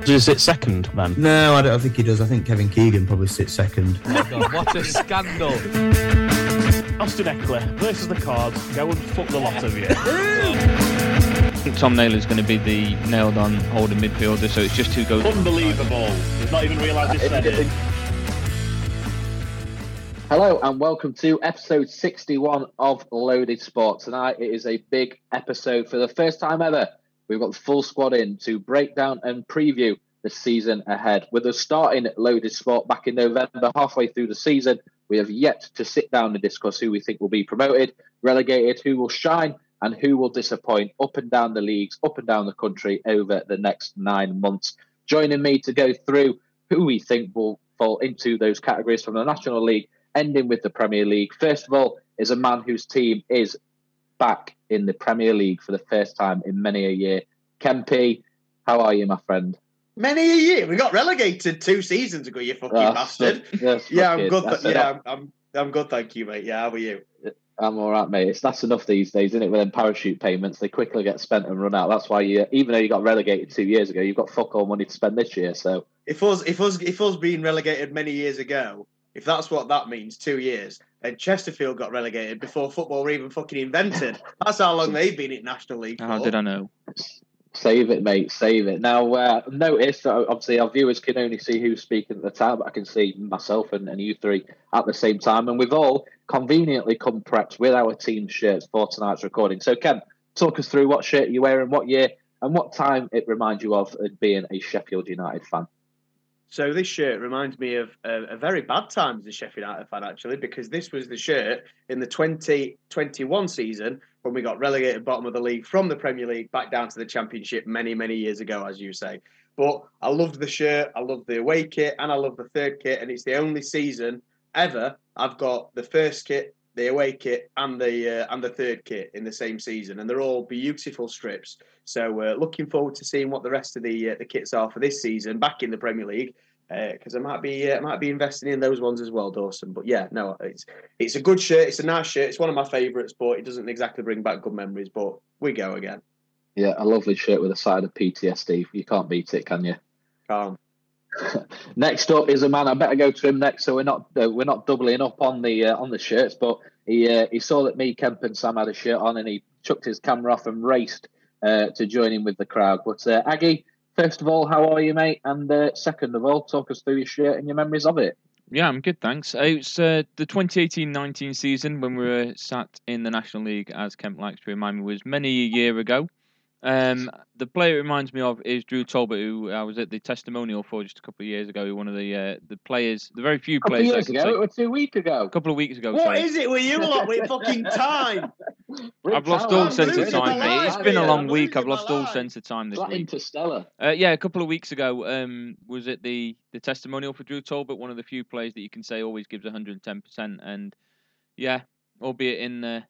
Does he sit second then? No, I don't think he does. I think Kevin Keegan probably sits second. Oh God, what a scandal! Austin Ekeler versus the Cards. Go and fuck the lot of you. Tom Naylor's going to be the nailed on holding midfielder, so it's just who goes. Unbelievable. He's not even realised he said it. Hello and welcome to episode 61 of Loaded Sport. Tonight it is a big episode for the first time ever. We've got the full squad in to break down and preview the season ahead. With us starting Loaded Sport back in November, halfway through the season, we have yet to sit down and discuss who we think will be promoted, relegated, who will shine, and who will disappoint up and down the leagues, up and down the country over the next nine months. Joining me to go through who we think will fall into those categories from the National League, ending with the Premier League. First of all, is a man whose team is back in the Premier League for the first time in many a year. Kempy, how are you, my friend? Many a year. We got relegated two seasons ago, you fucking Ah, bastard. that's Yeah, I'm good. th- yeah. I'm, I'm, I'm good, thank you, mate. Yeah, how are you? I'm all right, mate. It's that's enough these days, isn't it? With them parachute payments, they quickly get spent and run out. That's why you, even though you got relegated two years ago, you've got fuck all money to spend this year. So If us, if us, if us being relegated many years ago, if that's what that means, two years, and Chesterfield got relegated before football were even fucking invented. That's how long they've been in National League. How for. did I know? save it, mate. Save it. Now, uh, notice that obviously our viewers can only see who's speaking at the time, but I can see myself and, and you three at the same time, and we've all conveniently come prepped with our team shirts for tonight's recording. So, Ken, talk us through what shirt you're wearing, what year, and what time it reminds you of being a Sheffield United fan. So this shirt reminds me of a, a very bad time as a Sheffield United fan, actually, because this was the shirt in the 2021 season when we got relegated bottom of the league from the Premier League back down to the Championship many, many years ago, as you say. But I loved the shirt, I loved the away kit, and I love the third kit, and it's the only season ever I've got the first kit, the away kit, and the uh, and the third kit in the same season, and they're all beautiful strips. So uh, looking forward to seeing what the rest of the uh, the kits are for this season back in the Premier League because I might be uh, I might be investing in those ones as well, Dawson. But yeah, no, it's it's a good shirt. It's a nice shirt. It's one of my favourites, but it doesn't exactly bring back good memories. But we go again. Yeah, a lovely shirt with a side of PTSD. You can't beat it, can you? Calm. next up is a man. I better go to him next, so we're not uh, we're not doubling up on the uh, on the shirts. But he uh, he saw that me, Kemp, and Sam had a shirt on, and he chucked his camera off and raced uh, to join in with the crowd. But uh, Aggie, first of all, how are you, mate? And uh, second of all, talk us through your shirt and your memories of it. Yeah, I'm good, thanks. Uh, It's uh, the 2018-19 season when we were sat in the National League, as Kemp likes to remind me, was many a year ago. Um, the player it reminds me of is Drew Talbot, who I was at the testimonial for just a couple of years ago. One of the uh, the players, the very few A couple players. of I years ago, say- or two weeks ago. a couple of weeks ago. What sorry. is it with you lot with fucking time? I've lost all I'm sense of time, my mate. It's life been a long I'm week. I've lost all life. sense of time this Like week. Interstellar. Uh, yeah, a couple of weeks ago, um, was it the the testimonial for Drew Talbot, one of the few players that you can say always gives 110 percent, and yeah, albeit in uh,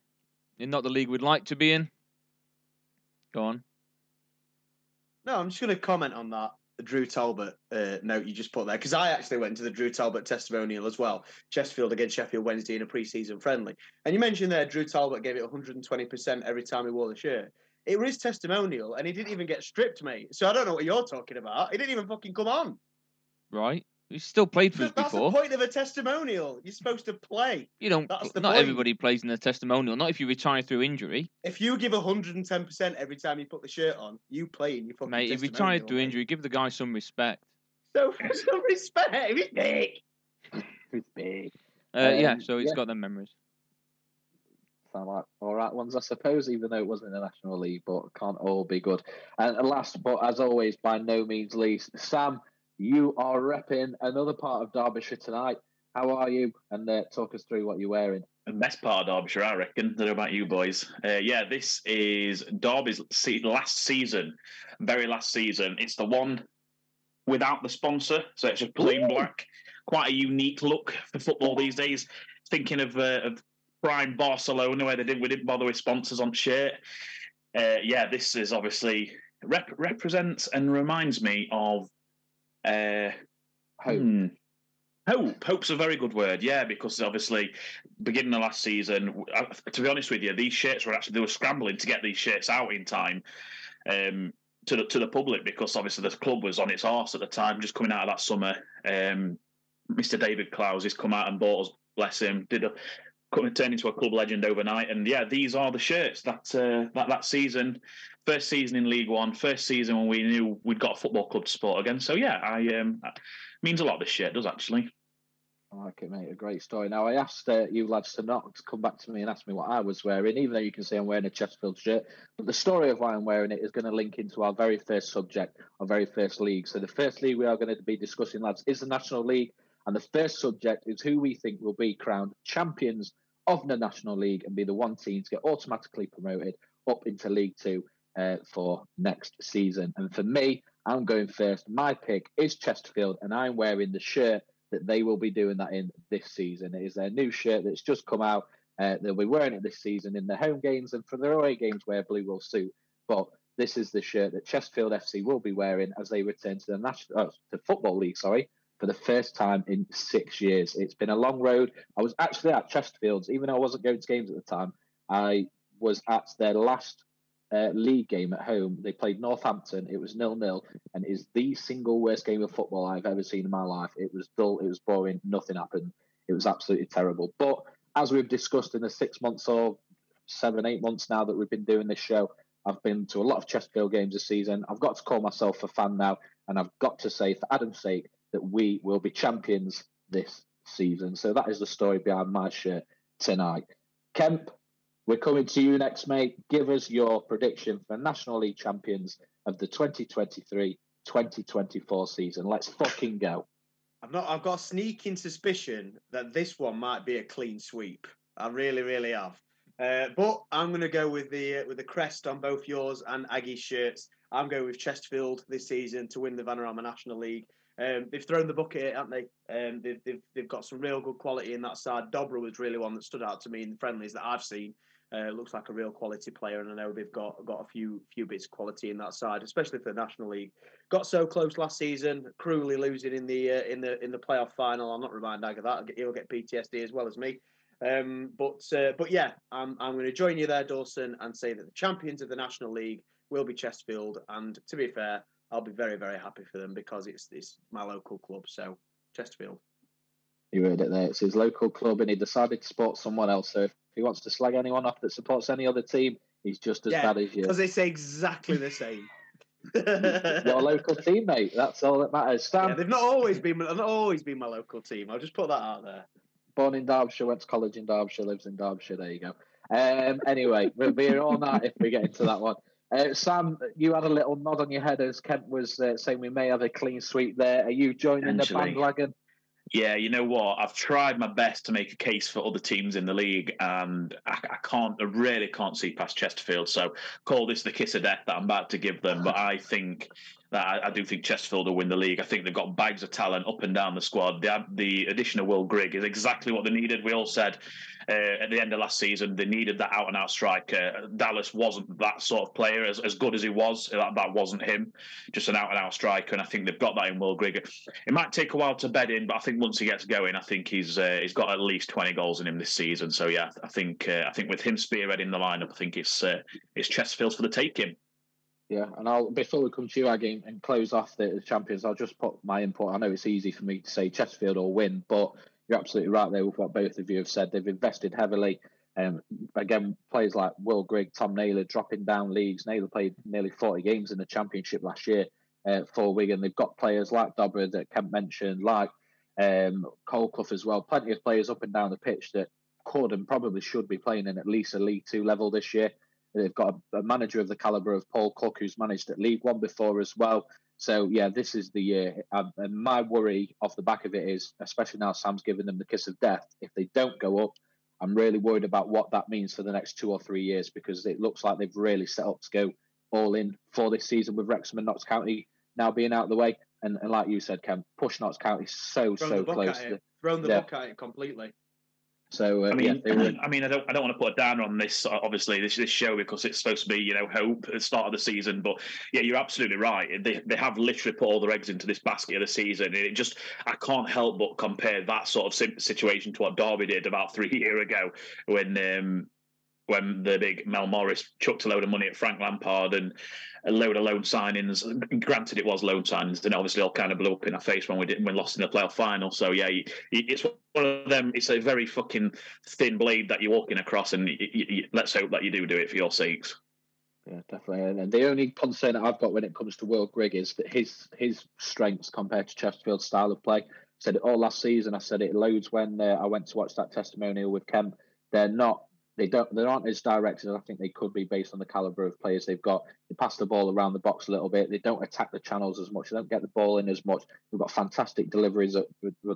in not the league we'd like to be in. Go on. No, I'm just going to comment on that. Drew Talbot uh, note you just put there because I actually went to the Drew Talbot testimonial as well. Chesterfield against Sheffield Wednesday in a pre-season friendly, and you mentioned there Drew Talbot gave it 120 percent every time he wore the shirt. It was testimonial, and he didn't even get stripped, mate. So I don't know what you're talking about. He didn't even fucking come on. Right, he's still played for us That's before. the point of a testimonial. You're supposed to play. You don't. That's the not point. everybody plays in a testimonial. Not if you retire through injury, If you give 110 percent every time you put the shirt on, you play in your fucking mate. If you testimonial, retired through mate. injury, give the guy some respect. So, some respect. He's big. It's big. Uh, yeah, Um, so he's yeah. got them memories. Sound like all right ones, I suppose, even though it wasn't in the National League, but can't all be good. And last, but as always, by no means least, Sam, you are repping another part of Derbyshire tonight. How are you? And uh, talk us through what you're wearing. The best part of Derbyshire, I reckon. I don't know about you boys. Uh, yeah, this is Derby's last season, very last season. It's the one without the sponsor, so it's just plain Ooh. black. Quite a unique look for football these days. Thinking of uh, of prime Barcelona, where they didn't we didn't bother with sponsors on shirt. Uh, yeah, this is obviously rep- represents and reminds me of. Uh, Hope. Hmm. Hope. Hope's a very good word, yeah, because obviously, beginning of last season, to be honest with you, these shirts were actually they were scrambling to get these shirts out in time. Um, to the to the public because obviously the club was on its arse at the time, just coming out of that summer. Um, Mr. David Clowes has come out and bought us, bless him, did a turned into a club legend overnight. And yeah, these are the shirts that uh, that that season, first season in League One, first season when we knew we'd got a football club to support again. So yeah, I um, means a lot. This shirt does actually. I like it, mate. A great story. Now, I asked uh, you lads to not to come back to me and ask me what I was wearing, even though you can see I'm wearing a Chesterfield shirt. But the story of why I'm wearing it is going to link into our very first subject, our very first league. So, the first league we are going to be discussing, lads, is the National League. And the first subject is who we think will be crowned champions of the National League and be the one team to get automatically promoted up into League Two uh, for next season. And for me, I'm going first. My pick is Chesterfield, and I'm wearing the shirt that they will be doing that in this season. It is their new shirt that's just come out. Uh, they'll be wearing it this season in their home games and for their away games where blue will suit. But this is the shirt that Chesterfield FC will be wearing as they return to the national oh, to football league. Sorry, for the first time in six years. It's been a long road. I was actually at Chesterfield's, even though I wasn't going to games at the time. I was at their last uh, league game at home. They played Northampton. It was nil nil, and is the single worst game of football I've ever seen in my life. It was dull. It was boring. Nothing happened. It was absolutely terrible. But as we've discussed in the six months or seven, eight months now that we've been doing this show, I've been to a lot of Chesterfield games this season. I've got to call myself a fan now, and I've got to say, for Adam's sake, that we will be champions this season. So that is the story behind my shirt tonight. Kemp, we're coming to you next, mate. Give us your prediction for National League champions of the 2023 2024 season. Let's fucking go. I've not. I've got a sneaking suspicion that this one might be a clean sweep. I really, really have. Uh, but I'm going to go with the uh, with the crest on both yours and Aggie's shirts. I'm going with Chesterfield this season to win the Vanarama National League. Um, they've thrown the bucket, haven't they? Um, they've, they've, they've got some real good quality in that side. Dobra was really one that stood out to me in the friendlies that I've seen. Uh, looks like a real quality player, and I know they've got got a few few bits of quality in that side, especially for the National League. Got so close last season, cruelly losing in the uh, in the in the playoff final. I'll not remind Ag of that. He'll get PTSD as well as me. Um, but uh, but yeah, I'm I'm going to join you there, Dawson, and say that the champions of the National League will be Chesterfield. And to be fair, I'll be very, very happy for them because it's it's my local club. So Chesterfield. You heard it there. It's his local club, and he decided to support someone else. So he wants to slag anyone off that supports any other team, he's just as yeah, bad as you. Because it's exactly the same. Your local teammate. That's all that matters. Sam, yeah, they've not always been. Not always been my local team. I'll just put that out there. Born in Derbyshire, went to college in Derbyshire, lives in Derbyshire. There you go. Um, anyway, we'll be here all night if we get into that one. Uh, Sam, you had a little nod on your head as Kent was uh, saying we may have a clean sweep there. Are you joining the bandwagon? Yeah, you know what? I've tried my best to make a case for other teams in the league, and I, I, can't, I really can't see past Chesterfield. So call this the kiss of death that I'm about to give them. But I think I, I do think Chesterfield will win the league. I think they've got bags of talent up and down the squad. The, the addition of Will Grigg is exactly what they needed. We all said uh, at the end of last season they needed that out and out striker. Dallas wasn't that sort of player as, as good as he was. That, that wasn't him, just an out and out striker. And I think they've got that in Will Grigg. It might take a while to bed in, but I think once he gets going, I think he's uh, he's got at least twenty goals in him this season. So yeah, I think uh, I think with him spearheading the lineup, I think it's uh, it's Chesterfield for the taking. Yeah, and I'll before we come to you, Aggie, and close off the, champions, I'll just put my input. I know it's easy for me to say Chesterfield or win, but you're absolutely right there with what both of you have said. They've invested heavily. Um, again, players like Will Grigg, Tom Naylor dropping down leagues. Naylor played nearly 40 games in the Championship last year uh, for Wigan. They've got players like Dobra that Kemp mentioned, like um, Colclough as well. Plenty of players up and down the pitch that could and probably should be playing in at least a League Two level this year. They've got a, a manager of the calibre of Paul Cook, who's managed at League One before as well. So yeah, this is the year. Um, and my worry off the back of it is, especially now Sam's given them the kiss of death. If they don't go up, I'm really worried about what that means for the next two or three years because it looks like they've really set up to go all in for this season with Wrexham and Notts County now being out of the way. And, and like you said, Ken, push Notts County so Thrown so close. Thrown the yeah. book at it completely. So uh, I mean, yeah, were... I mean, I don't, I don't want to put a downer on this, obviously, this this show because it's supposed to be, you know, hope at the start of the season. But yeah, you're absolutely right. They they have literally put all their eggs into this basket of the season, and it just I can't help but compare that sort of situation to what Derby did about three year ago when um, when the big Mel Morris chucked a load of money at Frank Lampard and a load of loan signings. Granted, it was loan signings, and obviously all kind of blew up in our face when we did when lost in the playoff final. So yeah, it's one of them. It's a very fucking thin blade that you're walking across, and you, let's hope that you do do it for your sakes. Yeah, definitely. And the only concern that I've got when it comes to Will Grigg is that his his strengths compared to Chesterfield's style of play. I said it all last season. I said it loads when uh, I went to watch that testimonial with Kemp. They're not they don't they aren't as direct as I think they could be based on the caliber of players they've got. They pass the ball around the box a little bit. They don't attack the channels as much. They don't get the ball in as much. They've got fantastic deliveries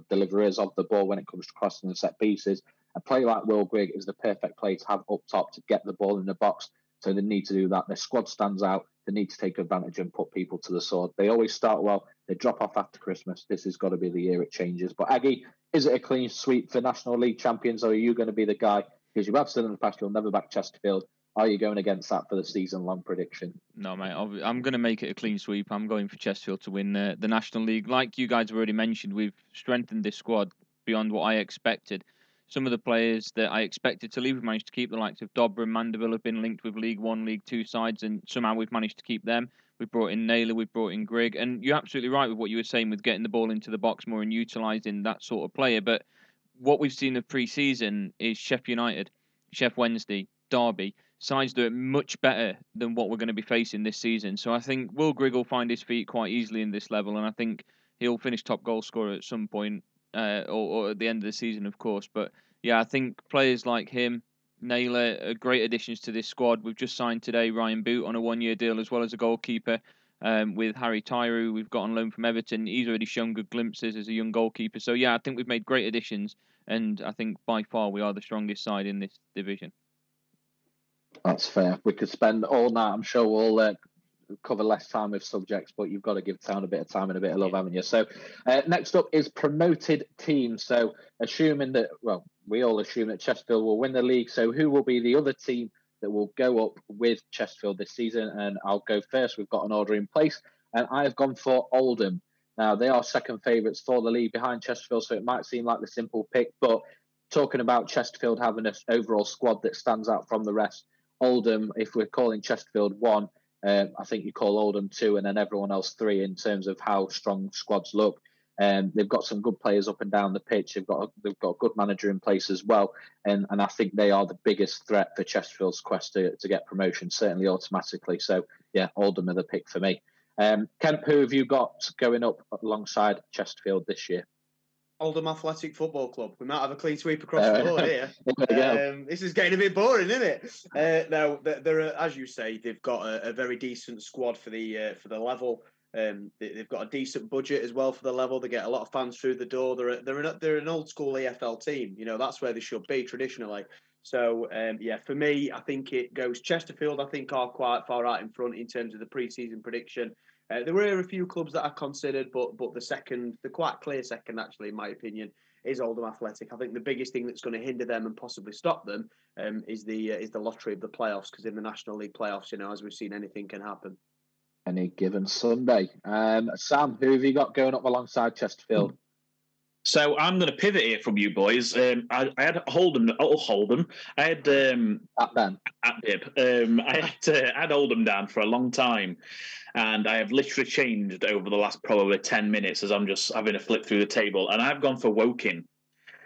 deliverers of the ball when it comes to crossing and set pieces. A player like Will Grigg is the perfect player to have up top to get the ball in the box. So they need to do that. Their squad stands out. They need to take advantage and put people to the sword. They always start well. They drop off after Christmas. This has got to be the year it changes. But Aggie, is it a clean sweep for National League champions, or are you going to be the guy because you have said in the past you'll never back Chesterfield. Are you going against that for the season long prediction? No, mate. I'm going to make it a clean sweep. I'm going for Chesterfield to win the, the National League. Like you guys have already mentioned, we've strengthened this squad beyond what I expected. Some of the players that I expected to leave, we've managed to keep. The likes of Dobra and Mandeville have been linked with League One, League Two sides, and somehow we've managed to keep them. We've brought in Naylor, we've brought in Grigg, and you're absolutely right with what you were saying with getting the ball into the box more and utilising that sort of player. But what we've seen of pre-season is Sheffield United Sheff Wednesday, Derby, sides do it much better than what we're going to be facing this season. So I think Will Grigg will find his feet quite easily in this level, and I think he'll finish top goal scorer at some point, uh, or, or, at the end of the season, of course. But yeah, I think players like him, Naylor, are great additions to this squad. We've just signed today Ryan Boot on a one-year deal as well as a goalkeeper. Um, with Harry Tyrer, we've got on loan from Everton. He's already shown good glimpses as a young goalkeeper. So yeah, I think we've made great additions and I think by far we are the strongest side in this division. That's fair. We could spend all night. I'm sure we'll uh, cover less time with subjects, but you've got to give town a bit of time and a bit of love, haven't you? So, uh, next up is promoted teams. So, assuming that, well, we all assume that Chesterfield will win the league. So, who will be the other team that will go up with Chesterfield this season? And I'll go first. We've got an order in place, and I have gone for Oldham. Now, they are second favourites for the league behind Chesterfield, so it might seem like the simple pick. But talking about Chesterfield having an overall squad that stands out from the rest, Oldham, if we're calling Chesterfield one, um, I think you call Oldham two, and then everyone else three in terms of how strong squads look. Um, they've got some good players up and down the pitch. They've got a, they've got a good manager in place as well, and and I think they are the biggest threat for Chesterfield's quest to, to get promotion, certainly automatically. So yeah, Oldham are the pick for me. Um, Kemp, who have you got going up alongside Chesterfield this year? Oldham Athletic Football Club. We might have a clean sweep across uh, the board here. um, this is getting a bit boring, isn't it? Uh, no, they're, as you say, they've got a, a very decent squad for the uh, for the level. Um, they, have got a decent budget as well for the level. They get a lot of fans through the door. They're a, they're an, they're an old school EFL team. You know that's where they should be traditionally. So um, yeah, for me, I think it goes Chesterfield. I think are quite far out in front in terms of the pre-season prediction. Uh, there were a few clubs that I considered, but but the second, the quite clear second, actually, in my opinion, is Oldham Athletic. I think the biggest thing that's going to hinder them and possibly stop them um, is the uh, is the lottery of the playoffs. Because in the National League playoffs, you know, as we've seen, anything can happen. Any given Sunday. Um, Sam, who have you got going up alongside Chesterfield? So I'm going to pivot here from you boys. Um, I, I, had Oldham. Oh. I had um, at Ben at Bib. Um, I had uh, had Oldham down for a long time, and I have literally changed over the last probably ten minutes as I'm just having a flip through the table, and I've gone for Woking.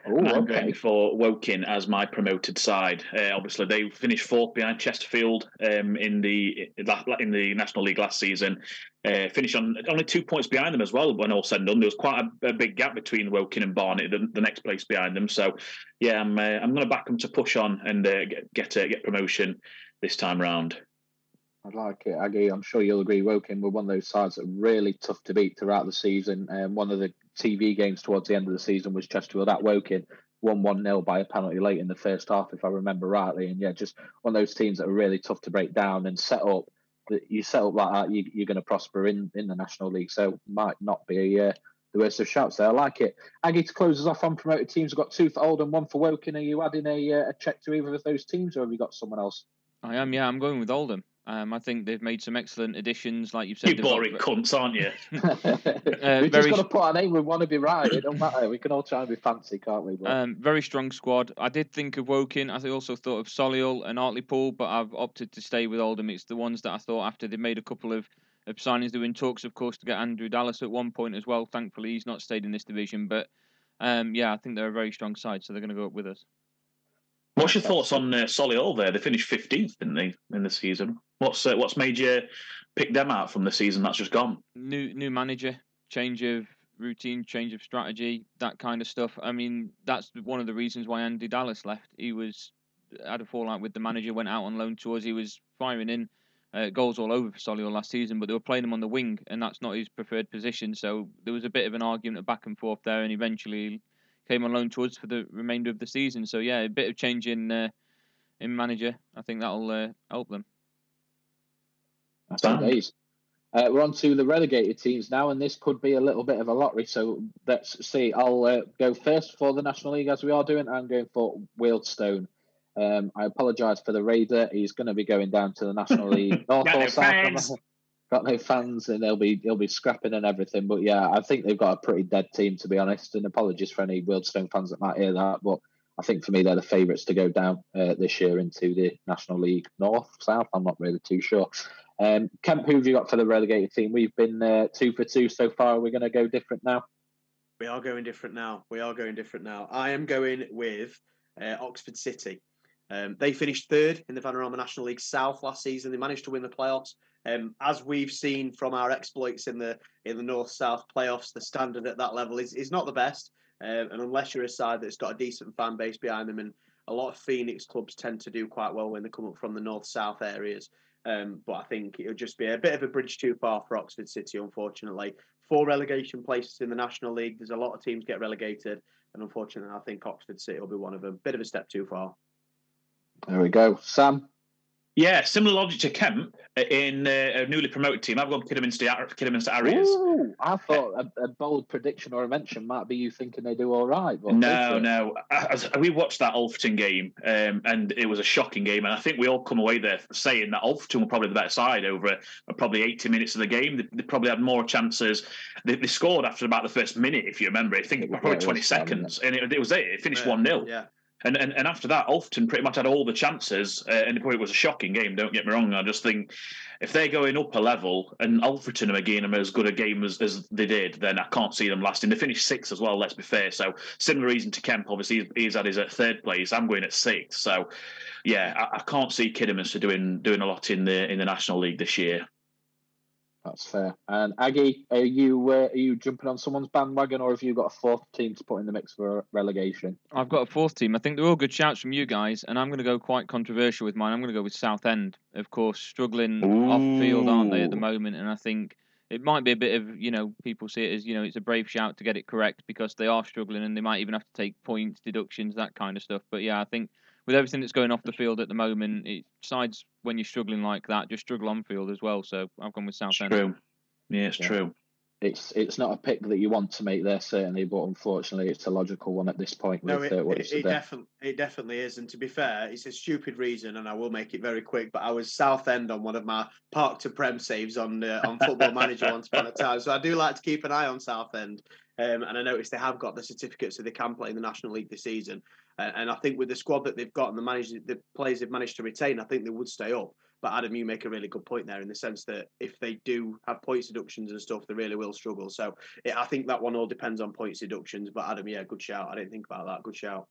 Ooh, I'm okay. going for Woking as my promoted side. Uh, obviously, they finished fourth behind Chesterfield um, in the in the National League last season. Uh, finished on only two points behind them as well. When all said and done, there was quite a, a big gap between Woking and Barnet, the, the, next place behind them. So, yeah, I'm uh, I'm going to back them to push on and uh, get get, uh, get promotion this time round. I'd like it, Aggie. I'm sure you'll agree. Woking were one of those sides that are really tough to beat throughout the season. And um, one of the TV games towards the end of the season was Chesterfield at Woking, won 1 0 by a penalty late in the first half, if I remember rightly. And yeah, just one of those teams that are really tough to break down and set up. You set up like that, you, are going to prosper in, in the National League. So might not be uh, the worst of shouts there. I like it. Aggie to close us off on promoted teams. We've got two for Oldham, one for Woking. Are you adding a, uh, a check to either of those teams, or have you got someone else? I am. Yeah, I'm going with Oldham. Um, I think they've made some excellent additions, like you've said. You they've got- boring cunts, aren't you? we just very- got to put our name. We want to be right. It don't matter. We can all try and be fancy, can't we? But Um, very strong squad. I did think of Woking. I also thought of Solihull and Hartlepool, but I've opted to stay with Oldham. It's the ones that I thought after they made a couple of, of signings. They were in talks, of course, to get Andrew Dallas at one point as well. Thankfully, he's not stayed in this division. But um, yeah, I think they're a very strong side, so they're going to go up with us. What's your thoughts on uh, Solihull there? They finished 15th, didn't they, in the season? What's uh, what's made you pick them out from the season that's just gone? New new manager, change of routine, change of strategy, that kind of stuff. I mean, that's one of the reasons why Andy Dallas left. He was had a fallout with the manager, went out on loan tours. He was firing in uh, goals all over for Solihull last season, but they were playing him on the wing, and that's not his preferred position. So there was a bit of an argument back and forth there, and eventually came on loan tours for the remainder of the season. So yeah, a bit of change in uh, in manager. I think that'll uh, help them. Happy days. Uh, we're on to the relegated teams now, and this could be a little bit of a lottery. So let's see. I'll uh, go first for the National League as we are doing. I'm going for Wealdstone. Um, I apologise for the Raider. He's going to be going down to the National League North Got or no South. Fans. Got no fans, and they'll be he'll be scrapping and everything. But yeah, I think they've got a pretty dead team to be honest. And apologies for any Wealdstone fans that might hear that, but I think for me they're the favourites to go down uh, this year into the National League North South. I'm not really too sure. Um, Kemp, who have you got for the relegated team? We've been uh, two for two so far. We're going to go different now. We are going different now. We are going different now. I am going with uh, Oxford City. Um, they finished third in the Vanarama National League South last season. They managed to win the playoffs. Um, as we've seen from our exploits in the in the North South playoffs, the standard at that level is, is not the best. Um, and unless you're a side that's got a decent fan base behind them, and a lot of Phoenix clubs tend to do quite well when they come up from the North South areas. Um, but I think it would just be a bit of a bridge too far for Oxford City, unfortunately. Four relegation places in the National League. There's a lot of teams get relegated, and unfortunately, I think Oxford City will be one of them. Bit of a step too far. There we go. Sam, Yeah, similar logic to Kemp in uh, a newly promoted team. I've gone Kidderminster, Kidderminster Harriers. Ooh, I thought a, a bold prediction or a mention might be you thinking they do all right. But No, no. As- We watched that Alfreton game, um, and it was a shocking game. And I think we all come away there saying that Alfreton were probably the better side over uh, probably 80 minutes of the game. They, they probably had more chances. They, they scored after about the first minute, if you remember. I think Yeah, probably it 20 was fun, seconds, and it, it was it. It finished Yeah, 1 0. Yeah. And, and and after that, Alfreton pretty much had all the chances, uh, and it was a shocking game. Don't get me wrong. I just think if they're going up a level and Alfreton are again as good a game as, as they did, then I can't see them lasting. They finished sixth as well. Let's be fair. So similar reason to Kemp. Obviously, he's, at his at third place. I'm going at sixth. So yeah, I, I can't see Kidderminster doing doing a lot in the in the National League this year. That's fair. And Aggie, are you uh, are you jumping on someone's bandwagon, or have you got a fourth team to put in the mix for relegation? I've got a fourth team. I think they're all good shouts from you guys, and I'm going to go quite controversial with mine. I'm going to go with Southend. Of course, struggling off field, aren't they, at the moment? And I think it might be a bit of, you know, people see it as, you know, it's a brave shout to get it correct because they are struggling and they might even have to take points, deductions, that kind of stuff. But yeah, I think with everything that's going off the field at the moment, it sides when you're struggling like that, just struggle on field as well. So I've gone with It's Southend. true. Yeah, it's Yeah. true. It's it's not a pick that you want to make there certainly, but unfortunately, it's a logical one at this point No, with it, uh, what it, it, there. definitely, it definitely is. And to be fair, it's a stupid reason, and I will make it very quick. But I was South End on one of my Park to Prem saves on uh, on Football Manager once upon a time. So I do like to keep an eye on South End. Um, and I noticed they have got the certificate, so they can play in the National League this season. And I think with the squad that they've got and the manager, the players they've managed to retain, I think they would stay up. But Adam, you make a really good point there in the sense that if they do have points deductions and stuff, they really will struggle. So it, I think that one all depends on points deductions. But Adam, yeah, good shout. I didn't think about that. Good shout.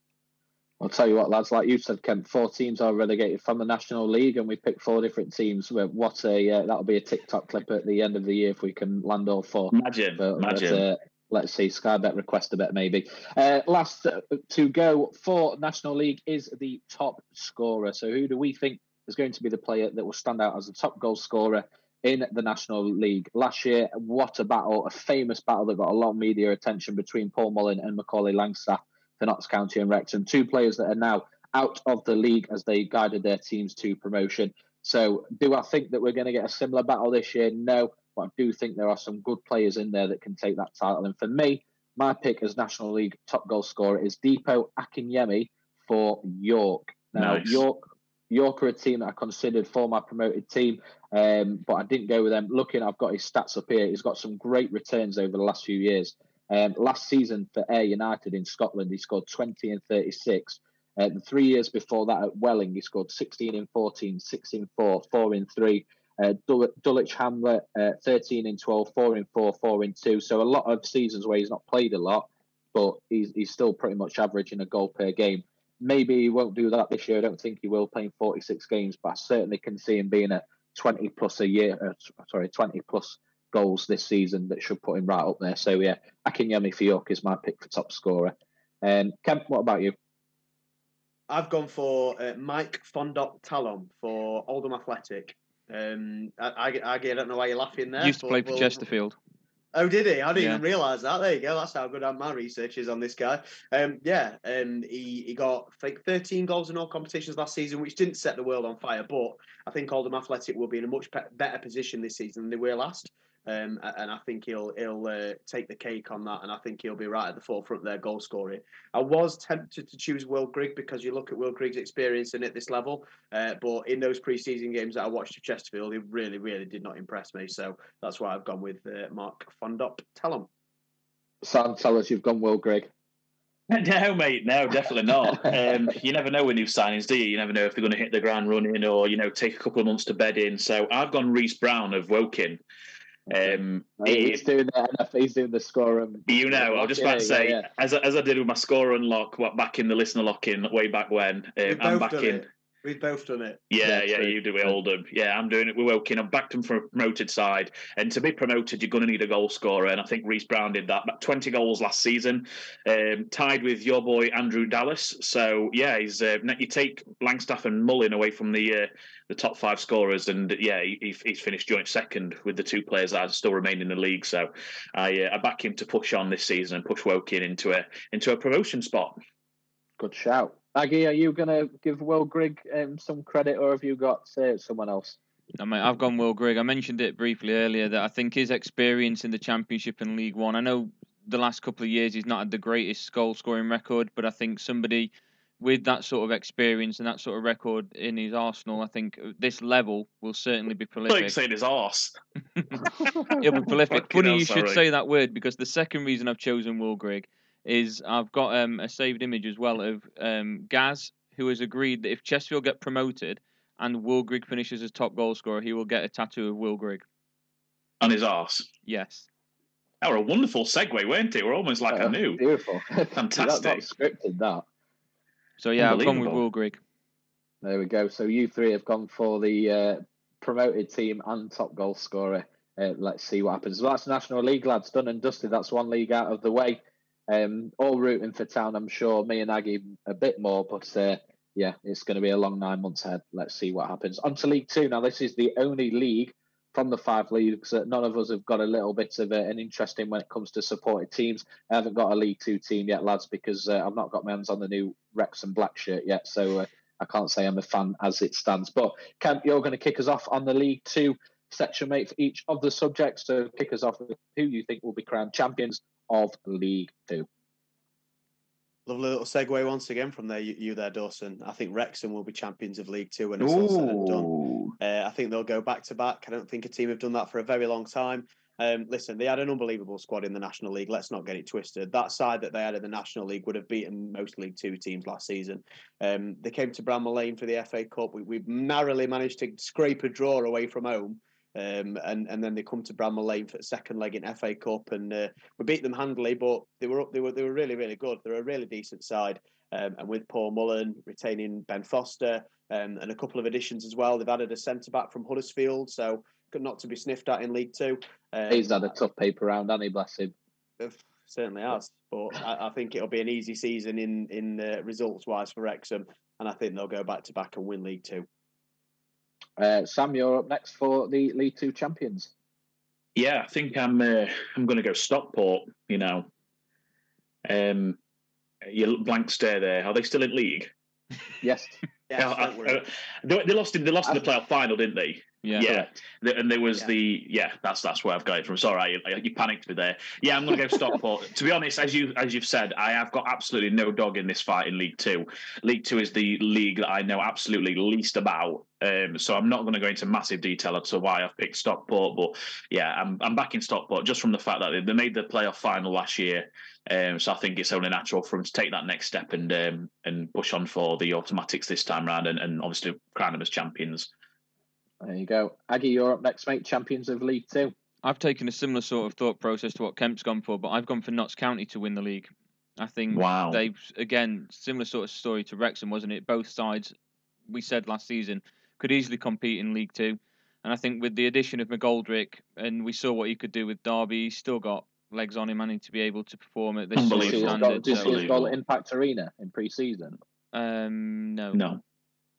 I'll tell you what, lads. Like you said, Kemp, four teams are relegated from the National League, and we picked four different teams. Well, What a uh, that'll be a TikTok clip at the end of the year if we can land all four. Imagine, But, but, imagine. uh, let's see, Sky Bet request a bit, maybe. Uh, last to go for National League is the top scorer. So who do we think is going to be the player that will stand out as the top goal scorer in the National League? Last year, what a battle, a famous battle that got a lot of media attention between Paul Mullin and Macaulay Langstaff for Notts County and Wrexham. Two players that are now out of the league as they guided their teams to promotion. So do I think that we're going to get a similar battle this year? No but I do think there are some good players in there that can take that title. And for me, my pick as National League top goal scorer is Dipo Akinyemi for York. Now, Nice. York York are a team that I considered for my promoted team, um, but I didn't go with them. Looking, I've got his stats up here. He's got some great returns over the last few years. Um, last season for Ayr United in Scotland, he scored 20 and 36. Uh, the three years before that at Welling, he scored 16 in 14, 6 in 4, 4 in 3. Uh, Dulwich Hamlet, uh, 13 in 12, 4 in 4, 4 in 2. So a lot of seasons where he's not played a lot, but he's, he's still pretty much averaging a goal per game. Maybe he won't do that this year. I don't think he will, playing 46 games, but I certainly can see him being a 20 plus a year, uh, sorry, 20 plus goals this season that should put him right up there. So yeah, Akinyemi York is my pick for top scorer. Um, Kemp, what about you? I've gone for uh, Mike Fondop-Talom for Oldham Athletic. Um, I, I, I, don't know why you're laughing there. Used to play for Chesterfield. Oh, did he? I didn't yeah. even realise that. There you go. That's how good my research is on this guy. Um, yeah, um, he, he got think 13 goals in all competitions last season, which didn't set the world on fire. But I think Oldham Athletic will be in a much better position this season than they were last. Um, and I think he'll he'll uh, take the cake on that, and I think he'll be right at the forefront of their goal scoring. I was tempted to choose Will Grigg because you look at Will Grigg's experience and at this level, uh, but in those pre-season games that I watched at Chesterfield, he really, really did not impress me. So that's why I've gone with uh, Mark Fondop. Tell him. Sam, tell us you've gone Will Grigg. No, mate, no, definitely not. Um, you never know with new signings, do you? You never know if they're going to hit the ground running or you know take a couple of months to bed in. So I've gone Reese Brown of Woking. Um, he's doing the NFL, he's doing the score. And, you know, I was just about to say, yeah, yeah. as as I did with my score unlock, what back in the listener lock in way back when, um, I'm back in. It. We've both done it. Yeah, yeah, yeah you do it, Oldham. Yeah, I'm doing it with Woking. I'm backed him from a promoted side. And to be promoted, you're going to need a goal scorer. And I think Reese Brown did that. About 20 goals last season, um, tied with your boy Andrew Dallas. So, yeah, he's uh, you take Langstaff and Mullin away from the uh, the top five scorers. And, yeah, he, he's finished joint second with the two players that still remain in the league. So I, uh, I back him to push on this season and push Woking into a, into a promotion spot. Good shout. Aggie, are you going to give Will Grigg um, some credit, or have you got uh, someone else? I mean, I've gone Will Grigg. I mentioned it briefly earlier that I think his experience in the Championship and League One. I know the last couple of years he's not had the greatest goal scoring record, but I think somebody with that sort of experience and that sort of record in his arsenal, I think this level will certainly be prolific. Like saying his arse. He'll be prolific. Funny you should say that word because the second reason I've chosen Will Grigg is I've got um, a saved image as well of um, Gaz, who has agreed that if Chesterfield get promoted and Will Grigg finishes as top goal scorer, he will get a tattoo of Will Grigg. On his arse? Yes. That were a wonderful segue, weren't it? We're almost like oh, I knew. Beautiful. Fantastic. That's not scripted, that. So, yeah, I've gone with Will Grigg. There we go. So, you three have gone for the uh, promoted team and top goal scorer. Uh, let's see what happens. Well, that's National League, lads. Done and dusted. That's one league out of the way. Um, all rooting for Town, I'm sure. Me and Aggie a bit more, but uh, yeah, it's going to be a long nine months ahead. Let's see what happens. On to League Two now. This is the only league from the five leagues that none of us have got a little bit of an interest in when it comes to supported teams. I haven't got a League Two team yet, lads, because uh, I've not got my hands on the new Wrexham black shirt yet. So uh, I can't say I'm a fan as it stands. But Kemp, you're going to kick us off on the League Two section, mate, for each of the subjects. So kick us off with who you think will be crowned champions of League Two. Lovely little segue once again from there, you, you, there, Dawson. I think Wrexham will be champions of League Two when it's all said and done. Uh, I think they'll go back to back. I don't think a team have done that for a very long time. Um, listen, they had an unbelievable squad in the National League. Let's not get it twisted. That side that they had in the National League would have beaten most League Two teams last season. Um, they came to Bramall Lane for the FA Cup. We, we narrowly managed to scrape a draw away from home. Um, and and then they come to Bramall Lane for the second leg in FA Cup, and uh, we beat them handily. But they were they were they were really really good. They're a really decent side. Um, and with Paul Mullin retaining Ben Foster um, and a couple of additions as well, they've added a centre back from Huddersfield, so not to be sniffed at in League Two. Um, He's had a tough paper round, hasn't he? Bless him. Certainly has, but I, I, think it'll be an easy season in in uh, results wise for Wrexham, and I think they'll go back to back and win League Two. Uh, Sam, you're up next for the League Two champions. Yeah, I think I'm. Uh, I'm going to go Stockport. You know, um, you blank stare there. Are they still in league? Yes. yeah, uh, they, lost in they lost in the playoff final, didn't they? Yeah. Yeah, The- and there was Yeah. the yeah. That's that's where I've got it from. Sorry, you, you panicked me there. Yeah, I'm going to go Stockport. to be honest, as you as you've said, I have got absolutely no dog in this fight in League Two. League Two is the league that I know absolutely least about. Um, so I'm not going to go into massive detail as to why I've picked Stockport, but yeah, I'm I'm back in Stockport just from the fact that they, they made the playoff final last year. Um, so I think it's only natural for them to take that next step and um, and push on for the automatics this time round, and, and obviously crown them as champions. There you go. Aggie, you're up next, mate. Champions of League Two. I've taken a similar sort of thought process to what Kemp's gone for, but I've gone for Notts County to win the league. I think Wow. they've again similar sort of story to Wrexham, wasn't it? Both sides, we said last season, could easily compete in League Two, and I think with the addition of McGoldrick, and we saw what he could do with Derby, he's still got legs on him, and to be able to perform at this sort of Did you see his Unbelievable. goal, standard. did you see his So, goal at Impact Arena in pre-season? um, no, No.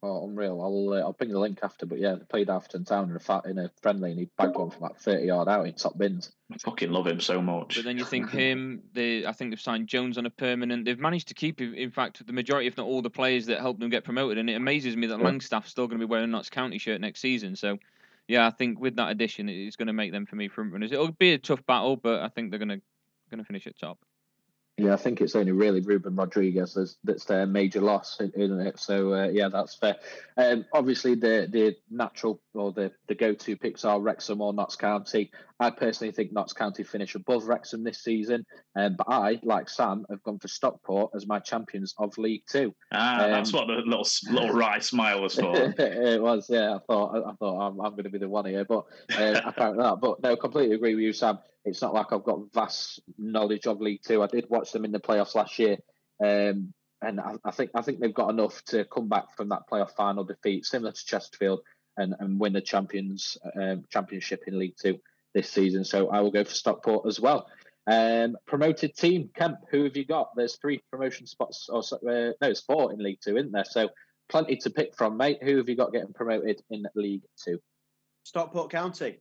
Oh, unreal. I'll uh, I'll ping the link after. But yeah, they played Alfreton Town in a fat, in a friendly, and he bagged one from like thirty yard out in top bins. I fucking love him so much. But then you think him, they I think they've signed Jones on a permanent. They've managed to keep, in fact, the majority, if not all, the players that helped them get promoted. And it amazes me that Yeah. Langstaff's still going to be wearing a Notts County shirt next season. So, yeah, I think with that addition, it's going to make them for me front runners. It'll be a tough battle, but I think they're going to going to finish at top. Yeah, I think it's only really Ruben Rodrigues that's, that's their major loss, isn't it? So uh, yeah, that's fair. Um, obviously, the the natural or the, the go to picks are Wrexham or Notts County. I personally think Notts County finish above Wrexham this season, um, but I, like Sam, have gone for Stockport as my champions of League Two. Ah, that's Um, what the little little wry smile was for. it was, yeah. I thought, I, I thought I'm, I'm going to be the one here, but uh, I found that. But no, completely agree with you, Sam. It's not like I've got vast knowledge of League Two. I did watch them in the playoffs last year, um, and I, I think I think they've got enough to come back from that playoff final defeat, similar to Chesterfield, and, and win the champions um, championship in League Two this season. So I will go for Stockport as well. Um, promoted team, Kemp. Who have you got? There's three promotion spots, or uh, no, it's four in League Two, isn't there? So plenty to pick from, mate. Who have you got getting promoted in League Two? Stockport County.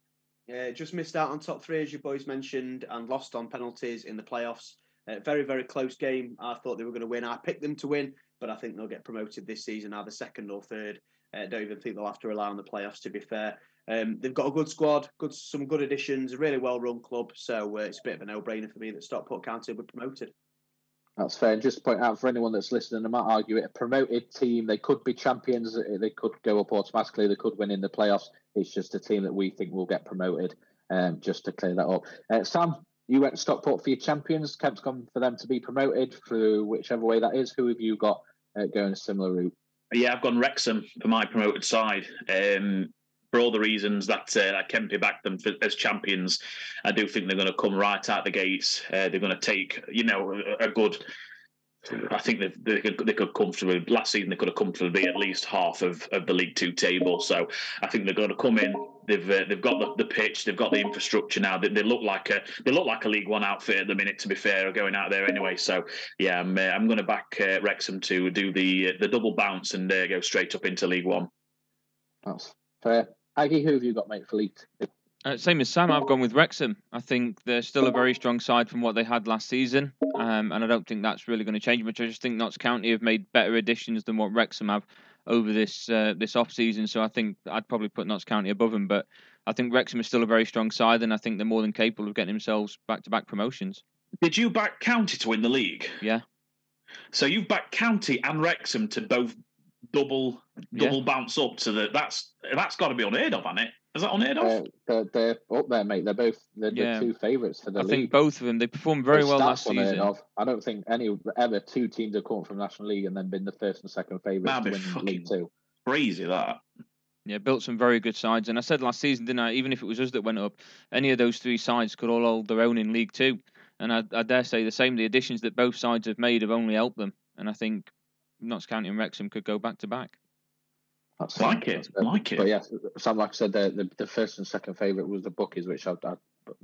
Uh, just missed out on top three, as you boys mentioned, and lost on penalties in the playoffs. Uh, very, very close game. I thought they were going to win. I picked them to win, but I think they'll get promoted this season, either second or third. I don't even think they'll have to rely on the playoffs, to be fair. Um, they've got a good squad, good some good additions, a really well run club. So uh, it's a bit of a no brainer for me that Stockport County will be promoted. That's fair. And just to point out for anyone that's listening, I might argue it. A promoted team, they could be champions. They could go up automatically. They could win in the playoffs. It's just a team that we think will get promoted. Um, just to clear that up. Uh, Sam, you went Stockport for your champions. Kemp's gone for them to be promoted through whichever way that is. Who have you got uh, going a similar route? Yeah, I've gone Wrexham for my promoted side. Um, for all the reasons that uh, that Kempy backed them for, as champions, I do think they're going to come right out the gates. Uh, they're going to take, you know, a, a good. I think they, they could they could comfortably last season they could have comfortably be at least half of, of the League Two table. So I think they're going to come in. They've uh, they've got the, the pitch, they've got the infrastructure now. They, they look like a they look like a League One outfit at the minute. To be fair, going out there anyway. So yeah, I'm uh, I'm going to back uh, Wrexham to do the the double bounce and uh, go straight up into League One. That's fair. Aggie, who have you got, mate, for League Two? Uh, same as Sam, I've gone with Wrexham. I think they're still a very strong side from what they had last season, um, and I don't think that's really going to change much. I just think Notts County have made better additions than what Wrexham have over this uh, this off season. So I think I'd probably put Notts County above them, but I think Wrexham is still a very strong side, and I think they're more than capable of getting themselves back to back promotions. Did you back County to win the league? Yeah. So you've backed County and Wrexham to both double Yeah. double bounce up to the that's that's got to be unheard of, hasn't it? Is that unheard of? They're, they're up there, mate. They're both they're Yeah. the two favourites for the I league. think both of them they performed very The well last season. Of. I don't think any ever two teams have come from National League and then been the first and second favourites to be win fucking- League Two. Crazy that. Yeah, built some very good sides. And I said last season, didn't I? Even if it was us that went up, any of those three sides could all hold their own in League Two. And I, I dare say the same. The additions that both sides have made have only helped them. And I think Notts County and Wrexham could go back to back. That's Like that's it, good. like it. But yes, Sam, like I said, the, the, the first and second favourite was the bookies, which I, I,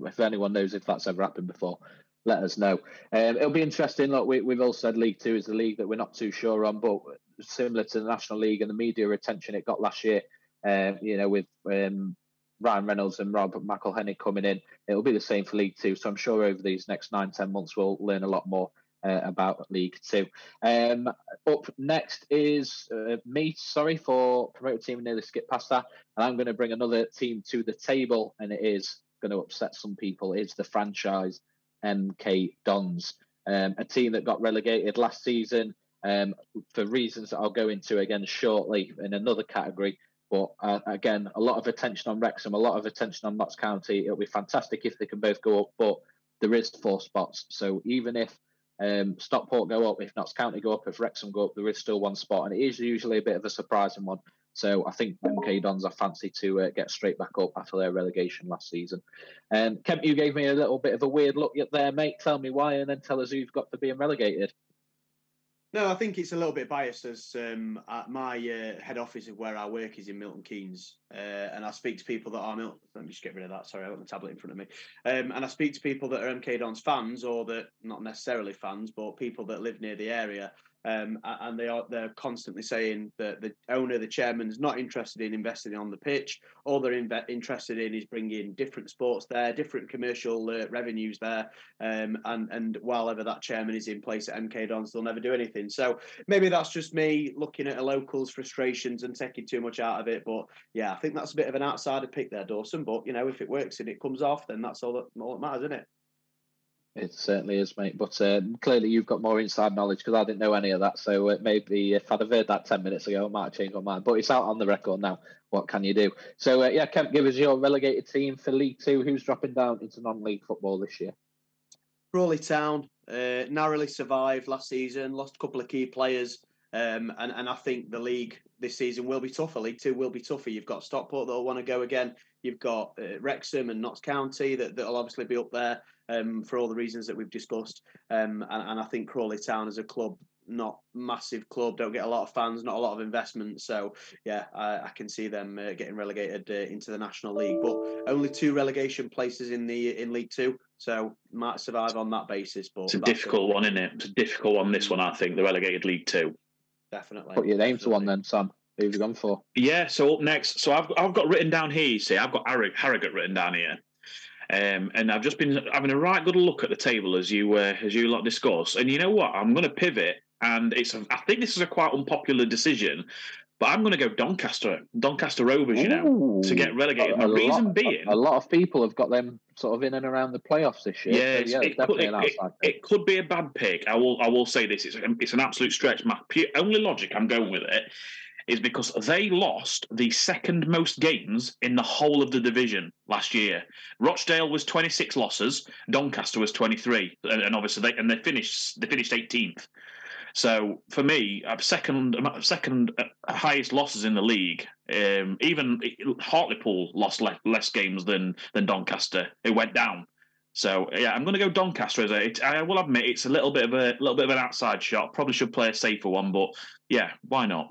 if anyone knows if that's ever happened before, let us know. Um, it'll be interesting. Look, we, we've all said League Two is the league that we're not too sure on, but similar to the National League and the media attention it got last year, um, you know, with um, Ryan Reynolds and Rob McElhenney coming in, it'll be the same for League Two. So I'm sure over these next nine, ten months we'll learn a lot more uh, about League Two. Um, up next is uh, me. Sorry for promoted team. Nearly skipped past that, and I'm going to bring another team to the table, and it is going to upset some people. It's the franchise MK Dons, um, a team that got relegated last season um, for reasons that I'll go into again shortly in another category. But uh, again, a lot of attention on Wrexham, a lot of attention on Notts County. It'll be fantastic if they can both go up, but there is four spots. So even if um, Stockport go up, if Notts County go up, if Wrexham go up, there is still one spot, and it is usually a bit of a surprising one. So I think MK Dons are fancy to uh, get straight back up after their relegation last season. Um, Kemp, you gave me a little bit of a weird look there, mate. Tell me why, and then tell us who you've got for being relegated. No, I think it's a little bit biased as um, my uh, head office of where I work is in Milton Keynes, uh, and I speak to people that are Milton. Let me just get rid of that. Sorry, I got the tablet in front of me. Um, and I speak to people that are MK Dons fans, or that not necessarily fans, but people that live near the area. Um, and they are they're constantly saying that the owner, the chairman, is not interested in investing on the pitch. All they're interested in is bringing different sports there, different commercial uh, revenues there. Um, and and while ever that chairman is in place at MK Dons, they'll never do anything. So maybe that's just me looking at a local's frustrations and taking too much out of it. But yeah, I think that's a bit of an outsider pick there, Dawson. But you know, if it works and it comes off, then that's all that, all that matters, isn't it? It certainly is, mate. But uh, clearly, you've got more inside knowledge because I didn't know any of that. So uh, maybe if I'd have heard that 10 minutes ago, I might have changed my mind. But it's out on the record now. What can you do? So, uh, yeah, Kemp, give us your relegated team for League Two. Who's dropping down into non league football this year? Crawley Town uh, narrowly survived last season, lost a couple of key players. Um, and, and I think the league this season will be tougher. League Two will be tougher. You've got Stockport that'll want to go again. You've got uh, Wrexham and Notts County that, that'll obviously be up there um, for all the reasons that we've discussed. Um, and, and I think Crawley Town as a club, not massive club, don't get a lot of fans, not a lot of investment. So yeah, I, I can see them uh, getting relegated uh, into the National League, but only two relegation places in the in League Two, so might survive on that basis. But it's a difficult one, isn't it? It's a difficult one. This one, I think, the relegated League Two. Definitely. Put your name to one then, Sam. Who've you gone for? Yeah, so up next, so I've I've got written down here. You see, I've got Harrogate written down here. Um, and I've just been having a right good look at the table as you uh, as you lot discuss. And you know what? I'm going to pivot, and it's a, I think this is a quite unpopular decision, but I'm going to go Doncaster, Doncaster Rovers. You know, to get relegated. The reason lot, being, a lot of people have got them sort of in and around the playoffs this year. Yeah, so, yeah it, could, it, it, it, could be a bad pick. I will I will say this: it's it's an absolute stretch. My only logic I'm going with it is because they lost the second most games in the whole of the division last year. Rochdale was 26 losses, Doncaster was 23, and, obviously they and they finished they finished 18th. So for me, second second uh, highest losses in the league. Um, even Hartlepool lost less, less games than than Doncaster. It went down. So yeah, I'm going to go Doncaster as a. It, I will admit it's a little bit of a little bit of an outside shot. Probably should play a safer one, but yeah, why not?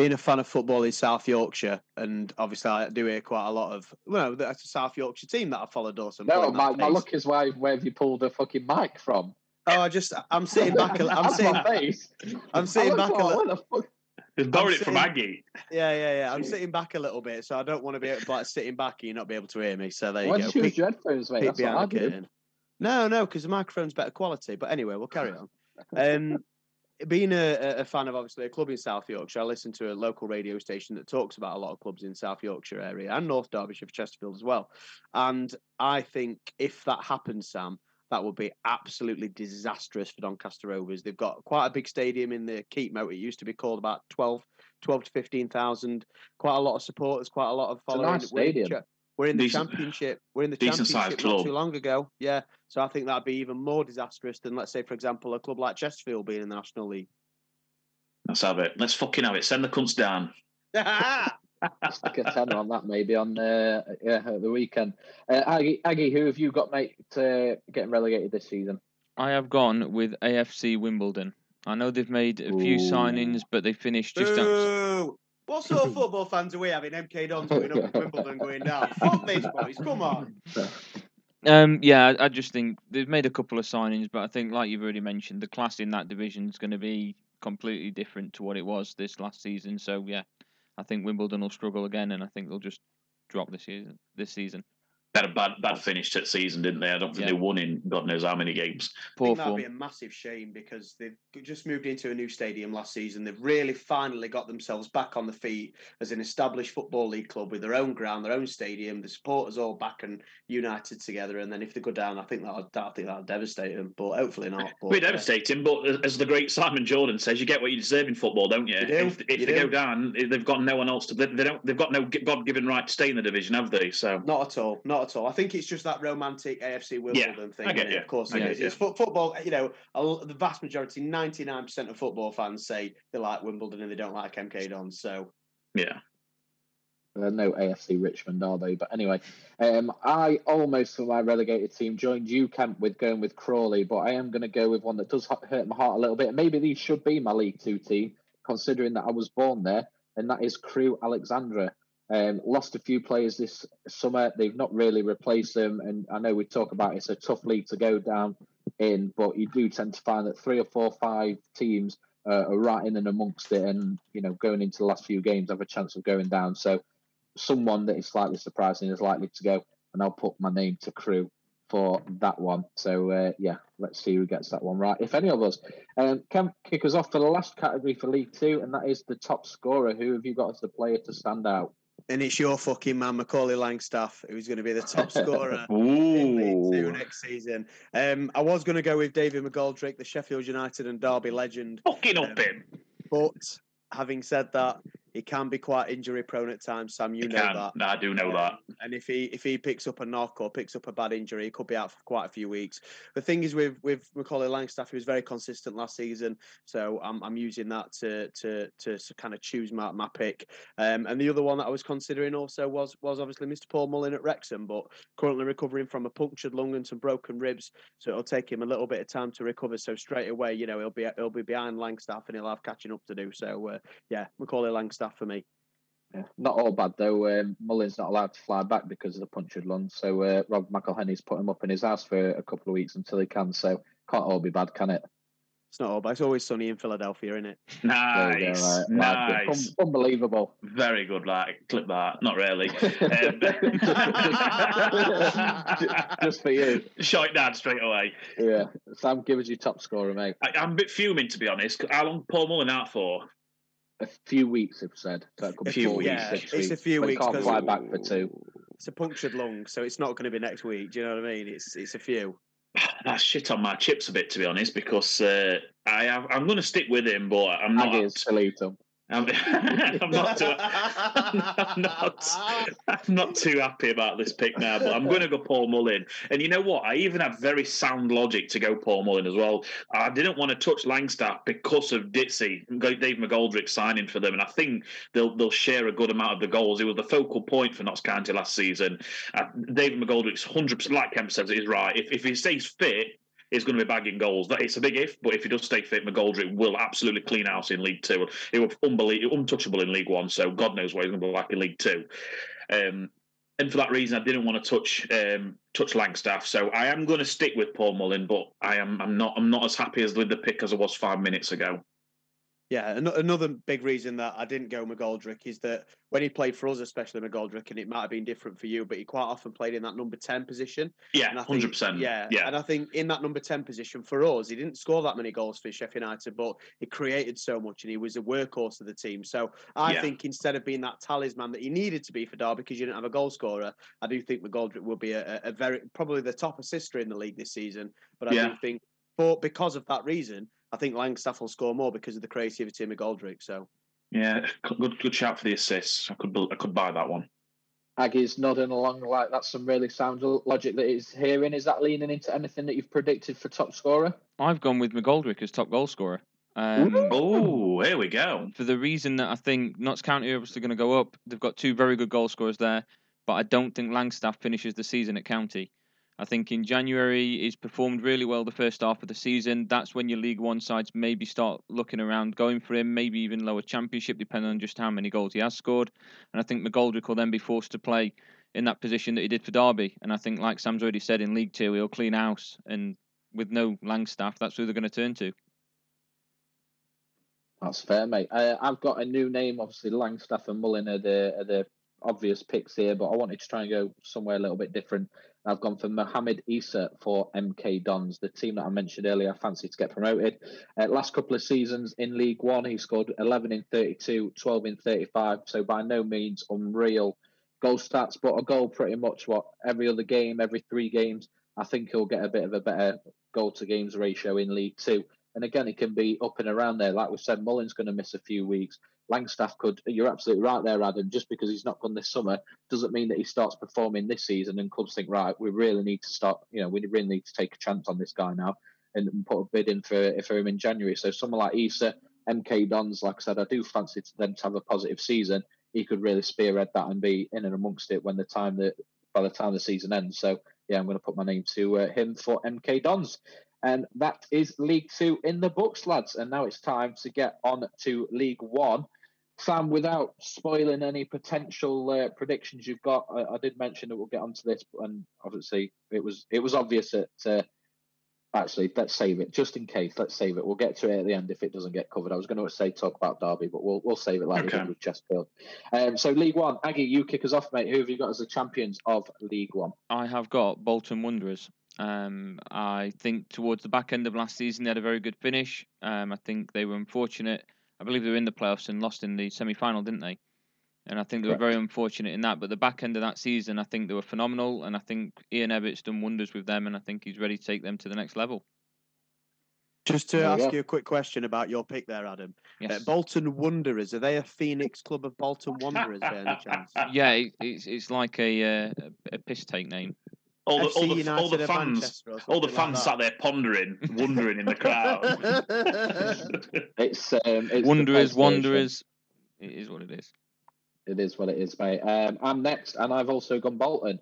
Being a fan of football in South Yorkshire, and obviously I do hear quite a lot of, well, that's a South Yorkshire team that I follow, Dawson. No, my, my look is why where have you pulled the fucking mic from? Oh, I just, I'm sitting back. A, I'm sitting, face. I'm sitting back a little. Just borrowed it from Aggie. Yeah, yeah, yeah. I'm sitting back a little bit, so I don't want to be like sitting back and you not be able to hear me. So there you Why go. Why use your headphones, mate? That's what I did. No, no, because the microphone's better quality. But anyway, we'll carry on. Um, being a, a, fan of obviously a club in South Yorkshire, I listen to a local radio station that talks about a lot of clubs in South Yorkshire area and North Derbyshire Chesterfield as well. And I think if that happens, Sam, that would be absolutely disastrous for Doncaster Rovers. They've got quite a big stadium in the Keepmoat. It used to be called about 12, 12 to 15,000. Quite a lot of supporters, quite a lot of following. It's a nice stadium. We're in the decent, championship. We're in the championship not club. too long ago. Yeah, so I think that'd be even more disastrous than, let's say, for example, a club like Chesterfield being in the National League. Let's have it. Let's fucking have it. Send the cunts down. Stick a tenner on that maybe on uh, yeah the weekend. Uh, Aggie, Aggie, who have you got mate to getting relegated this season? I have gone with AFC Wimbledon. I know they've made a few Ooh. signings, but they finished just. Out... What sort of football fans are we having? MK Dons going up, Wimbledon going down. Fuck this, boys. Come on. Um, yeah, I just think they've made a couple of signings, but I think, like you've already mentioned, the class in that division is going to be completely different to what it was this last season. So yeah, I think Wimbledon will struggle again, and I think they'll just drop this season. This season. Had a bad bad finish to the season, didn't they? I don't think Yeah. they won in God knows how many games. I Poor think that'd form. be a massive shame because they've just moved into a new stadium last season. They've really finally got themselves back on the feet as an established football league club with their own ground, their own stadium. The supporters all back and united together. And then if they go down, I think that I think that'll devastate them. But hopefully not. But, We're uh, devastating, but as the great Simon Jordan says, you get what you deserve in football, don't you? You do, If, if you they go down, they've got no one else to. They, they don't. They've got no God-given right to stay in the division, have they? So Not at all. Not at all. I think it's just that romantic AFC Wimbledon thing. I get innit? you. Of course, I it get It's fo- football. You know, a l- the vast majority, ninety nine percent of football fans say they like Wimbledon and they don't like MK Dons. So yeah, Uh, no AFC Richmond, are they? But anyway, um, I almost for my relegated team joined you, Kemp, with going with Crawley, but I am going to go with one that does hu- hurt my heart a little bit. Maybe these should be my League Two team, considering that I was born there, and that is Crewe Alexandra. Um, lost a few players this summer. They've not really replaced them, and I know we talk about it's a tough league to go down in, but you do tend to find that three or four, five teams uh, are right in and amongst it, and you know going into the last few games have a chance of going down. So someone that is slightly surprising is likely to go, and I'll put my name to Crewe for that one. So uh, yeah, let's see who gets that one right. If any of us um, can kick us off for the last category for League Two, and that is the top scorer. Who have you got as the player to stand out? And it's your fucking man, Macaulay Langstaff, who's going to be the top scorer. Two next season. Um, I was going to go with David McGoldrick, the Sheffield United and Derby legend, fucking up him. but having said that, he can be quite injury prone at times. Sam, you You know can. that. No, I do know that. And if he if he picks up a knock or picks up a bad injury, he could be out for quite a few weeks. The thing is with with Macaulay Langstaff, he was very consistent last season, so I'm I'm using that to to to kind of choose my, my pick. Um, and the other one that I was considering also was was obviously Mr. Paul Mullin at Wrexham, but currently recovering from a punctured lung and some broken ribs, so it'll take him a little bit of time to recover. So straight away, you know, he'll be he'll be behind Langstaff and he'll have catching up to do. So uh, yeah, Macaulay Langstaff for me. Yeah, not all bad though. Um, Mullin's not allowed to fly back because of the punctured lung. So uh, Rob McElhenney's put him up in his house for a couple of weeks until he can. So can't all be bad, can it? It's not all bad. It's always sunny in Philadelphia, isn't it? There you go, Nice, right. Like, nice. un- unbelievable. Very good, like clip that. Not really. Just for you. Shite dad straight away. Yeah. Sam, give us your top scorer, mate. I, I'm a bit fuming to be honest. How long Paul Mullin out for? A few weeks, if said. So it could be A few four weeks. weeks, Yeah, six it's a few but he weeks Can't fly back for two. It's a punctured lung, so it's not going to be next week. Do you know what I mean? It's it's a few. That's shit on my chips a bit to be honest, because uh, I have, I'm going to stick with him, but I'm not. Aggies, Salito. I'm, I'm not too. I'm not. I'm not too happy about this pick now, but I'm going to go Paul Mullin. And you know what? I even have very sound logic to go Paul Mullin as well. I didn't want to touch Langstaff because of Ditzy, Dave McGoldrick signing for them, and I think they'll they'll share a good amount of the goals. It was the focal point for Notts County last season. Uh, David McGoldrick's 100 percent like Kemp says, it is right. If if he stays fit. He's going to be bagging goals. That it's a big if, but if he does stay fit, McGoldrick will absolutely clean house in League Two. He was unbelievable, untouchable in League One. So God knows where he's going to be like in League Two. Um, and for that reason, I didn't want to touch um, touch Langstaff. So I am going to stick with Paul Mullin, but I am I'm not I'm not as happy as with the pick as I was five minutes ago. Yeah, an- another big reason that I didn't go McGoldrick is that when he played for us, especially McGoldrick, and it might have been different for you, but he quite often played in that number ten position. Yeah, And I think- hundred percent. Yeah, yeah. And I think in that number 10 position for us, he didn't score that many goals for Sheffield United, but he created so much and he was a workhorse of the team. So I Yeah. think instead of being that talisman that he needed to be for Derby because you didn't have a goal scorer, I do think McGoldrick will be a, a a very probably the top assister in the league this season. But I Yeah. do think for because of that reason, I think Langstaff will score more because of the creativity of McGoldrick. So Yeah, good good shout for the assists. I could I could buy that one. Aggie's nodding along like that's some really sound logic that he's hearing. Is that leaning into anything that you've predicted for top scorer? I've gone with McGoldrick as top goal scorer. Um, Oh, here we go. for the reason that I think Notts County are obviously going to go up. They've got two very good goal scorers there, but I don't think Langstaff finishes the season at County. I think in January he's performed really well the first half of the season. That's when your League One sides maybe start looking around, going for him, maybe even lower Championship, depending on just how many goals he has scored. And I think McGoldrick will then be forced to play in that position that he did for Derby. And I think, like Sam's already said, in League Two he'll clean house, and with no Langstaff, that's who they're going to turn to. That's fair, mate. Uh, I've got a new name. Obviously, Langstaff and Mullin are the are the obvious picks here, but I wanted to try and go somewhere a little bit different. I've gone for Mohamed Eisa for MK Dons, the team that I mentioned earlier. I fancy to get promoted. Uh, last couple of seasons in League One, he scored 11 in 32, 12 in 35. So by no means unreal goal stats, but a goal pretty much what every other game, every three games. I think he'll get a bit of a better goal to games ratio in League Two. And again, he can be up and around there. Like we said, Mullin's going to miss a few weeks. Langstaff could. You're absolutely right there, Adam. Just because he's not gone this summer doesn't mean that he starts performing this season. And clubs think, right, we really need to start. You know, we really need to take a chance on this guy now and, and put a bid in for for him in January. So someone like Eisa, MK Dons, like I said, I do fancy them to have a positive season. He could really spearhead that and be in and amongst it when the time that by the time the season ends. So yeah, I'm going to put my name to uh, him for MK Dons. And that is League Two in the books, lads. And now it's time to get on to League One. Sam, without spoiling any potential uh, predictions you've got, I, I, did mention that we'll get onto this, and obviously it was it was obvious that. Uh, actually, let's save it just in case. Let's save it. We'll get to it at the end if it doesn't get covered. I was going to say talk about Derby, but we'll we'll save it like okay. we did with Chesterfield. Um, so League One, Aggie, you kick us off, mate. Who have you got as the champions of League One? I have got Bolton Wanderers. Um, I think towards the back end of last season, they had a very good finish. Um, I think they were unfortunate I believe they were in the playoffs and lost in the semi final, didn't they? And I think they were very unfortunate in that. But the back end of that season, I think they were phenomenal. And I think Ian Evatt's done wonders with them. And I think he's ready to take them to the next level. Just to ask you a quick question about your pick there, Adam. Uh, yes. Uh, Bolton Wanderers, are they a Phoenix club of Bolton Wanderers by any chance? Yeah, it, it's it's like a, uh, a piss take name all the, all the, all the fans, all the fans like sat there pondering, wondering in the crowd. it's, um, it's Wanderers, Wanderers. It is what it is. It is what it is, mate. Um, I'm next, and I've also gone Bolton.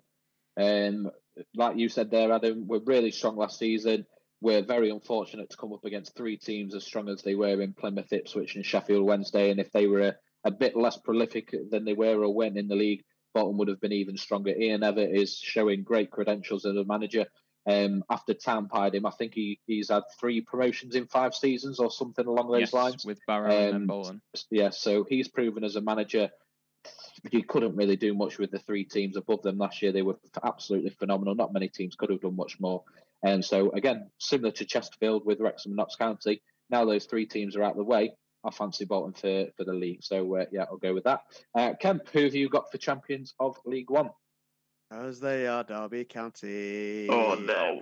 Um, like you said there, Adam, we're really strong last season. We're very unfortunate to come up against three teams as strong as they were in Plymouth, Ipswich, and Sheffield Wednesday. And if they were a, a bit less prolific than they were or went in the league, Bolton would have been even stronger. Ian Evatt is showing great credentials as a manager. Um, after Tampied him, I think he, he's had three promotions in five seasons or something along those yes, lines. With Barrow um, and Bolton. Yeah, so he's proven as a manager. He couldn't really do much with the three teams above them last year. They were absolutely phenomenal. Not many teams could have done much more. And so, again, similar to Chesterfield with Wrexham and Notts County, now those three teams are out of the way. I fancy Bolton for, for the league. So uh, yeah, I'll go with that. Uh, Kemp, who have you got for champions of League One? As they are Derby County. Oh no.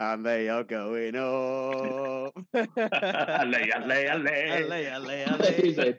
And they are going up. alley, alley, alley. Alley, alley, alley.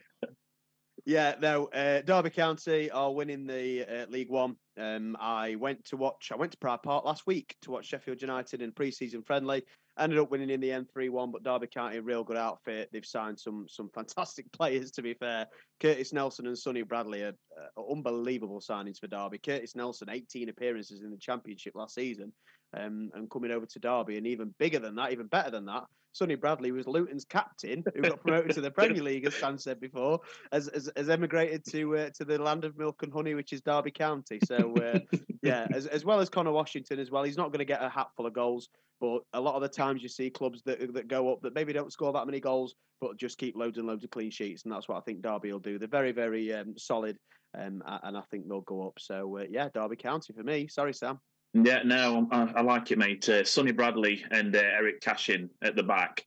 Yeah, no. Uh, Derby County are winning the uh, League One. Um, I went to watch. I went to Pride Park last week to watch Sheffield United in pre-season friendly. Ended up winning in the end three one, but Derby County a real good outfit. They've signed some some fantastic players. To be fair, Curtis Nelson and Sonny Bradley are, uh, unbelievable signings for Derby. Curtis Nelson, 18 appearances in the Championship last season, um, and coming over to Derby, and even bigger than that, even better than that, Sonny Bradley was Luton's captain, who got promoted to the Premier League, as Sam said before, has, has, has emigrated to uh, to the land of milk and honey, which is Derby County. So uh, yeah, as, as well as Conor Washington as well, he's not going to get a hat full of goals, but a lot of the times you see clubs that that go up that maybe don't score that many goals, but just keep loads and loads of clean sheets, and that's what I think Derby will do. They're very very um, solid, um, and I think they'll go up. So uh, yeah, Derby County for me. Sorry, Sam. Yeah, no, I, I like it, mate. Uh, Sonny Bradley and uh, Eiran Cashin at the back,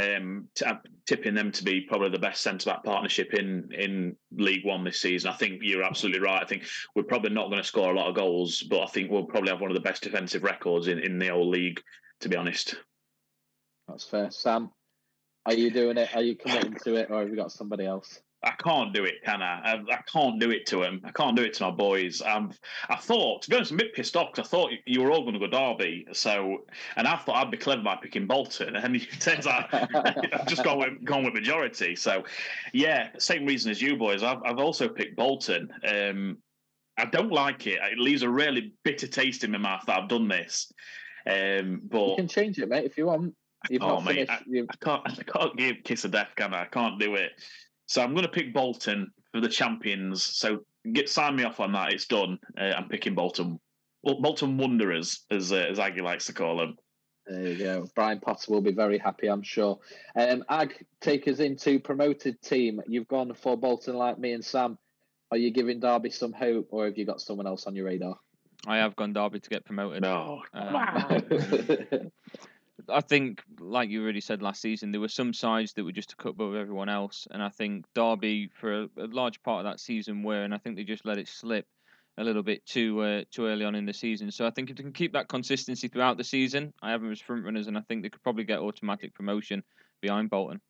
um, t- tipping them to be probably the best centre back partnership in in League One this season. I think you're absolutely right. I think we're probably not going to score a lot of goals, but I think we'll probably have one of the best defensive records in, in the whole league, to be honest. That's fair. Sam, are you doing it? Are you committing to it, or have you got somebody else? I can't do it, can I? I? I? can't do it to him. I can't do it to my boys. Um, I thought, to be honest, I'm a bit pissed off because I thought you were all going to go Derby. So, and I thought I'd be clever by picking Bolton, and it turns out I've just gone with gone with majority. So, yeah, same reason as you boys. I've I've also picked Bolton. Um, I don't like it. It leaves a really bitter taste in my mouth that I've done this. Um, but you can change it, mate, if you want. You've oh, mate, I, I, can't. I can't give kiss of death, can I? I can't do it. So I'm going to pick Bolton for the champions. So get sign me off on that. It's done. Uh, I'm picking Bolton. Well, Bolton Wanderers, as uh, as Aggie likes to call them. There you go. Brian Potter will be very happy, I'm sure. Um, Ag, take us into promoted team. You've gone for Bolton like me and Sam. are you giving Derby some hope, or have you got someone else on your radar? I have gone Derby to get promoted. No. Um, Wow. I think, like you already said last season, there were some sides that were just a cut above everyone else, and I think Derby, for a, a large part of that season, were, and I think they just let it slip a little bit too uh, too early on in the season. So I think if they can keep that consistency throughout the season, I have them as front runners, and I think they could probably get automatic promotion behind Bolton.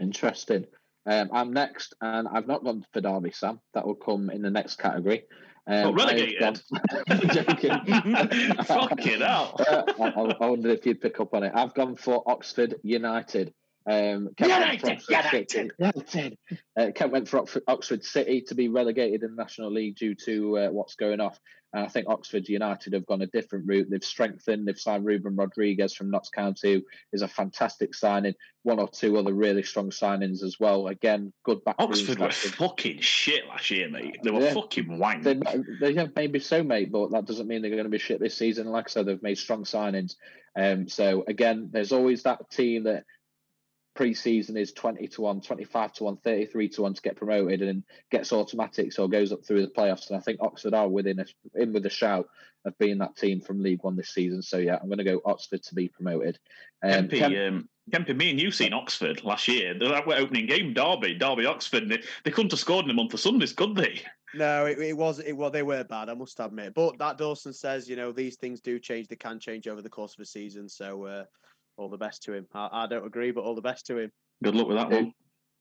Interesting. Um, I'm next, and I've not gone for Derby, Sam. That will come in the next category. Um, relegated? I'm joking. Fucking hell. Uh, I, I- I wondered if you'd pick up on it. I've gone for Oxford United. Um, Kent went for United, Oxford City. United. Uh, Kent went for Oxford, Oxford City to be relegated in the National League due to uh, what's going off. And I think Oxford United have gone a different route. They've strengthened. They've signed Ruben Rodrigues from Notts County, who is a fantastic signing. One or two other really strong signings as well. Again, good back. Oxford were fucking shit last year, mate. They were Yeah. fucking wank. They, they have maybe so, mate, but that doesn't mean they're going to be shit this season. Like I said, they've made strong signings. Um, so again, there's always that team that pre-season is 20 to 1, 25 to 1, 33 to 1 to get promoted and gets automatics or goes up through the playoffs. And I think Oxford are within a, in with a shout of being that team from League One this season. So yeah, I'm going to go Oxford to be promoted. Um, Kempy, Kemp- um, Kempy, me and you seen Oxford last year. That were opening game, Derby, Derby Oxford. They, they couldn't have scored in a month of Sundays, could they? No, it, it was it well they were bad, I must admit. But that Dawson says, you know, these things do change. They can change over the course of a season. So uh, all the best to him. I, I don't agree, but all the best to him. Good luck with that one.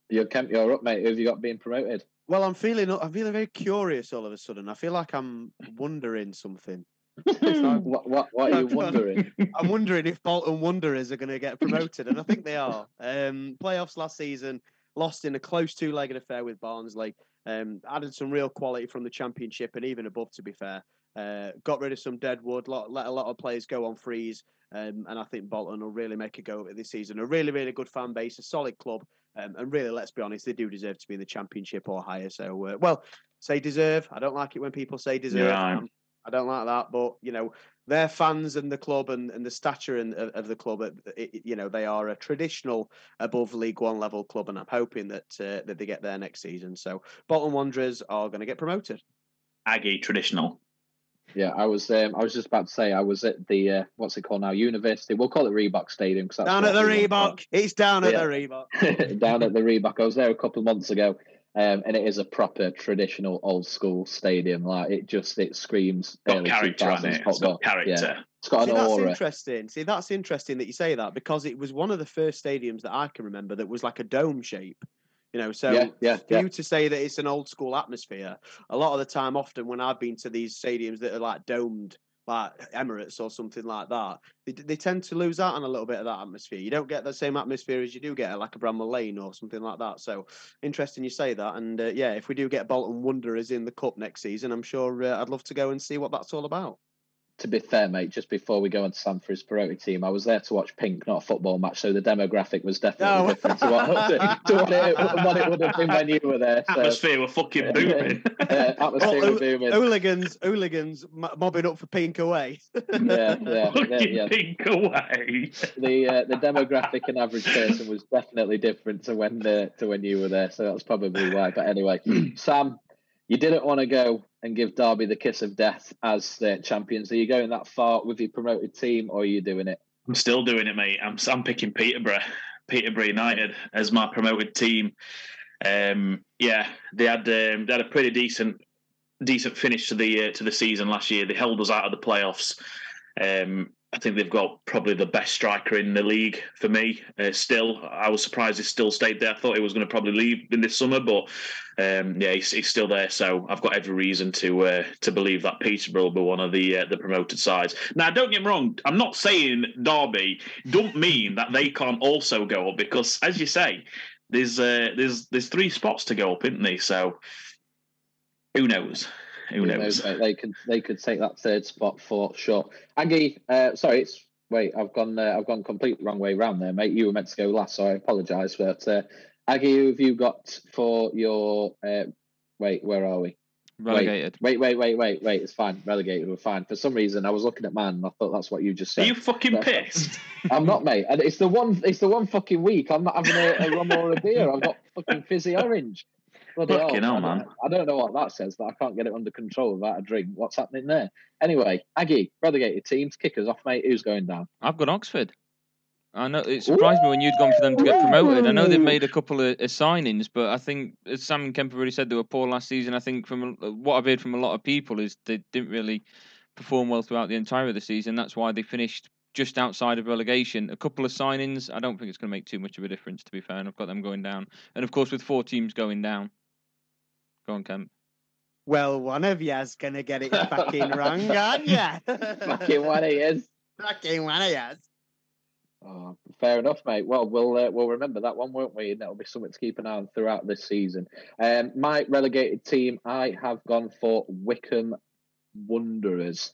you're, Kemp, you're up, mate. Who have you got being promoted? Well, I'm feeling I'm feeling very curious all of a sudden. I feel like I'm wondering something. I'm, What, what, what are you wondering? I'm wondering if Bolton Wanderers are going to get promoted, and I think they are. Um, playoffs last season, lost in a close two-legged affair with Barnsley. Um, added some real quality from the Championship and even above, to be fair. Uh, got rid of some dead wood, lot, let a lot of players go on freeze, um, and I think Bolton will really make a go of it this season. A really, really good fan base, a solid club, um, and really, let's be honest, they do deserve to be in the Championship or higher. So, uh, well, say deserve. I don't like it when people say deserve. Um, I don't like that, but you know, their fans and the club and, and the stature and, of, of the club, it, it- you know, they are a traditional above League One level club, and I'm hoping that uh, that they get there next season. So Bolton Wanderers are going to get promoted. Aggie traditional. Yeah, I was. Um, I was just about to say I was at the uh, what's it called now? University. We'll call it Reebok Stadium because down at the Reebok, it's down at Yeah. the Reebok. down at the Reebok. I was there a couple of months ago, um, and it is a proper traditional old school stadium. Like it just it screams Got early character, 2000s hasn't it? It's football. got character. Yeah, it's got See, an that's aura. interesting. See, that's interesting that you say that because it was one of the first stadiums that I can remember that was like a dome shape. You know, so yeah, yeah, for yeah. you to say that it's an old school atmosphere, a lot of the time, often when I've been to these stadiums that are like domed, like Emirates or something like that, they, they tend to lose out on a little bit of that atmosphere. You don't get the same atmosphere as you do get at like a Bramall Lane or something like that. So interesting you say that. And uh, yeah, if we do get Bolton Wanderers in the cup next season, I'm sure uh, I'd love to go and see what that's all about. To be fair, mate, just before we go on to Sam for his Perotti team, I was there to watch Pink, not a football match, so the demographic was definitely No. different to what, to what, it, what it would have been when you were there. So, Atmosphere were fucking booming. uh, atmosphere Oh, was booming. hooligans, hooligans mobbing up for pink away. Yeah, yeah, yeah, fucking yeah. pink away. the uh, the demographic and average person was definitely different to when the, to when you were there, so that's probably why. But anyway, Sam, you didn't want to go and give Derby the kiss of death as the champions. Are you going that far with your promoted team, or are you doing it? I'm still doing it, mate. I'm I'm picking Peterborough, Peterborough United as my promoted team. Um, yeah, they had um, they had a pretty decent decent finish to the uh, to the season last year. They held us out of the playoffs. Um, I think they've got probably the best striker in the league for me. Uh, still, I was surprised he still stayed there. I thought he was going to probably leave in this summer, but um, yeah, he's, he's still there. So I've got every reason to uh, to believe that Peterborough will be one of the uh, the promoted sides. Now, don't get me wrong. I'm not saying Derby don't mean that they can't also go up because, as you say, there's uh, there's there's three spots to go up, isn't there? So who knows? Who knows? mate? They could they could take that third spot for sure. Aggie, uh, sorry, it's wait, I've gone uh, I've gone complete wrong way round there, mate. You were meant to go last, so I apologise. But uh, Aggie, who have you got for your? Uh, wait, where are we? Relegated. Wait, wait, wait, wait, wait. It's fine. Relegated. We're fine. For some reason, I was looking at man, and I thought that's what you just said. Are said. you fucking Yeah. pissed? I'm not, mate. And it's the one. It's the one fucking week. I'm not having a, a rum or a beer. I've got fucking fizzy orange. Bloody Fucking hell, I don't- man. I don't know what that says, but I can't get it under control without a drink. What's happening there? Anyway, Aggie, relegated teams, kickers off, mate. Who's going down? I've got Oxford. I know it surprised me when you'd gone for them to get promoted. I know they've made a couple of, of signings, but I think as Sam and Kemper already said they were poor last season. I think from what I've heard from a lot of people is they didn't really perform well throughout the entire of the season. That's why they finished just outside of relegation. A couple of signings. I don't think it's going to make too much of a difference, to be fair. And I've got them going down, and of course with four teams going down. Go on, Kemp. Well, one of you's gonna get it fucking wrong, aren't ya? Fucking one he is. Fucking one of you's. Oh, fair enough, mate. Well, we'll uh, we'll remember that one, won't we? And that'll be something to keep an eye on throughout this season. Um, my relegated team, I have gone for Wycombe Wanderers.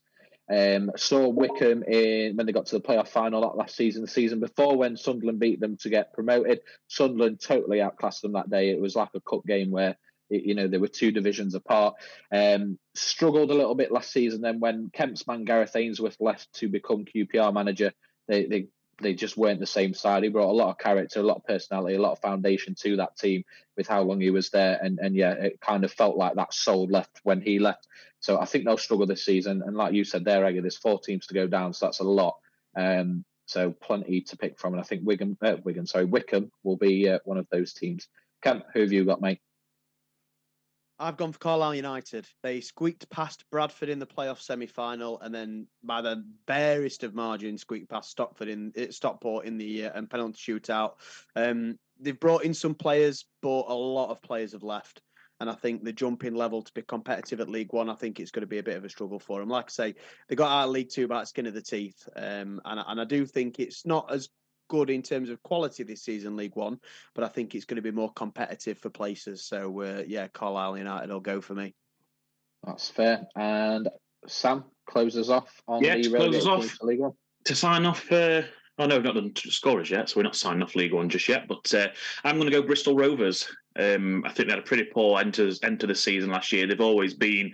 Um, saw Wickham in when they got to the playoff final that last season, the season before when Sunderland beat them to get promoted. Sunderland totally outclassed them that day. It was like a cup game where you know they were two divisions apart. Um, struggled a little bit last season. Then when Kemp's man Gareth Ainsworth left to become QPR manager, they they they just weren't the same side. He brought a lot of character, a lot of personality, a lot of foundation to that team with how long he was there. And and yeah, it kind of felt like that soul left when he left. So I think they'll struggle this season. And like you said there, Egger, there's four teams to go down, so that's a lot. Um, so plenty to pick from. And I think Wigan, uh, Wigan, sorry, Wycombe will be uh, one of those teams. Kemp, who have you got, mate? I've gone for Carlisle United. They squeaked past Bradford in the playoff semi-final, and then by the barest of margins, squeaked past Stockford in uh, Stockport in the uh, and penalty shootout. Um, they've brought in some players, but a lot of players have left. And I think the jumping level to be competitive at League One, I think it's going to be a bit of a struggle for them. Like I say, they got out of League Two by the skin of the teeth, um, and and I do think it's not as good in terms of quality this season, League One, but I think it's going to be more competitive for places. So uh, yeah, Carlisle United will go for me. That's fair. And Sam closes off on Yeah, the to close us off. teams League One. to sign off. Uh, oh no, we've not done scorers yet, so we're not signing off League One just yet. But uh, I'm going to go Bristol Rovers. Um, I think they had a pretty poor end to, end to the season last year. They've always been.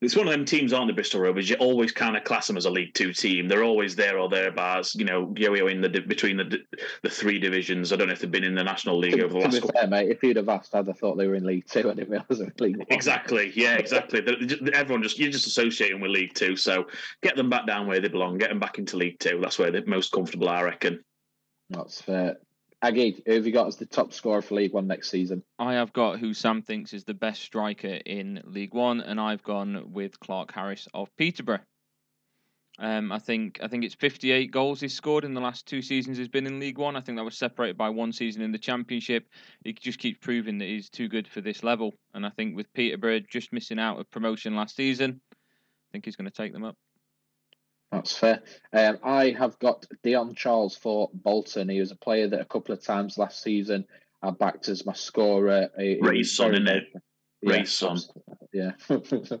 It's one of them teams, aren't the Bristol Rovers? You always kind of class them as a League Two team. They're always there or thereabouts. You know, yo-yo in the between the the three divisions. I don't know if they've been in the National League To, over the to last be fair, mate, if you'd have asked, I'd have thought they were in League Two. I didn't realise they were in League One. Exactly. Yeah, exactly. Everyone just you're just associating with League Two, so get them back down where they belong. Get them back into League Two. That's where they're most comfortable, I reckon. That's fair. Aggie, who have you got as the top scorer for League One next season? I have got who Sam thinks is the best striker in League One, and I've gone with Clarke-Harris of Peterborough. Um, I think I think it's 58 goals he's scored in the last two seasons he's been in League One. I think that was separated by one season in the Championship. He just keeps proving that he's too good for this level, and I think with Peterborough just missing out of promotion last season, I think he's going to take them up. That's fair. Um, I have got Dion Charles for Bolton. He was a player that a couple of times last season I backed as my scorer. He- he Ray's son, very innit? good. Yeah, Ray's son. Yeah.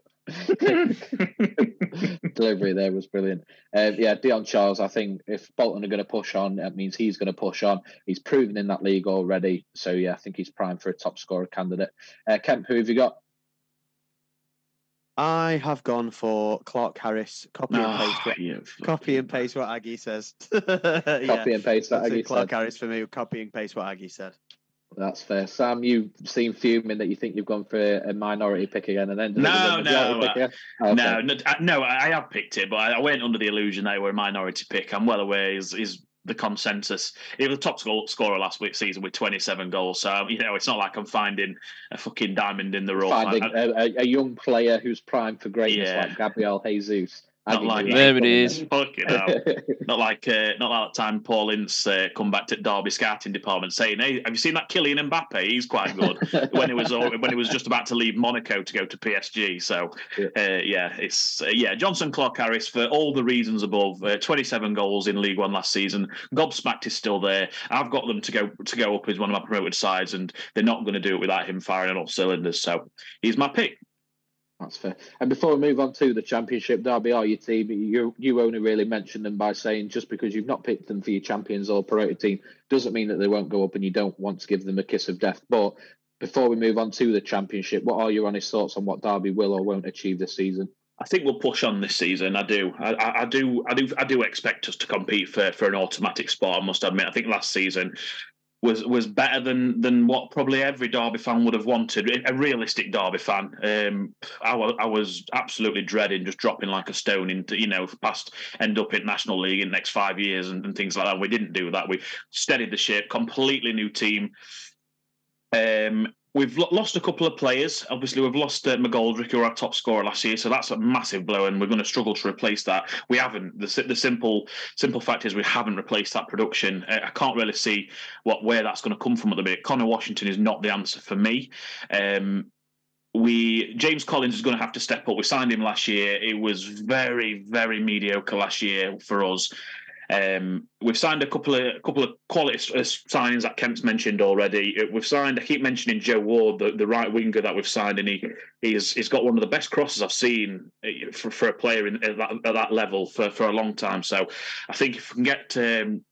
Delivery there was brilliant. Um, yeah, Dion Charles. I think if Bolton are going to push on, that means he's going to push on. He's proven in that league already. So yeah, I think he's primed for a top scorer candidate. Uh, Kemp, who have you got? I have gone for Clarke-Harris. Copy and ah, paste. Oh, What, yeah, copy and paste what Aggie says. yeah. Copy and paste that. That's it, Aggie Clark said. Harris for me. Copy and paste what Aggie said. That's fair. Sam, you seem fuming that you think you've gone for a minority pick again, and then ended No, with uh, a no. Okay. No, no, I- no, I have picked it, but I I went under the illusion that it were a minority pick. I'm well aware is is the consensus. He was the top score, scorer last week season with 27 goals. So you know, it's not like I'm finding a fucking diamond in the rough. finding I- I- a, a, a young player who's primed for greatness Yeah. like Gabriel Jesus. Not like There it is. it was. Fucking hell. Not like uh, not like that time Paul Ince uh, come back to Derby scouting department saying, "Hey, have you seen that Kylian Mbappe? He's quite good." when it was when it was just about to leave Monaco to go to PSG. So Yeah. uh, yeah, it's uh, yeah Johnson Clarke-Harris for all the reasons above. Uh, Twenty seven goals in League One last season. Gobsmacked is still there. I've got them to go to go up as one of my promoted sides, and they're not going to do it without him firing on all cylinders. So he's my pick. That's fair. And before we move on to the championship, Derby are your team. You you only really mentioned them by saying just because you've not picked them for your champions or promoted team doesn't mean that they won't go up, and you don't want to give them a kiss of death. But before we move on to the championship, what are your honest thoughts on what Derby will or won't achieve this season? I think we'll push on this season. I do. I, I, do. I do. I do expect us to compete for, for an automatic spot. I must admit. I think last season was was better than than what probably every Derby fan would have wanted. A realistic Derby fan. Um, I, I was absolutely dreading just dropping like a stone into you know past end up in National League in the next five years and, and things like that. We didn't do that. We steadied the ship. Completely new team. Um, We've lost a couple of players. Obviously, we've lost uh, McGoldrick, who were our top scorer last year, so that's a massive blow, and we're going to struggle to replace that. We haven't. The, the simple simple fact is we haven't replaced that production. Uh, I can't really see what where that's going to come from at the minute. Conor Washington is not the answer for me. Um, we James Collins is going to have to step up. We signed him last year. It was very very mediocre last year for us. Um, we've signed a couple of a couple of quality uh, signings that Kemp's mentioned already. Uh, We've signed. I keep mentioning Joe Ward, the, the right winger that we've signed, and he he's he's got one of the best crosses I've seen uh, for, for a player in, at, that, at that level for, for a long time. So I think if we can get um,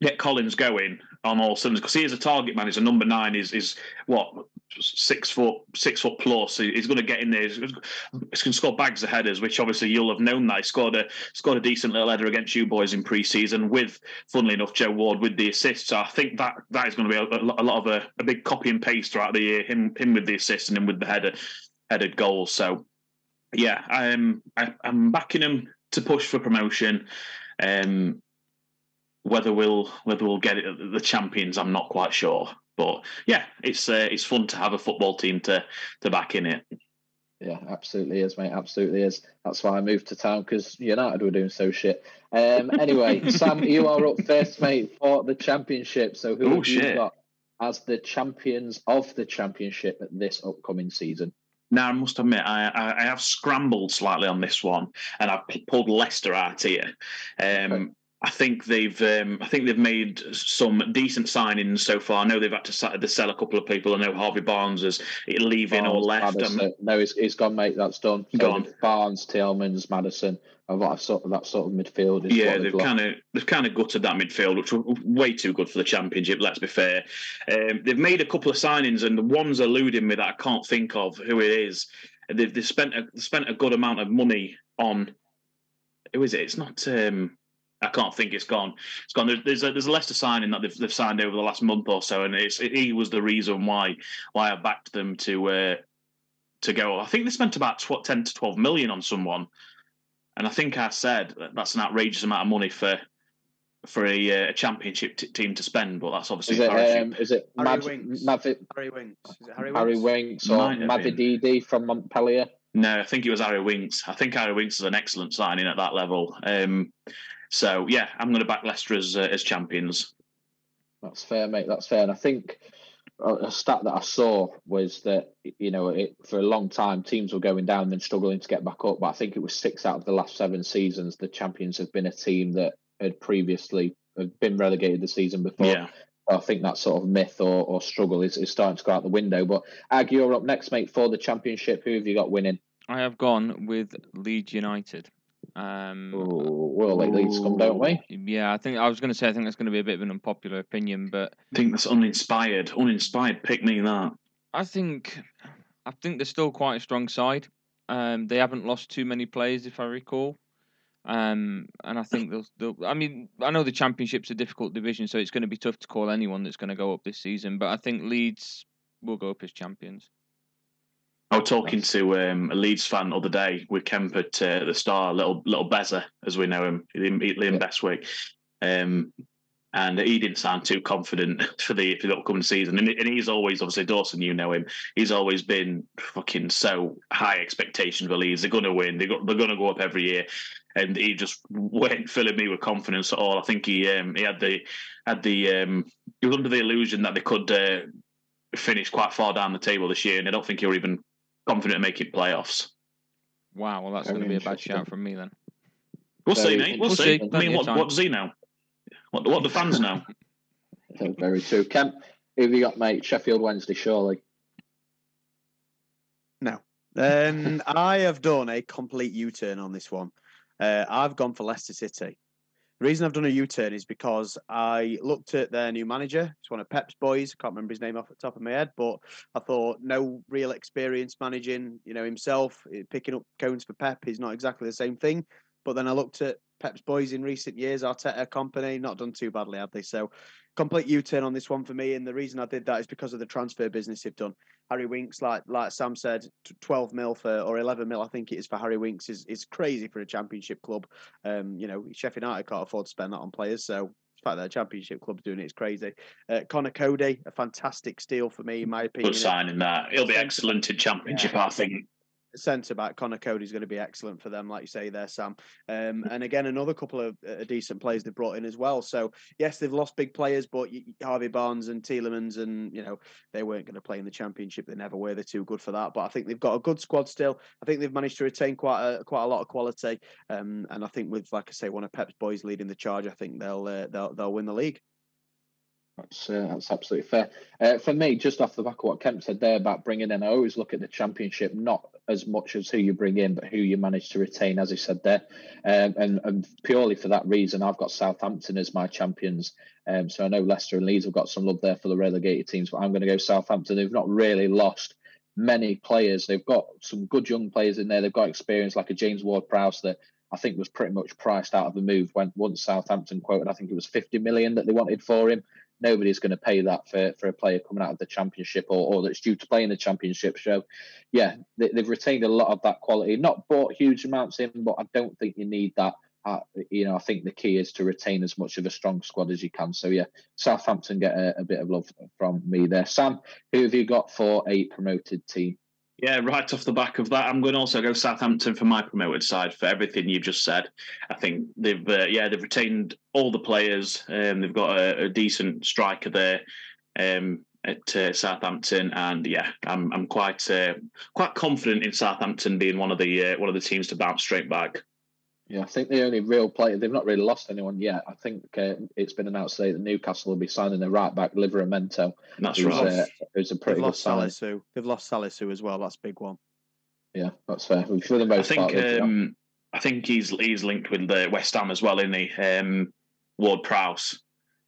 get Collins going on all cylinders, because he is a target man. He's a number nine. Is is what six foot six foot plus. He's going to get in there. He's, he's going to score bags of headers, which obviously you'll have known that he scored a scored a decent little header against you boys in pre-season. With funnily enough, Joe Ward with the assist. So I think that that is going to be a, a lot of a, a big copy and paste throughout the year. Him him with the assist and him with the header headed goals. So yeah, I'm I, I'm backing him to push for promotion. Um, whether we'll whether we'll get it the champions, I'm not quite sure. But yeah, it's uh, it's fun to have a football team to to back in it. Yeah, absolutely is, mate. Absolutely is. That's why I moved to town because United were doing so shit. Um, anyway, Sam, you are up first, mate, for the championship. So who Oh, have you shit. got as the champions of the championship at this upcoming season? Now I must admit, I, I, I have scrambled slightly on this one, and I've pulled Leicester out here. Um, Okay. I think they've um, I think they've made some decent signings so far. I know they've had to, sell a couple of people. I know Harvey Barnes is leaving or left. Maddison. Um, no, he's, he's gone, mate. That's done. So Gone. Barnes, Tielemans, Maddison. Of that sort of that sort of midfield. Is yeah, they've kind of they've kind of gutted that midfield, which was way too good for the championship. Let's be fair. Um, they've made a couple of signings, and the one's eluding me that I can't think of who it is. They've, they've spent a spent a good amount of money on. Who is it? It's not. Um, I can't think. It's gone. It's gone. There- There's a there's a Leicester signing that they've, they've signed over the last month or so, and it's he was the reason why why I backed them to uh, to go. I think they spent about tw- ten to twelve million on someone, and I think I said that that's an outrageous amount of money for for a, uh, a championship t- team to spend. But that's obviously Is it, parachute. um, is it Harry Mad, Winks. Mavi, Harry Winks. Is it Harry Winks? Harry Winks or Might have. Mavididi from Montpellier? No, I think it was Harry Winks. I think Harry Winks is an excellent signing at that level. Um, so yeah, I'm going to back Leicester as uh, as champions. That's fair, mate. That's fair. And I think a a stat that I saw was that you know it, for a long time teams were going down and then struggling to get back up. But I think it was six out of the last seven seasons the champions have been a team that had previously had been relegated the season before. Yeah. I think that sort of myth or, or struggle is, is starting to go out the window. But Ag, you're up next, mate, for the championship. Who have you got winning? I have gone with Leeds United. Um, Oh, we'll let Leeds come, don't we? yeah, I think I was going to say I think that's going to be a bit of an unpopular opinion, but I think that's uninspired. Uninspired. Pick me that. I think I think they're still quite a strong side. Um, they haven't lost too many players, if I recall. Um, and I think they'll, they'll. I mean, I know the championship's a difficult division, so it's going to be tough to call anyone that's going to go up this season. But I think Leeds will go up as champions. I was talking to um, a Leeds fan the other day with Kemp at uh, the Star, little little Bezza, as we know him, Liam. Bestwick, um, and he didn't sound too confident for the for the upcoming season. And, and he's always, obviously, Dawson, you know him. He's always been fucking so high expectation for Leeds. They're going to win. They going to go up every year. And he just weren't filling me with confidence at all. I think he um, he had the had the um, he was under the illusion that they could uh, finish quite far down the table this year, and I don't think he were even confident in making playoffs. Wow, well that's going to be a bad shout from me then. We'll see, mate. We'll We'll see. see. I mean, what, what does he know? What, what do fans know? Very true. Kemp, who have you got, mate? Sheffield Wednesday, surely. No. Um, I have done a complete U-turn on this one. Uh, I've gone for Leicester City. The reason I've done a U-turn is because I looked at their new manager. It's one of Pep's boys. I Can't remember his name off the top of my head, but I thought no real experience managing. You know himself eh, picking up cones for Pep is not exactly the same thing. But then I looked at Pep's boys in recent years, Arteta Kompany, not done too badly, have they? So complete U-turn on this one for me. And the reason I did that is because of the transfer business they've done. Harry Winks, like like Sam said, 12 mil for or 11 mil, I think it is for Harry Winks, is is crazy for a championship club. Um, you know, Sheffield United can't afford to spend that on players, so the fact that a championship club's doing it is crazy. Uh, Conor Coady, a fantastic steal for me, in my opinion. Good signing that. He'll be excellent in championship, I think. Centre back Conor Coady's going to be excellent for them, like you say there, Sam. Um, and again, another couple of uh, decent players they've brought in as well. So yes, they've lost big players, but Harvey Barnes and Tielemans, and you know they weren't going to play in the championship. They never were. They're too good for that. But I think they've got a good squad still. I think they've managed to retain quite a quite a lot of quality. Um, and I think with like I say, one of Pep's boys leading the charge, I think they'll uh, they'll they'll win the league. That's uh, that's absolutely fair. Uh, for me, just off the back of what Kemp said there about bringing in, I always look at the championship not as much as who you bring in, but who you manage to retain, as he said there. Um, and, and purely for that reason, I've got Southampton as my champions. Um, so I know Leicester and Leeds have got some love there for the relegated teams, but I'm going to go Southampton. They've not really lost many players. They've got some good young players in there. They've got experience like a James Ward-Prowse that I think was pretty much priced out of the move when once Southampton quoted, I think it was 50 million that they wanted for him nobody's going to pay that for, for a player coming out of the championship or, or that's due to play in the championship. So, yeah, they, have retained a lot of that quality. Not bought huge amounts in, but I don't think you need that. Uh, you know, I think the key is to retain as much of a strong squad as you can. So, yeah, Southampton get a, a bit of love from me there. Sam, who have you got for a promoted team? Yeah, right off the back of that, I'm going to also go Southampton for my promoted side for everything you just said. I think they've uh, yeah they've retained all the players. Um, they've got a, a decent striker there um, at uh, Southampton, and yeah, I'm I'm quite uh, quite confident in Southampton being one of the uh, one of the teams to bounce straight back. Yeah, I think the only real player they've not really lost anyone yet. I think uh, it's been announced today that Newcastle will be signing their right back Livramento. That's who's, right. Uh, who's a pretty They've lost good Salisu. They've lost Salisu as well. That's a big one. Yeah, that's fair. For the most I think part, um, I think he's he's linked with the West Ham as well, isn't he? Um, Ward Prowse.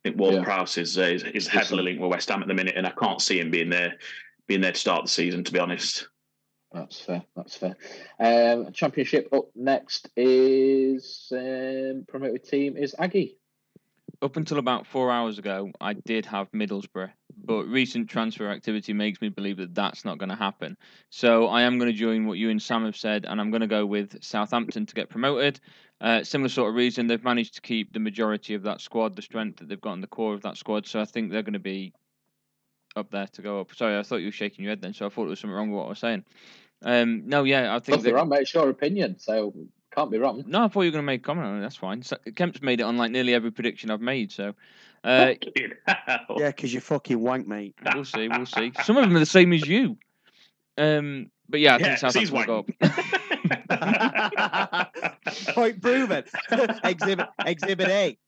I think Ward yeah. Prowse is, uh, is is heavily linked with West Ham at the minute, and I can't see him being there being there to start the season. To be honest. That's fair. That's fair. Um, championship up next is um, promoted team is Aggie. Up until about four hours ago, I did have Middlesbrough, but recent transfer activity makes me believe that that's not going to happen. So I am going to join what you and Sam have said, and I'm going to go with Southampton to get promoted. Uh, similar sort of reason, they've managed to keep the majority of that squad, the strength that they've got in the core of that squad. So I think they're going to be up there to go up. Sorry, I thought you were shaking your head then, so I thought there was something wrong with what I was saying. Um, no, yeah, I think. Nothing wrong, mate. It's your opinion, so can't be wrong. No, I thought you were going to make a comment on it. That's fine. So, Kemp's made it on like nearly every prediction I've made. So, uh, yeah, because you're fucking wank, mate. We'll see. We'll see. Some of them are the same as you. Um, but yeah, I think yeah, Southampton will go up. Point proven. exhibit Exhibit A.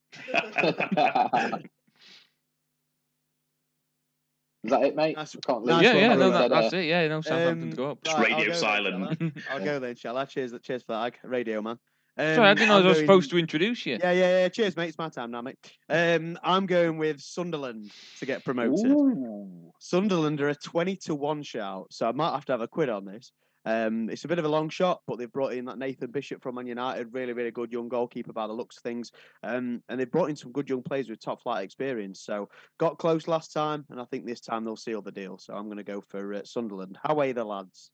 Is that it, mate? That's, Can't nice yeah, yeah, no, that, But, that's it. Yeah, no, Southampton Um, go up. Just Right, radio I'll then, silent. shall I? I'll go then, shall I? Cheers, cheers for that, radio man. Um, Sorry, I didn't know I I'm was going- supposed to introduce you. Yeah, yeah, yeah. Cheers, mate. It's my time now, mate. Um, I'm going with Sunderland to get promoted. Ooh. Sunderland are a 20 to 1 shout, so I might have to have a quid on this. Um, it's a bit of a long shot, but they've brought in that Nathan Bishop from Man United, really, really good young goalkeeper by the looks of things. Um, and they've brought in some good young players with top flight experience. So got close last time, and I think this time they'll seal the deal. So I'm going to go for uh, Sunderland. How are the lads?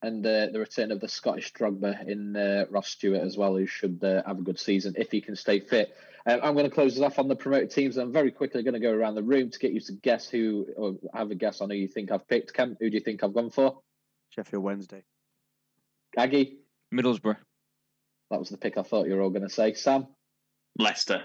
and uh, the return of the Scottish Drogba in uh, Ross Stewart as well, who should uh, have a good season if he can stay fit. Um, I'm going to close us off on the promoted teams. I'm very quickly going to go around the room to get you to guess who, or have a guess on who you think I've picked. Kemp, who do you think I've gone for? Sheffield Wednesday. Aggie, Middlesbrough. that was the pick I thought you were all going to say. Sam, Leicester.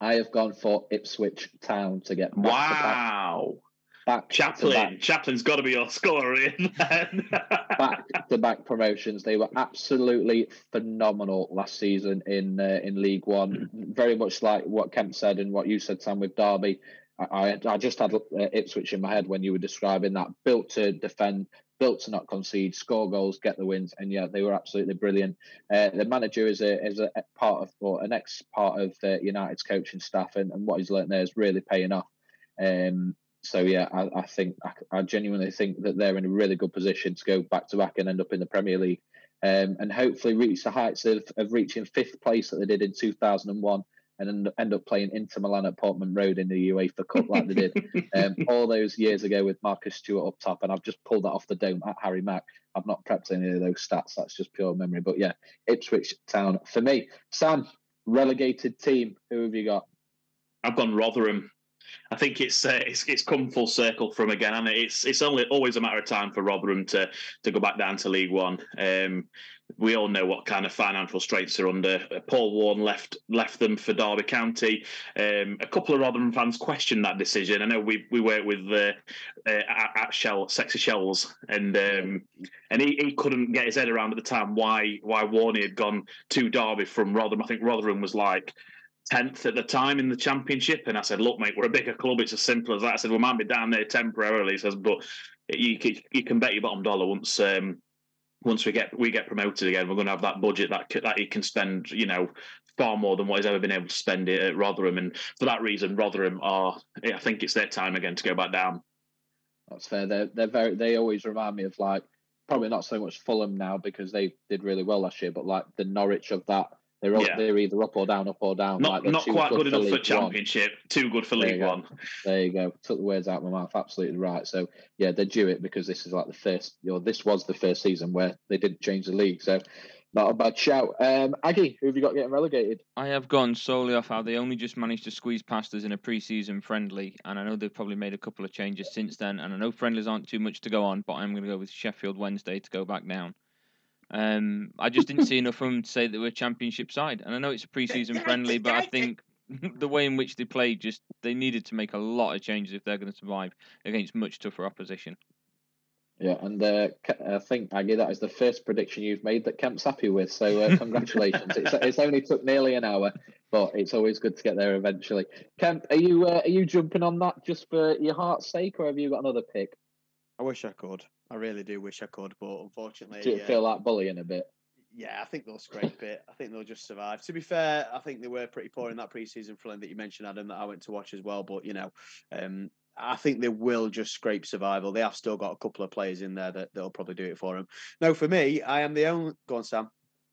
I have gone for Ipswich Town to get back Wow. to back, back to Chaplin. back Chaplin's got to be your scorer in then. back to back promotions. They were absolutely phenomenal last season in uh, in League One. Very much like what Kemp said and what you said, Sam, with Derby. I, I, I just had uh, Ipswich in my head when you were describing that. Built to defend, built to not concede, score goals, get the wins, and yeah, they were absolutely brilliant. Uh, the manager is a is a part of or an ex part of uh, United's coaching staff, and, and what he's learnt there is really paying off. Um, so yeah, I, I think I, I genuinely think that they're in a really good position to go back to back and end up in the Premier League. um, and hopefully reach the heights of, of reaching fifth place that they did in 2001 and end, end up playing Inter Milan at Portman Road in the UEFA Cup like they did um, all those years ago with Marcus Stewart up top. And I've just pulled that off the dome at Harry Mack. I've not prepped any of those stats. That's just pure memory. But yeah, Ipswich Town for me. Sam, relegated team. Who have you got? I've gone Rotherham. I think it's uh, it's it's come full circle from again, and it's it's only always a matter of time for Rotherham to to go back down to League One. Um, we all know what kind of financial straits they're under. Uh, Paul Warne left left them for Derby County. Um, a couple of Rotherham fans questioned that decision. I know we we worked with uh, uh, at, Shell Sexy Shells, and um, and he, he couldn't get his head around at the time why why Warney had gone to Derby from Rotherham. I think Rotherham was like tenth at the time in the championship, and I said, "Look, mate, we're a bigger club. It's as simple as that." I said, "We might be down there temporarily." He says, "But you you can bet your bottom dollar once." Um, once we get we get promoted again, we're going to have that budget that that he can spend, you know, far more than what he's ever been able to spend it at Rotherham. And for that reason, Rotherham are, I think it's their time again to go back down. That's fair. They're they're very. They always remind me of like probably not so much Fulham now because they did really well last year, but like the Norwich of that they're, yeah. they're either up or down, up or down. Not, like not quite good, good enough for Championship, one. too good for League One. There you go. Took the words out of my mouth. Absolutely right. So, yeah, they're due it because this is like the first, you know, this was the first season where they didn't change the league. So, not a bad shout. Um, Aggie, who have you got getting relegated? I have gone solely off how they only just managed to squeeze past us in a pre-season friendly, and I know they've probably made a couple of changes since then. And I know friendlies aren't too much to go on, but I'm going to go with Sheffield Wednesday to go back down. Um, I just didn't see enough of them to say that we're a championship side. And I know it's a preseason friendly, but I think the way in which they played, just they needed to make a lot of changes if they're going to survive against much tougher opposition. Yeah, and uh, I think Aggie, that is the first prediction you've made that Kemp's happy with. So uh, congratulations! it's, it's only took nearly an hour, but it's always good to get there eventually. Kemp, are you uh, are you jumping on that just for your heart's sake, or have you got another pick? I wish I could. I really do wish I could, but unfortunately, do you feel like bullying a bit? Yeah, I think they'll scrape it. I think they'll just survive. To be fair, I think they were pretty poor in that preseason friendly that you mentioned, Adam, that I went to watch as well. But you know, um, I think they will just scrape survival. They have still got a couple of players in there that they'll probably do it for them. No, for me, I am the only. Go on, Sam.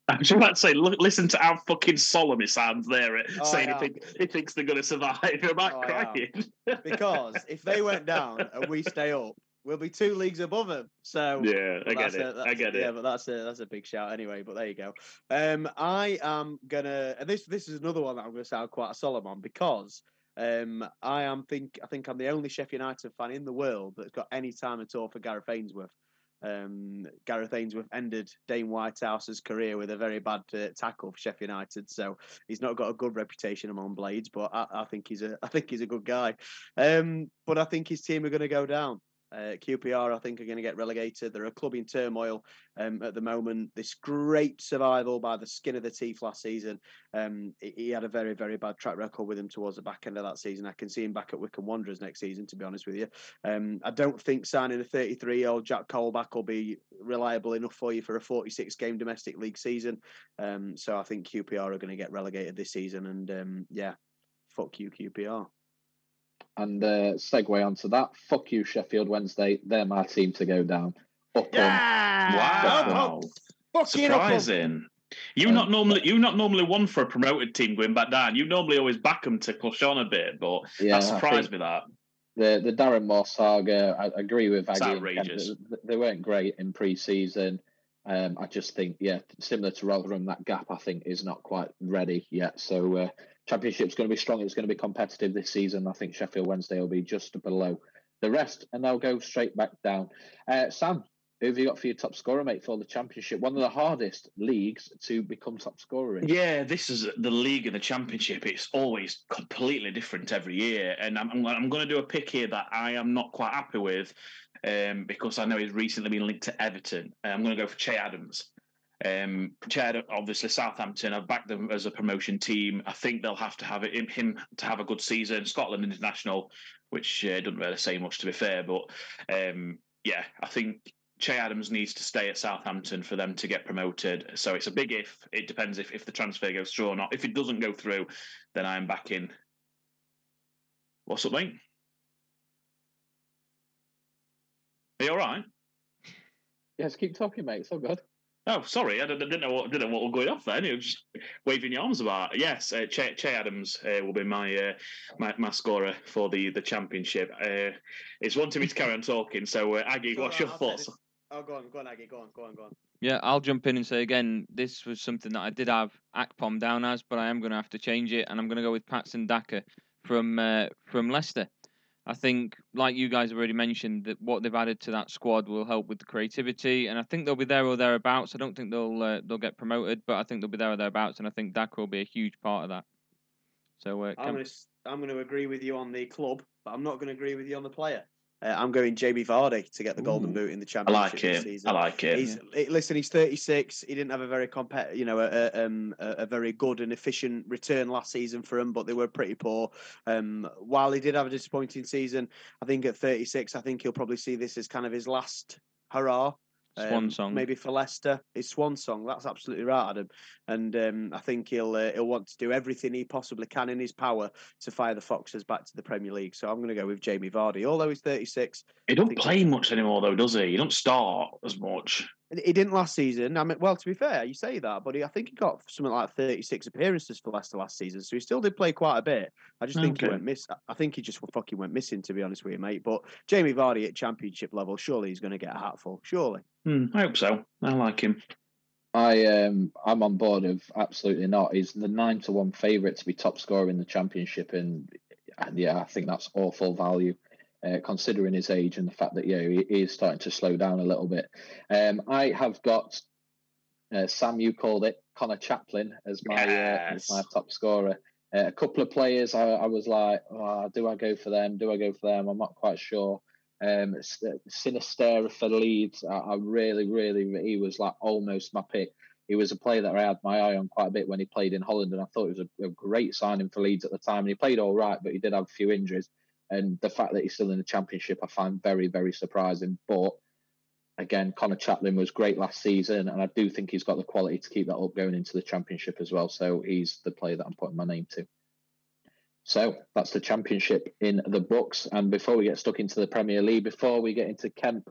I was about to say, look, listen to how fucking solemn he sounds there, oh, saying he, think, he, thinks they're going to survive. You're about oh, crying. because if they went down and we stay up, we'll be two leagues above him. So yeah, I get it. A, I get it. Yeah, but that's a that's a big shout anyway. But there you go. Um, I am gonna, and this this is another one that I'm gonna sound quite a solemn on because um, I am think I think I'm the only Sheffield United fan in the world that's got any time at all for Gareth Ainsworth. Um, Gareth Ainsworth ended Dane Whitehouse's career with a very bad uh, tackle for Sheffield United, so he's not got a good reputation among Blades. But I, I think he's a I think he's a good guy. Um, but I think his team are going to go down. Uh, QPR, I think, are going to get relegated. They're a club in turmoil um, at the moment. This great survival by the skin of the teeth last season. Um, he had a very, very bad track record with him towards the back end of that season. I can see him back at Wycombe Wanderers next season, to be honest with you. Um, I don't think signing a 33 year old Jack Colback will be reliable enough for you for a 46 game domestic league season. Um, so I think QPR are going to get relegated this season. And um, yeah, fuck you, QPR. And uh, segue onto that. Fuck you, Sheffield Wednesday. They're my team to go down. Up yeah! Wow. wow. Surprising. You not normally you not normally one for a promoted team going back down. You normally always back them to push on a bit, but yeah, that surprised me that. The the Darren Moore saga, I agree with Aggie. They weren't great in pre-season. Um, I just think, yeah, similar to Rotherham, that gap I think is not quite ready yet. So uh, Championship's going to be strong. It's going to be competitive this season. I think Sheffield Wednesday will be just below the rest, and they'll go straight back down. Uh, Sam, who have you got for your top scorer, mate, for the Championship? One of the hardest leagues to become top scorer in. Yeah, this is the league and the Championship. It's always completely different every year, and I'm, I'm, going to do a pick here that I am not quite happy with um, because I know he's recently been linked to Everton. I'm going to go for Che Adams. Um, obviously Southampton. I've backed them as a promotion team. I think they'll have to have it, him to have a good season. Scotland international, which uh, doesn't really say much to be fair, but um, yeah, I think Che Adams needs to stay at Southampton for them to get promoted. So it's a big if. It depends if, if the transfer goes through or not. If it doesn't go through, then I'm back in. What's up, mate? Are you all right? Yes, keep talking, mate. It's all good. Oh, sorry, I didn't, know what didn't know what was going off then. You were just waving your arms about. Yes, uh, che, che Adams uh, will be my, uh, my my scorer for the the championship. Uh, it's wanting me to carry on talking. So, uh, Aggie, what's your I'll thoughts? Oh, go on, go on, Aggie, go on, go on, go on. Yeah, I'll jump in and say again, this was something that I did have Akpom down as, but I am going to have to change it, and I'm going to go with Patson Daka from uh, from Leicester. I think, like you guys have already mentioned, that what they've added to that squad will help with the creativity, and I think they'll be there or thereabouts. I don't think they'll uh, they'll get promoted, but I think they'll be there or thereabouts, and I think Daka will be a huge part of that. So, uh, I'm going to I'm going to agree with you on the club, but I'm not going to agree with you on the player. Uh, I'm going Jamie Vardy to get the Golden Ooh, Boot in the I championship like this it. season. I like it. He's eh, listen. He's 36. He didn't have a very compet, you know, a, a, um, a, a very good and efficient return last season for him, but they were pretty poor. Um, while he did have a disappointing season, I think at 36, I think he'll probably see this as kind of his last hurrah. Swan um, song. maybe for Leicester, his swan song. That's absolutely right, Adam. And um, I think he'll uh, he'll want to do everything he possibly can in his power to fire the Foxes back to the Premier League. So I'm going to go with Jamie Vardy. Although he's 36, He don't play much anymore, though, does he? He don't start as much. He didn't last season. I mean, well, to be fair, you say that, but he, I think he got something like 36 appearances for Leicester last season, so he still did play quite a bit. I just think he went miss. I think he just fucking went missing, to be honest with you, mate. But Jamie Vardy at Championship level, surely he's going to get a hatful. Surely. Hmm, I hope so. I like him. I um I'm on board of absolutely not. He's the nine to one favourite to be top scorer in the championship, and and yeah, I think that's awful value, uh, considering his age and the fact that yeah he, he is starting to slow down a little bit. Um, I have got uh, Sam. You called it Conor Chaplin as my uh, as my top scorer. Uh, a couple of players, I, I was like, oh, do I go for them? Do I go for them? I'm not quite sure. Um, S- for Leeds, I, I really, really, he was like almost my pick. He was a player that I had my eye on quite a bit when he played in Holland, and I thought it was a, a great signing for Leeds at the time. And he played all right, but he did have a few injuries. And the fact that he's still in the Championship, I find very, very surprising. But again, Conor Chaplin was great last season, and I do think he's got the quality to keep that up going into the Championship as well. So he's the player that I'm putting my name to. So that's the championship in the books. And before we get stuck into the Premier League, before we get into Kemp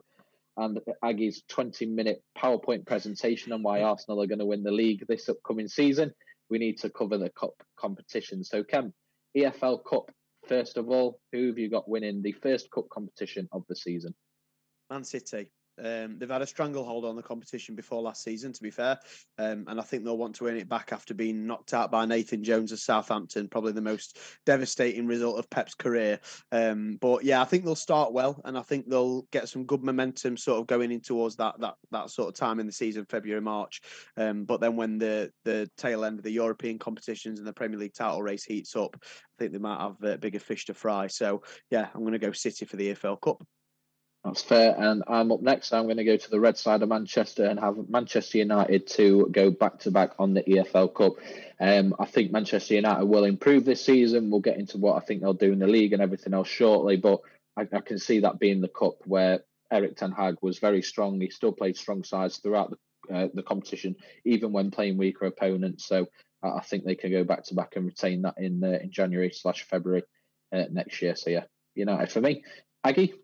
and Aggie's 20 minute PowerPoint presentation on why Arsenal are going to win the league this upcoming season, we need to cover the cup competition. So, Kemp, EFL Cup, first of all, who have you got winning the first cup competition of the season? Man City. Um, they've had a stranglehold on the competition before last season, to be fair, um, and I think they'll want to win it back after being knocked out by Nathan Jones of Southampton. Probably the most devastating result of Pep's career. Um, but yeah, I think they'll start well, and I think they'll get some good momentum, sort of going in towards that that that sort of time in the season, February March. Um, but then when the the tail end of the European competitions and the Premier League title race heats up, I think they might have uh, bigger fish to fry. So yeah, I'm going to go City for the EFL Cup. That's fair. And I'm up next. I'm going to go to the red side of Manchester and have Manchester United to go back to back on the EFL Cup. Um, I think Manchester United will improve this season. We'll get into what I think they'll do in the league and everything else shortly. But I, I can see that being the cup where Erik Ten Hag was very strong. He still played strong sides throughout the, uh, the competition, even when playing weaker opponents. So I, think they can go back to back and retain that in uh, in January slash February uh, next year. So yeah, United for me. Aggie.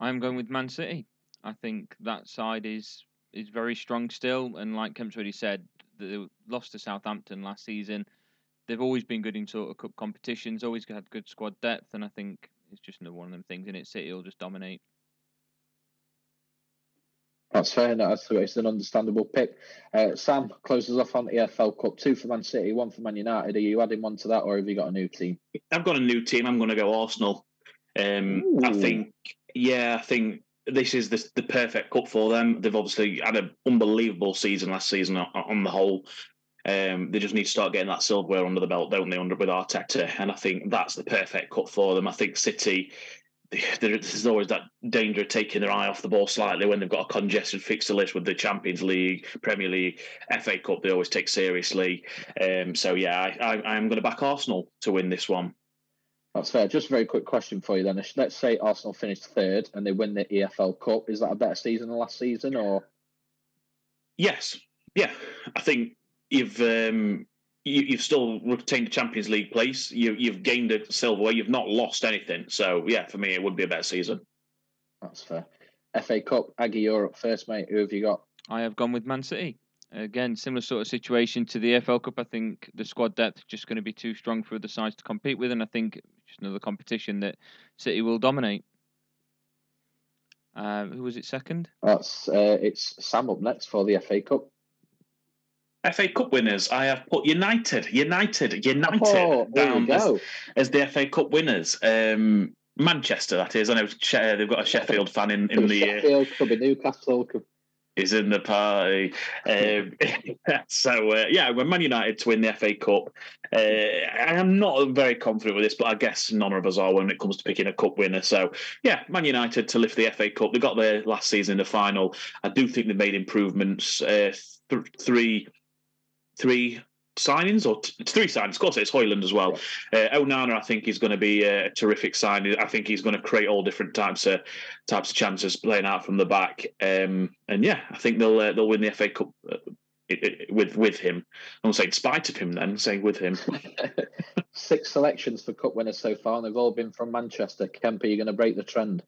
I'm going with Man City. I think that side is is very strong still, and like Kemp's already said, they lost to Southampton last season. They've always been good in sort of cup competitions, always had good squad depth, and I think it's just another one of them things. In it, City will just dominate. That's fair. That's it's an understandable pick. Uh, Sam closes off on the EFL Cup. Two for Man City, one for Man United. Are you adding one to that, or have you got a new team? I've got a new team. I'm going to go Arsenal. Um, I think, yeah, I think this is the, the perfect cup for them. They've obviously had an unbelievable season last season on, the whole. Um, they just need to start getting that silverware under the belt, don't they, under with Arteta? And I think that's the perfect cup for them. I think City, there- there's always that danger of taking their eye off the ball slightly when they've got a congested fixture list with the Champions League, Premier League, FA Cup. They always take seriously. Um, so yeah, I, I, I'm going to back Arsenal to win this one. That's fair. Just a very quick question for you then. Let's say Arsenal finished third and they win the EFL Cup. Is that a better season than last season, or Yes, yeah, I think you've um, you, you've still retained the Champions League place. You, you've gained a silverware. You've not lost anything. So yeah, for me, it would be a better season. that's fair? FA Cup, Aggie, you're up first, mate. Who have you got? I have gone with Man City. Again, similar sort of situation to the FL Cup. I think the squad depth is just going to be too strong for the sides to compete with, and I think just another competition that City will dominate. Uh, who was it second? That's uh, it's Sam up next for the FA Cup. FA Cup winners, I have put United, United, United Oh, down as, as the FA Cup winners. Um, Manchester, that is. I know She- they've got a Sheffield fan in, in the uh, Sheffield, could be Newcastle, could is in the party. Um, so uh, yeah, we're Man United to win the FA Cup. Uh, I am not very confident with this, but I guess none of us are when it comes to picking a cup winner. So yeah, Man United to lift the FA Cup. They got there last season in the final. I do think they made improvements. Uh, th- three, three signings or t- it's three signings. Of course, it's Højlund as well. Uh, Onana, I think, is going to be a terrific signing. I think he's going to create all different types of types of chances playing out from the back. Um, and yeah, I think they'll uh, they'll win the FA Cup uh, it, it, with with him. I'm saying in spite of him, then saying with him. Six selections for cup winners so far, and they've all been from Manchester. Kemper, you're going to break the trend.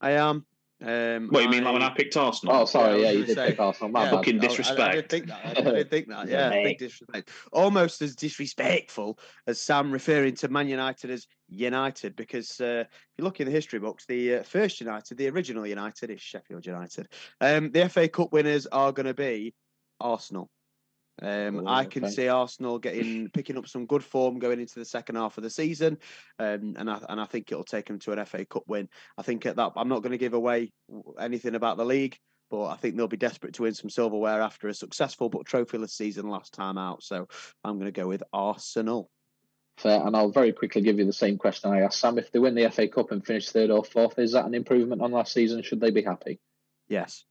I am. Um, What you mean, like when I picked Arsenal? Oh, sorry, Yeah, yeah, you did say, pick Arsenal. My yeah. bad. Fucking I- I- I, disrespect. did think that. I did think that. Yeah, Mate. big disrespect. Almost as disrespectful as Sam referring to Man United as United, because uh, if you look in the history books, the uh, first United, the original United, is Sheffield United. Um, the FA Cup winners are going to be Arsenal. Um, Oh, I can okay. see Arsenal getting picking up some good form going into the second half of the season, um, and I and I think it'll take them to an FA Cup win. I think at that I'm not going to give away anything about the league, but I think they'll be desperate to win some silverware after a successful but trophyless season last time out. So I'm going to go with Arsenal. Fair, and I'll very quickly give you the same question I asked Sam. If they win the FA Cup and finish third or fourth, is that an improvement on last season? Should they be happy? Yes.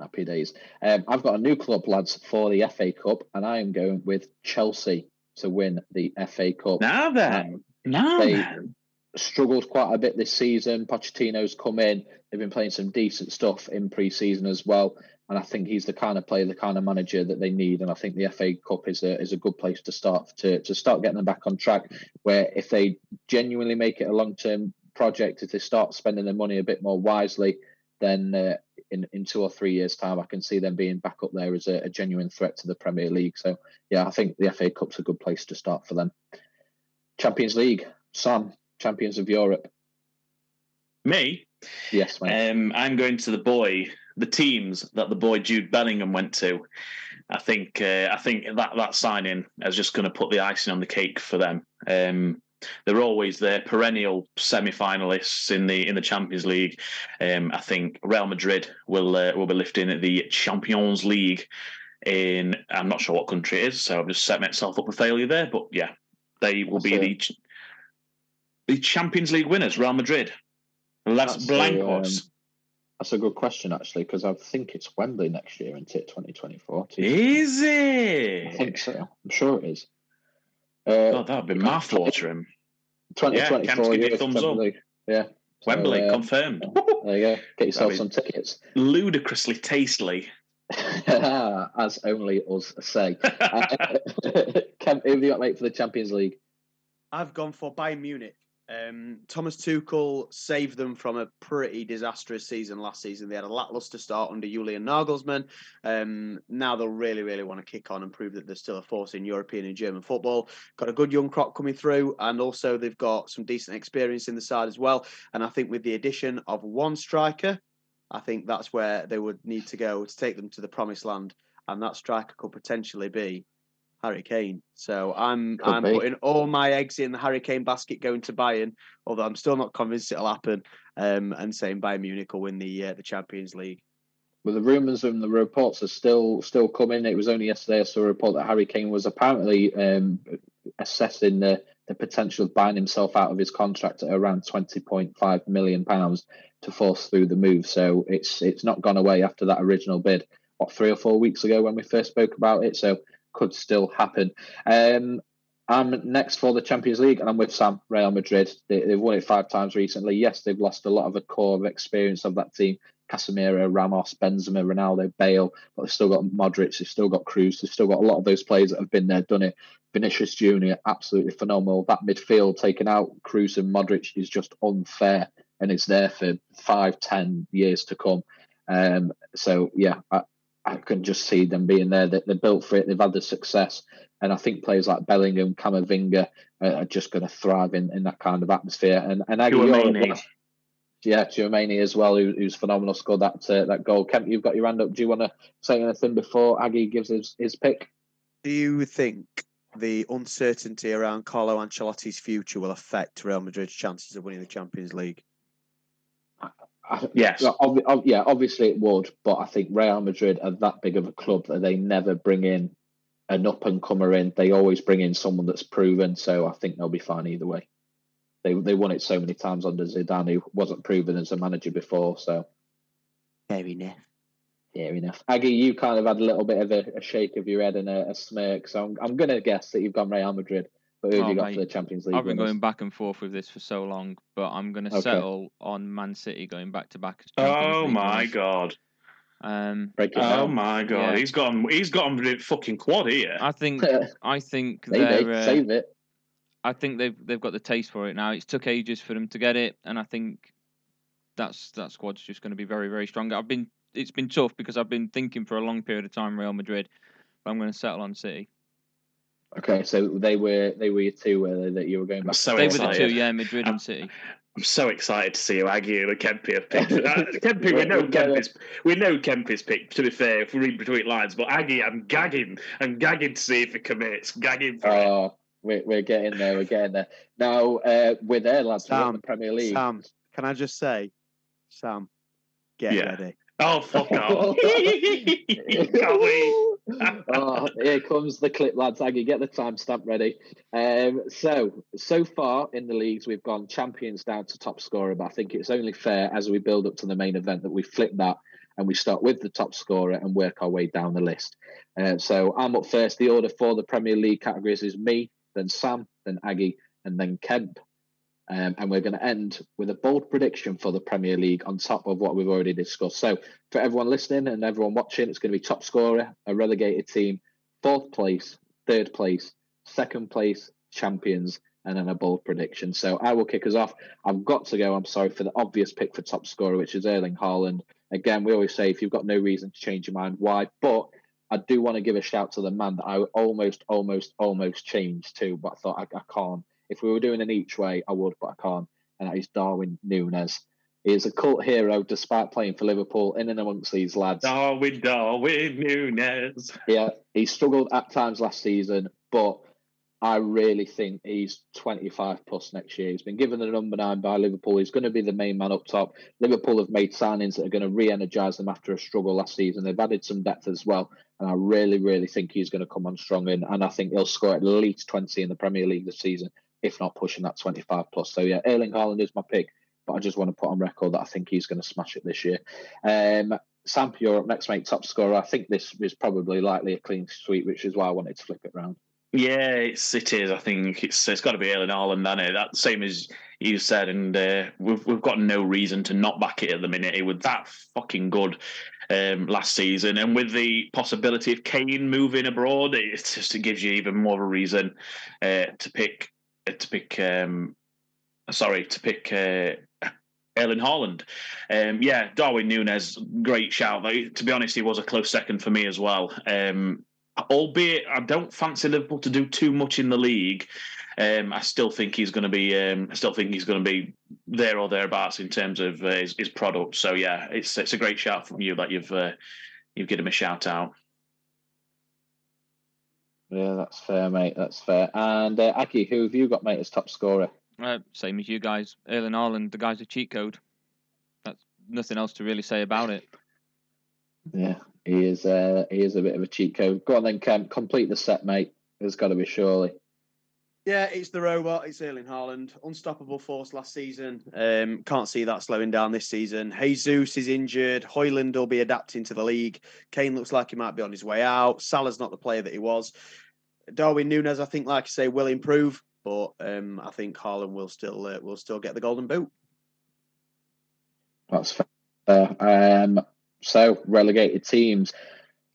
Happy days. Um, I've got a new club, lads, for the FA Cup, and I am going with Chelsea to win the FA Cup. Now then, Um, now they- then. struggled quite a bit this season. Pochettino's come in. They've been playing some decent stuff in pre-season as well. And I think he's the kind of player, the kind of manager that they need. And I think the FA Cup is a is a good place to start to to start getting them back on track. Where if they genuinely make it a long term project, if they start spending their money a bit more wisely, then uh, in in two or three years' time, I can see them being back up there as a, a genuine threat to the Premier League. So yeah, I think the FA Cup's a good place to start for them. Champions League, Sam, champions of Europe. Me, Yes, mate. um, I'm going to the boy, the teams that the boy Jude Bellingham went to. I think uh, I think that that signing is just going to put the icing on the cake for them. Um, they're always there, perennial semi-finalists in the in the Champions League. Um, I think Real Madrid will uh, will be lifting the Champions League in I'm not sure what country it is, so I've just set myself up for failure there. But yeah, they will be That's the the Champions League winners, Real Madrid. Las That's a, Blancos. That's a good question, actually, because I think it's Wembley next year, isn't it? 2024. Is it? I think so. I'm sure it is. Uh, God, that'd be mouthwatering. 2024 Cam's give you thumbs up. League. Yeah. So, Wembley, uh, confirmed. There you go. Get yourself some tickets. Ludicrously tastely. As only us say. Uh, Kem, who have you got, mate, for the Champions League? I've gone for Bayern Munich. Um, Thomas Tuchel saved them from a pretty disastrous season last season. They had a lackluster start under Julian Nagelsmann. Um, now they'll really, really want to kick on and prove that they're still a force in European and German football. Got a good young crop coming through, and also they've got some decent experience in the side as well. And I think with the addition of one striker, I think that's where they would need to go to take them to the promised land. And that striker could potentially be Harry Kane. So I'm Could I'm be. putting all my eggs in the Harry Kane basket going to Bayern, although I'm still not convinced it'll happen. Um, and saying Bayern Munich will win the uh, the Champions League. Well, the rumours and the reports are still still coming. It was only yesterday I saw a report that Harry Kane was apparently um, assessing the, the potential of buying himself out of his contract at around twenty point five million pounds to force through the move. So it's it's not gone away after that original bid. What three or four weeks ago when we first spoke about it, so could still happen. Um, I'm next for the Champions League, and I'm with Sam. Real Madrid. They, they've won it five times recently. Yes, they've lost a lot of the core of experience of that team. Casemiro, Ramos, Benzema, Ronaldo, Bale, but they've still got Modric, they've still got Kroos, they've still got a lot of those players that have been there, done it. Vinicius Junior, absolutely phenomenal. That midfield taken out Kroos and Modric is just unfair, and it's there for five, ten years to come. Um, so yeah, I can just see them being there. They, they're built for it. They've had the success, and I think players like Bellingham, Camavinga are, are just going to thrive in, in that kind of atmosphere. And and Aggie, you're- yeah, Tchouaméni as well, who, who's phenomenal, scored that uh, that goal. Kemp, you've got your hand up. Do you want to say anything before Aggie gives his, his pick? Do you think the uncertainty around Carlo Ancelotti's future will affect Real Madrid's chances of winning the Champions League? I- Yes. Obvi- ob- yeah, obviously it would, but I think Real Madrid are that big of a club that they never bring in an up and comer in. They always bring in someone that's proven. So I think they'll be fine either way. They they won it so many times under Zidane, who wasn't proven as a manager before. So Fair enough. fair enough. Aggie, you kind of had a little bit of a, a shake of your head and a, a smirk. So I'm I'm going to guess that you've gone Real Madrid. But who have Oh, you got mate, for the Champions League? I've been winners? going back and forth with this for so long, but I'm going to Okay. settle on Man City going back to back. Oh League my winners. god! Um, Break Oh down. my god! Yeah. He's got him. He's got him with a fucking quad here. I think I think Maybe they're. Uh, save it. I think they've they've got the taste for it now. It's took ages for them to get it, and I think that's that squad's just going to be very very strong. I've been it's been tough because I've been thinking for a long period of time Real Madrid, but I'm going to settle on City. Okay, so they were they were your two were they, that you were going I'm back. so they were the two, yeah, Madrid and City. I'm so excited to see who Aggie and Kempi have picked. Uh, Kempi, we know We're gonna- Kempi's, we know Kempi's picked. To be fair, if we read between lines, but Aggie, I'm gagging. I'm gagging to see if he commits. Gagging for it. Oh, we're, we're getting there. We're getting there. Now, uh, we're there, lads. We're in Sam, the Premier League. Sam, can I just say, Sam, get Yeah. ready. Oh fuck off! Can't wait. oh, here comes the clip, lads. Aggie, get the timestamp ready. Um, so, so far in the leagues, we've gone champions down to top scorer, but I think it's only fair as we build up to the main event that we flip that and we start with the top scorer and work our way down the list. Uh, so, I'm up first. The order for the Premier League categories is me, then Sam, then Aggie, and then Kemp. Um, and we're going to end with a bold prediction for the Premier League on top of what we've already discussed. So, for everyone listening and everyone watching, it's going to be top scorer, a relegated team, fourth place, third place, second place, champions, and then a bold prediction. So, I will kick us off. I've got to go, I'm sorry, for the obvious pick for top scorer, which is Erling Haaland. Again, we always say if you've got no reason to change your mind, why? But I do want to give a shout to the man that I almost, almost, almost changed to, but I thought I, I can't. If we were doing an each way, I would, but I can't. And that is Darwin Núñez. He is a cult hero despite playing for Liverpool in and amongst these lads. Darwin, Darwin, Núñez. Yeah, he struggled at times last season, but I really think he's 25 plus next year. He's been given the number nine by Liverpool. He's going to be the main man up top. Liverpool have made signings that are going to re energise them after a struggle last season. They've added some depth as well. And I really, really think he's going to come on strong. And, and I think he'll score at least 20 in the Premier League this season, if not pushing that 25 plus. So, yeah, Erling Haaland is my pick. But I just want to put on record that I think he's going to smash it this year. Um, Sam, you're up next, mate. Top scorer. I think this is probably likely a clean sweep, which is why I wanted to flip it round. Yeah, it's it is. I think it's it's got to be Erling Haaland, hasn't it? That same as you said, and uh, we've we've got no reason to not back it at the minute. It was that fucking good um, last season, and with the possibility of Kane moving abroad, it just gives you even more of a reason uh, to pick to pick. Um, sorry, to pick. Uh, Erling Haaland. Um, yeah, Darwin Núñez, great shout. To be honest, he was a close second for me as well. Um, albeit I don't fancy Liverpool to do too much in the league. Um, I still think he's going to be. Um, I still think he's going to be there or thereabouts in terms of uh, his, his product. So yeah, it's it's a great shout from you that you've uh, you've given him a shout out. Yeah, that's fair, mate. That's fair. And uh, Aki, who have you got, mate, as top scorer? Uh, same as you guys, Erling Haaland. The guy's a cheat code. That's nothing else to really say about it. Yeah, he is. Uh, he is a bit of a cheat code. Go on then, Kemp. Complete the set, mate. There's got to be surely. Yeah, it's the robot. It's Erling Haaland. Unstoppable force last season. Um, can't see that slowing down this season. Jesus is injured. Højlund will be adapting to the league. Kane looks like he might be on his way out. Salah's not the player that he was. Darwin Núñez, I think, like I say, will improve, but um, I think Haaland will still uh, will still get the golden boot. That's fair. Um, so relegated teams.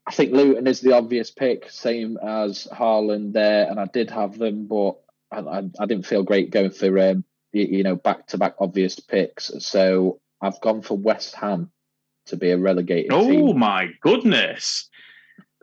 I think Luton is the obvious pick, same as Haaland there, and I did have them, but I, I, I didn't feel great going for um, you, you know back to back obvious picks. So I've gone for West Ham. to be a relegated Oh team. my goodness!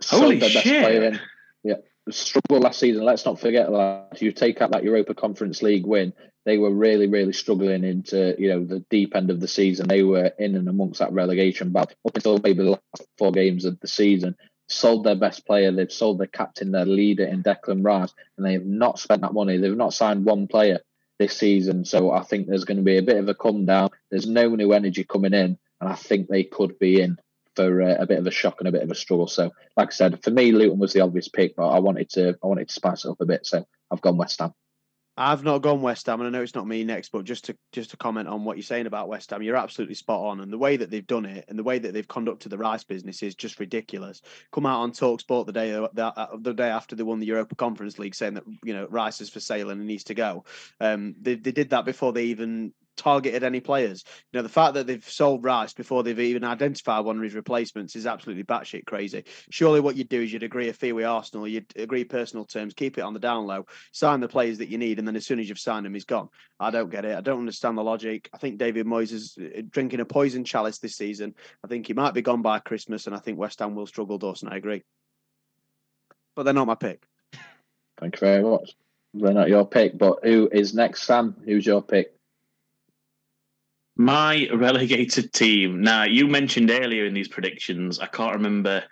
Holy shit. Yeah, struggled last season. Let's not forget that. You take out that Europa Conference League win, they were really, really struggling into you know the deep end of the season. They were in and amongst that relegation battle up until maybe the last four games of the season. Sold their best player. They've sold their captain, their leader in Declan Rice, and they have not spent that money. They've not signed one player this season. So I think there's going to be a bit of a come down. There's no new energy coming in, and I think they could be in for uh, a bit of a shock and a bit of a struggle. So, like I said, for me, Luton was the obvious pick, but I wanted to I wanted to spice it up a bit. So I've gone West Ham. I've not gone West Ham, and I know it's not me next, but just to just to comment on what you're saying about West Ham, you're absolutely spot on. And the way that they've done it, and the way that they've conducted the rice business is just ridiculous. Come out on Talk Sport the day the, the day after they won the Europa Conference League, saying that you know Rice is for sale and he needs to go. Um, they they did that before they even targeted any players. You know, the fact that they've sold Rice before they've even identified one of his replacements is absolutely batshit crazy. Surely, what you'd do is you'd agree a fee with Arsenal, you'd agree personal terms, keep it on the down low, sign the players that you need, and then as soon as you've signed him, he's gone. I don't get it. I don't understand the logic. I think David Moyes is uh, drinking a poison chalice this season. I think he might be gone by Christmas, and I think West Ham will struggle. Dawson, I agree. But they're not my pick. Thank you very much. They're not your pick, but who is next, Sam? Who's your pick? My relegated team. Now, you mentioned earlier in these predictions, I can't remember,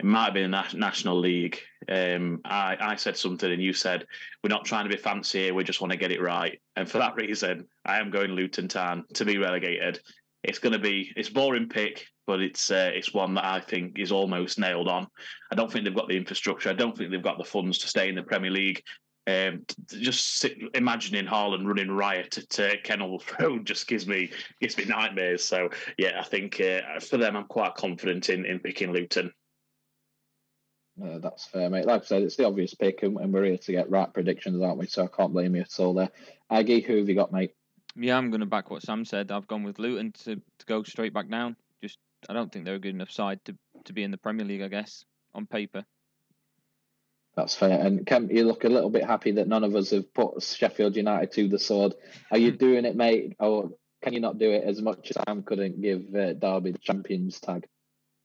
it might have been na- National League. Um, I, I said something and you said, we're not trying to be fancy here, we just want to get it right. And for that reason, I am going Luton Town to be relegated. It's going to be, it's boring pick, but it's uh, it's one that I think is almost nailed on. I don't think they've got the infrastructure. I don't think they've got the funds to stay in the Premier League. Um, just sit, imagining Haaland running riot at uh, Kenilworth Road just gives me gives me nightmares. So yeah, I think uh, for them, I'm quite confident in in picking Luton. Uh, that's fair, mate. Like I said, it's the obvious pick, and, and we're here to get right predictions, aren't we? So I can't blame you at all there. Aggie, who have you got, mate? Yeah, I'm going to back what Sam said. I've gone with Luton to, to go straight back down. Just I don't think they're a good enough side to, to be in the Premier League. I guess on paper. That's fair. And Kemp, you look a little bit happy that none of us have put Sheffield United to the sword. Are you doing it, mate? Or can you not do it as much as Sam couldn't give uh, Derby the champions tag?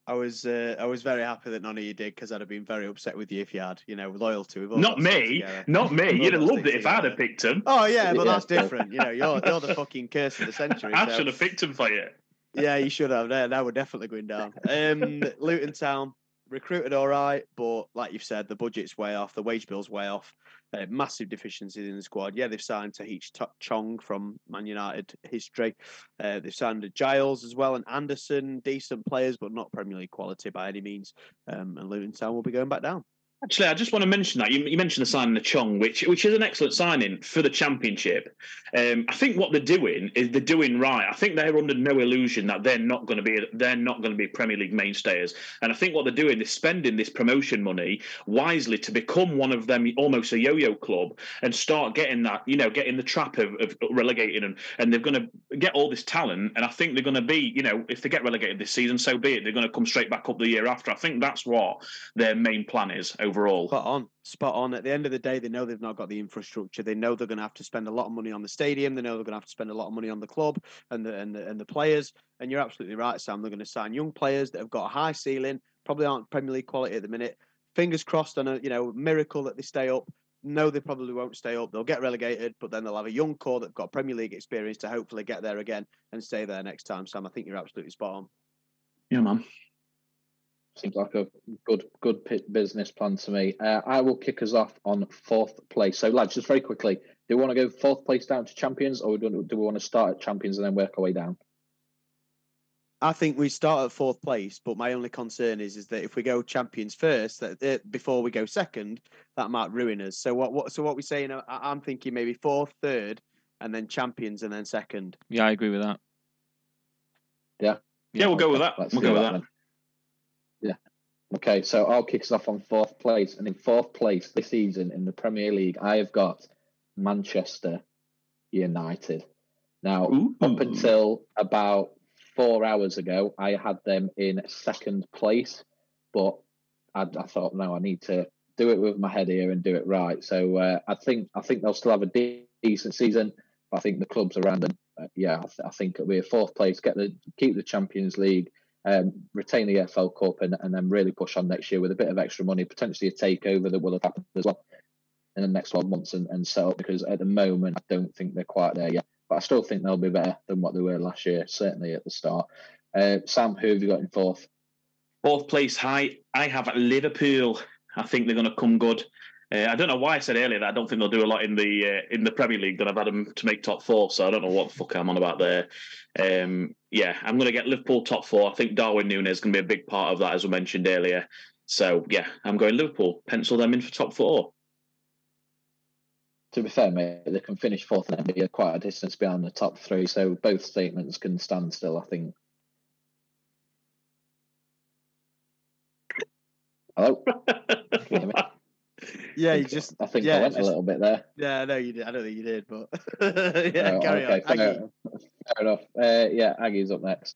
I was uh, I was very happy that none of you did because I'd have been very upset with you if you had. You know, loyalty. We've all Not got to me, not me. You'd have loved it if I'd have picked him. Oh yeah, but Yeah. that's different. You know, you're you're the fucking curse of the century. I so- should have picked him for you. Yeah, you should have. Now we're definitely going down. Um, Luton Town recruited all right, but like you've said, the budget's way off, the wage bill's way off. Uh, massive deficiencies in the squad. Yeah, they've signed Tahith Ch- Chong from Man United history. Uh, they've signed Giles as well and Anderson, decent players, but not Premier League quality by any means. Um, and Luton Town will be going back down. Actually, I just want to mention that you, you mentioned the signing of Chong, which which is an excellent signing for the championship. Um, I think what they're doing is they're doing right. I think they're under no illusion that they're not going to be they're not going to be Premier League mainstays. And I think what they're doing is spending this promotion money wisely to become one of them, almost a yo-yo club, and start getting that you know getting the trap of, of relegating and and they're going to get all this talent. And I think they're going to be you know if they get relegated this season, so be it. They're going to come straight back up the year after. I think that's what their main plan is overall. Spot on. Spot on. At the end of the day, they know they've not got the infrastructure. They know they're going to have to spend a lot of money on the stadium. They know they're going to have to spend a lot of money on the club and the and the, and the players. And you're absolutely right, Sam. They're going to sign young players that have got a high ceiling, probably aren't Premier League quality at the minute. Fingers crossed on a you know miracle that they stay up. No, they probably won't stay up. They'll get relegated, but then they'll have a young core that've got Premier League experience to hopefully get there again and stay there next time. Sam, I think you're absolutely spot on. Yeah, man. Seems like a good good business plan to me. Uh, I will kick us off on fourth place. So, lads, just very quickly, do we want to go fourth place down to champions, or do do we want to start at champions and then work our way down? I think we start at fourth place, but my only concern is is that if we go champions first, that uh, before we go second, that might ruin us. So what what so what we saying? I, I'm thinking maybe fourth, third, and then champions, and then second. Yeah, I agree with that. Yeah, yeah, we'll go with that. Let's We'll go with that. Yeah. Okay, so I'll kick us off on fourth place, and in fourth place this season in the Premier League, I have got Manchester United. Now, Ooh. up until about four hours ago, I had them in second place, but I, I thought, no, I need to do it with my head here and do it right. So uh, I think I think they'll still have a de- decent season. But I think the clubs around them, uh, yeah, I, th- I think it'll be a fourth place, get the keep the Champions League, um, retain the EFL Cup, and, and then really push on next year with a bit of extra money, potentially a takeover that will have happened as well in the next 12 months and, and set up because at the moment, I don't think they're quite there yet. But I still think they'll be better than what they were last year, certainly at the start. Uh, Sam, who have you got in fourth? Fourth place high, I have Liverpool. I think they're going to come good. Uh, I don't know why I said earlier that I don't think they'll do a lot in the uh, in the Premier League. That I've had them to make top four, so I don't know what the fuck I'm on about there. Um, yeah, I'm going to get Liverpool top four. I think Darwin Núñez is going to be a big part of that, as we mentioned earlier. So yeah, I'm going Liverpool. Pencil them in for top four to be fair, mate, they can finish fourth and be quite a distance behind the top three. So both statements can stand still, I think. Hello. yeah, you just. I think yeah, I went just, a little bit there. Yeah, no, you did. I don't think you did, but yeah, Oh, carry okay, on. fair, Aggie. fair enough. Uh, yeah, Aggie's up next.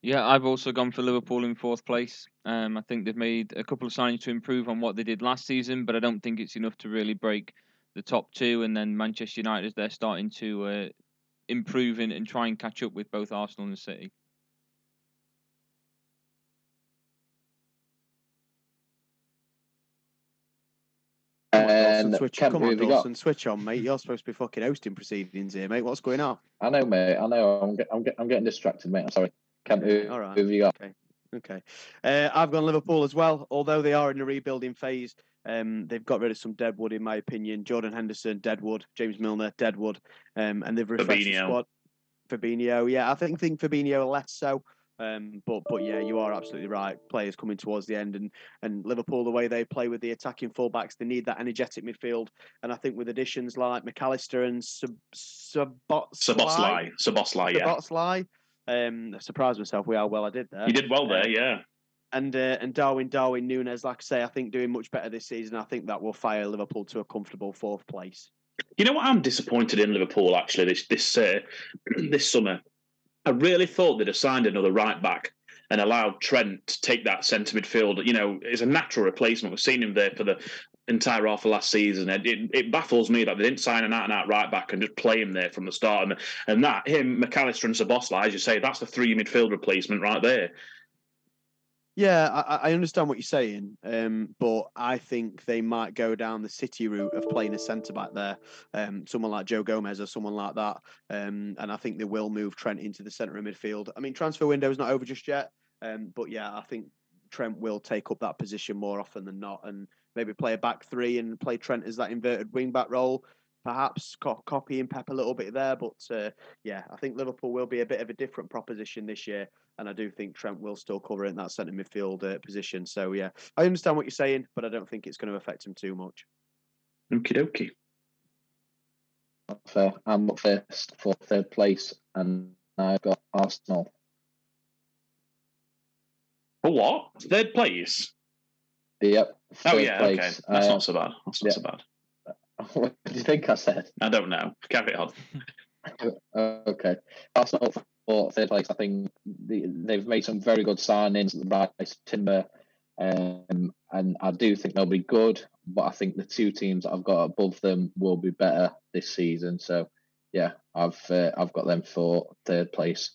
Yeah, I've also gone for Liverpool in fourth place. Um, I think they've made a couple of signings to improve on what they did last season, but I don't think it's enough to really break the top two. And then Manchester United, they're starting to uh, improve and, and try and catch up with both Arsenal and City. Come on, Dawson, And switch, Kemp, come on, have got? Dawson, switch on, mate. You're supposed to be fucking hosting proceedings here, mate. What's going on? I know, mate. I know. I'm, get, I'm, get, I'm getting distracted, mate. I'm sorry. Kemp, who, All right. who have you got? Okay. Uh, I've gone Liverpool as well. Although they are in the rebuilding phase, um, they've got rid of some deadwood, in my opinion. Jordan Henderson, deadwood. James Milner, deadwood. Um, and they've refreshed the Fabinho. squad. Fabinho, yeah, I think think Fabinho less so. Um, but but yeah, you are absolutely right. Players coming towards the end, and and Liverpool the way they play with the attacking fullbacks, they need that energetic midfield. And I think with additions like McAllister and Sub Sabot Szoboszlai, Szoboszlai, yeah. Um, I surprised myself with how well I did there. You did well there, Um, yeah. and uh, and Darwin Darwin Núñez, like I say, I think doing much better this season. I think that will fire Liverpool to a comfortable fourth place. You know what? I'm disappointed in Liverpool actually this this uh, this summer. I really thought they'd have signed another right back and allowed Trent to take that centre midfield. You know, as a natural replacement. We've seen him there for the entire half of last season. It, it, it baffles me that they didn't sign an out and out right back and just play him there from the start. And and that him, McAllister and Szoboszlai, as you say, that's the three midfield replacement right there. Yeah, I, I understand what you're saying, um, but I think they might go down the City route of playing a centre back there, um, someone like Joe Gomez or someone like that, um, and I think they will move Trent into the centre of midfield. I mean, transfer window is not over just yet, um, but yeah, I think Trent will take up that position more often than not, and maybe play a back three and play Trent as that inverted wing back role. Perhaps co- copy and pep a little bit there, but uh, yeah, I think Liverpool will be a bit of a different proposition this year and I do think Trent will still cover in that centre midfield uh, position. So yeah, I understand what you're saying, but I don't think it's going to affect him too much. Okie dokie. Fair. I'm up first for third place, and I've got Arsenal. For what? Third place? Yep. Oh third yeah, okay. That's Uh, not so bad. That's not yeah. so bad. What do you think I said? I don't know. Carry on. Okay. Arsenal for third place. I think they've made some very good signings at the right place, Timber, um, and I do think they'll be good. But I think the two teams that I've got above them will be better this season. So yeah, I've uh, I've got them for third place.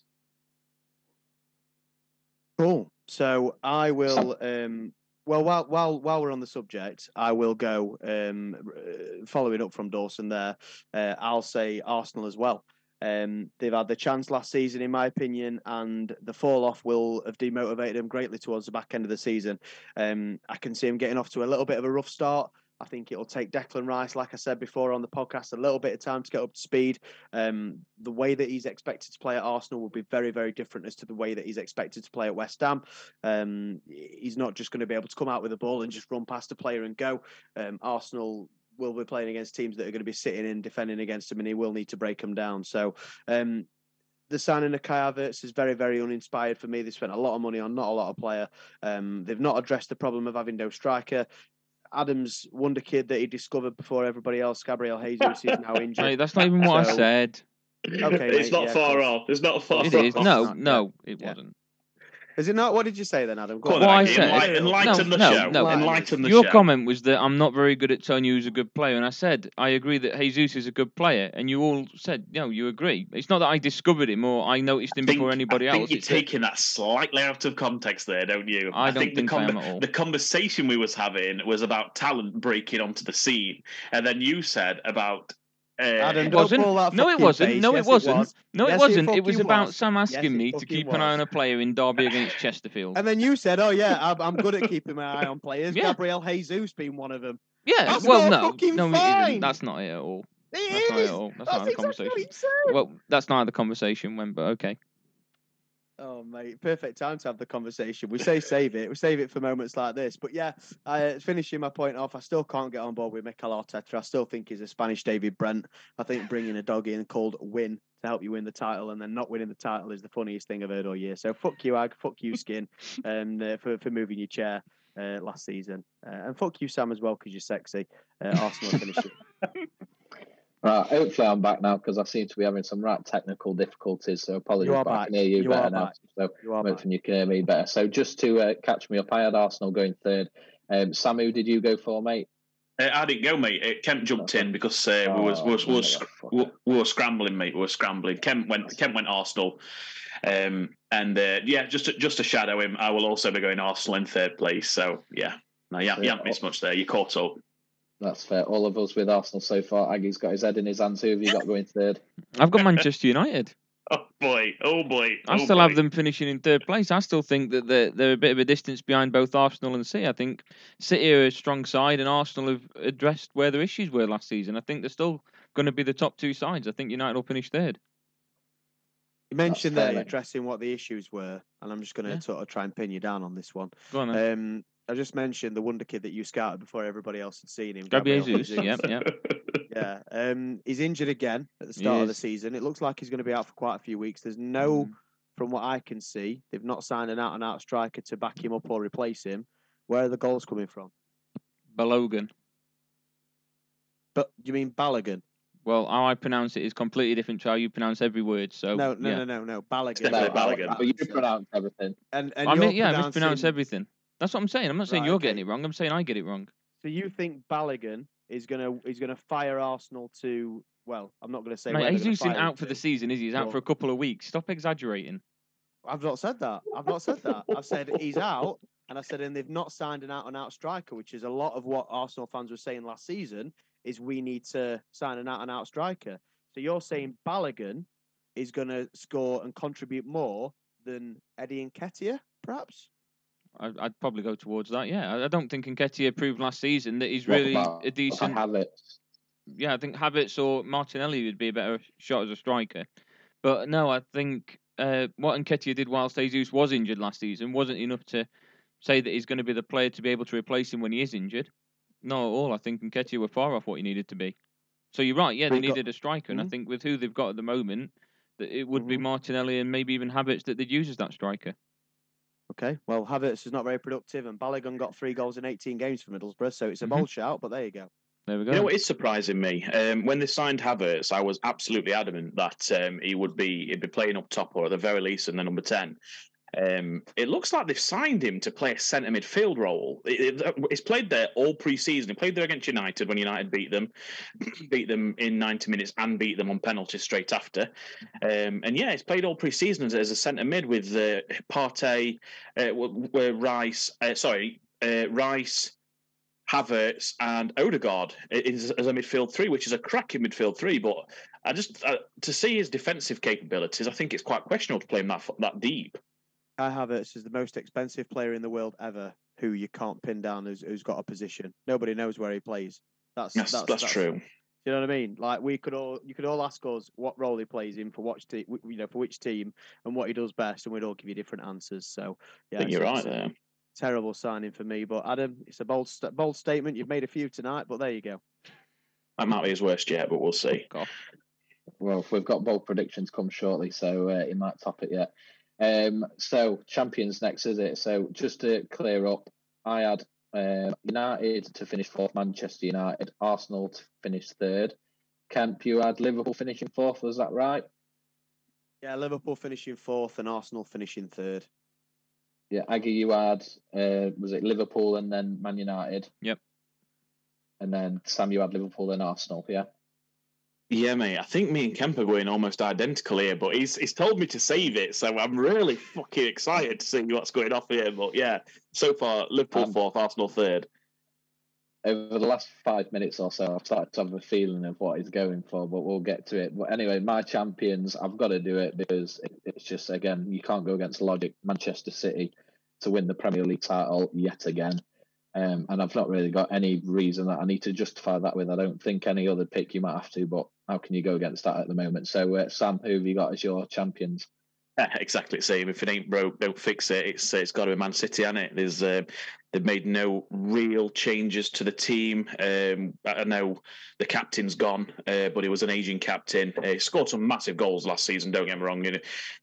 Cool. So I will. Um, well, while while while we're on the subject, I will go. Um, uh, following up from Dawson there, uh, I'll say Arsenal as well. Um, they've had the chance last season, in my opinion, and the fall off will have demotivated them greatly towards the back end of the season. Um, I can see them getting off to a little bit of a rough start. I think it'll take Declan Rice, like I said before on the podcast, a little bit of time to get up to speed. Um, the way that he's expected to play at Arsenal will be very, very different as to the way that he's expected to play at West Ham. Um, he's not just going to be able to come out with the ball and just run past a player and go. Um, Arsenal will be playing against teams that are going to be sitting in defending against him, and he will need to break them down. So. Um, the signing of Kai Havertz is very, very uninspired for me. They spent a lot of money on not a lot of player. Um, they've not addressed the problem of having no striker. Adams, wonder kid that he discovered before everybody else, Gabriel Jesus, is now injured. Mate, that's not even what I said. Okay, it's mate, not yeah, far off. It's not far It off. is. No, no, it Yeah. wasn't. Is it not? What did you say then, Adam? Go Go on, on. I said- enlighten, enlighten No, the no, show. no. Enlighten the Your show. comment was that I'm not very good at telling you who's a good player, and I said I agree that Jesus is a good player, and you all said no, you agree. It's not that I discovered him or I noticed him think- before anybody I think else. you're It's that- taking that slightly out of context there, don't you? I don't the, think I am at all. the conversation we was having was about talent breaking onto the scene, and then you said about. Uh, Adam, It wasn't. No, it wasn't. face. No, Yes, it it wasn't. was. No, Yes, it it wasn't. It was fucking about was. Sam asking it me to fucking keep an eye on a player in Derby against Chesterfield. And then you said, "Oh yeah, I'm, I'm good at keeping my eye on players." Yeah. Gabriel Jesus being one of them. Yeah, That's well, not no, fucking no, fine. isn't. That's not it at all. It That's not it is. at all. That's, That's not how the exactly what conversation. said. Well, that's not how the conversation went, but okay. Oh mate, perfect time to have the conversation. We say save it. We save it for moments like this. But yeah, I, finishing my point off, I still can't get on board with Mikel Arteta. I still think he's a Spanish David Brent. I think bringing a dog in called Win to help you win the title and then not winning the title is the funniest thing I've heard all year. So fuck you, Ag. Fuck you, Skin, and uh, for for moving your chair uh, last season, uh, and fuck you, Sam, as well because you're sexy. Uh, Arsenal finishing. Right, hopefully I'm back now because I seem to be having some right technical difficulties. So apologies, You are but I back. can hear you, You better now. back. So You are I'm back. hoping you can hear me better. So just to uh, catch me up, I had Arsenal going third. Um, Samu, did you go for mate? uh, I didn't go, mate. Uh, Kemp jumped in because uh, we was, we was, we was, Oh, we, we were scrambling, mate. We were scrambling. Kemp went, Kemp went Arsenal, um, and uh, yeah, just to, just to shadow him, I will also be going Arsenal in third place. So yeah, no, you, haven't- you haven't missed much there. You caught up. That's fair. All of us with Arsenal so far. Aggie's got his head in his hands. Who have you got going third? I've got Manchester United. Oh boy, oh boy. I oh still boy. have them finishing in third place. I still think that they're, they're a bit of a distance behind both Arsenal and City. I think City are a strong side, and Arsenal have addressed where their issues were last season. I think they're still going to be the top two sides. I think United will finish third. You mentioned fair, there addressing what the issues were, and I'm just going to Yeah. sort of try and pin you down on this one. Go on, then. Um, I just mentioned the wonder kid that you scouted before everybody else had seen him. Gabriel Gabriel Jesus. Yep, yep. Yeah. Um, he's injured again at the start of the season. It looks like he's going to be out for quite a few weeks. There's no, Mm. from what I can see, they've not signed an out and out striker to back him up or replace him. Where are the goals coming from? Balogan. But you mean Balogun? Well, how I pronounce it is completely different to how you pronounce every word. So no, no, yeah. no, no, no. Balogun. Balogun. I- I- you pronounce everything. And, and I mean, yeah, I mispronounce everything. That's what I'm saying. I'm not saying Right, you're okay. getting it wrong. I'm saying I get it wrong. So you think Balogun is gonna is gonna fire Arsenal to? Well, I'm not going to say. Mate, gonna Jesus isn't out for the season, is he? He's out for a couple of weeks. Stop exaggerating. I've not said that. I've not said that. I've said he's out, and I said, and they've not signed an out and out striker, which is a lot of what Arsenal fans were saying last season. Is we need to sign an out and out striker. So you're saying Balogun is going to score and contribute more than Eddie Nketiah, perhaps? I, I'd probably go towards that. Yeah, I, don't think Nketiah proved last season that he's really a decent. Havertz? Yeah, I think Havertz or Martinelli would be a better shot as a striker. But no, I think uh, what Nketiah did whilst Jesus was injured last season wasn't enough to say that he's going to be the player to be able to replace him when he is injured. Not at all. I think Nketiah were far off what he needed to be. So you're right. Yeah, they got- needed a striker, and I Mhm. think with who they've got at the moment, that it would be Mhm. Martinelli and maybe even Havertz that they'd use as that striker. Okay. Well, Havertz is not very productive, and Balogun got three goals in 18 games for Middlesbrough, so it's a Mhm. bold shout. But there you go. There we go. You know what is surprising me? Um, when they signed Havertz, I was absolutely adamant that um, he would be he'd be playing up top or at the very least in the number ten. Um, it looks like they've signed him to play a centre midfield role. It- it- he's played there all pre-season. He played there against United when United beat them, beat them in ninety minutes and beat them on penalties straight after. Um, and yeah, he's played all pre-season as, as a centre mid with uh, Partey, uh, w- w- Rice. Uh, sorry, uh, Rice. Havertz and Odegaard as a midfield three, which is a cracking midfield three. But I just uh, to see his defensive capabilities, I think it's quite questionable to play him that that deep. Kai Havertz is the most expensive player in the world ever, who you can't pin down who's, who's got a position. Nobody knows where he plays. That's That's that's, true. You know what I mean? Like we could all, you could all ask us what role he plays in for which team, you know, for which team, and what he does best, and we'd all give you different answers. So yeah, I think you're right there. Terrible signing for me, but Adam, it's a bold, st- bold statement. You've made a few tonight, but there you go. That might be his worst yet, but we'll see. Fuck. Well, we've got bold predictions come shortly, so uh, he might top it yet. Um, so champions next, is it? So just to clear up, I had um, United to finish fourth, Manchester United, Arsenal to finish third. Kemp, you had Liverpool finishing fourth, was that right? Yeah, Liverpool finishing fourth and Arsenal finishing third. Yeah, Aggie, you had uh, was it Liverpool and then Man United? Yep. And then Sam, you had Liverpool and Arsenal. Yeah. Yeah, mate. I think me and Kemp are going almost identical here, but he's he's told me to save it, so I'm really fucking excited to see what's going off here. But yeah, so far Liverpool Um, fourth, Arsenal third. over the last five minutes or so, I've started to have a feeling of what he's going for, but we'll get to it. But anyway, my champions, I've got to do it because it, it's just, again, you can't go against logic. Manchester City to win the Premier League title yet again. Um, and I've not really got any reason that I need to justify that with. I don't think any other pick you might have to, but how can you go against that at the moment? So, uh, Sam, who have you got as your champions? Yeah, exactly the same. If it ain't broke, don't fix it. It's it's got to be Man City, hasn't it? There's uh, they've made no real changes to the team. Um, I know the captain's gone, uh, but he was an aging captain. Uh, he scored some massive goals last season. Don't get me wrong. You know,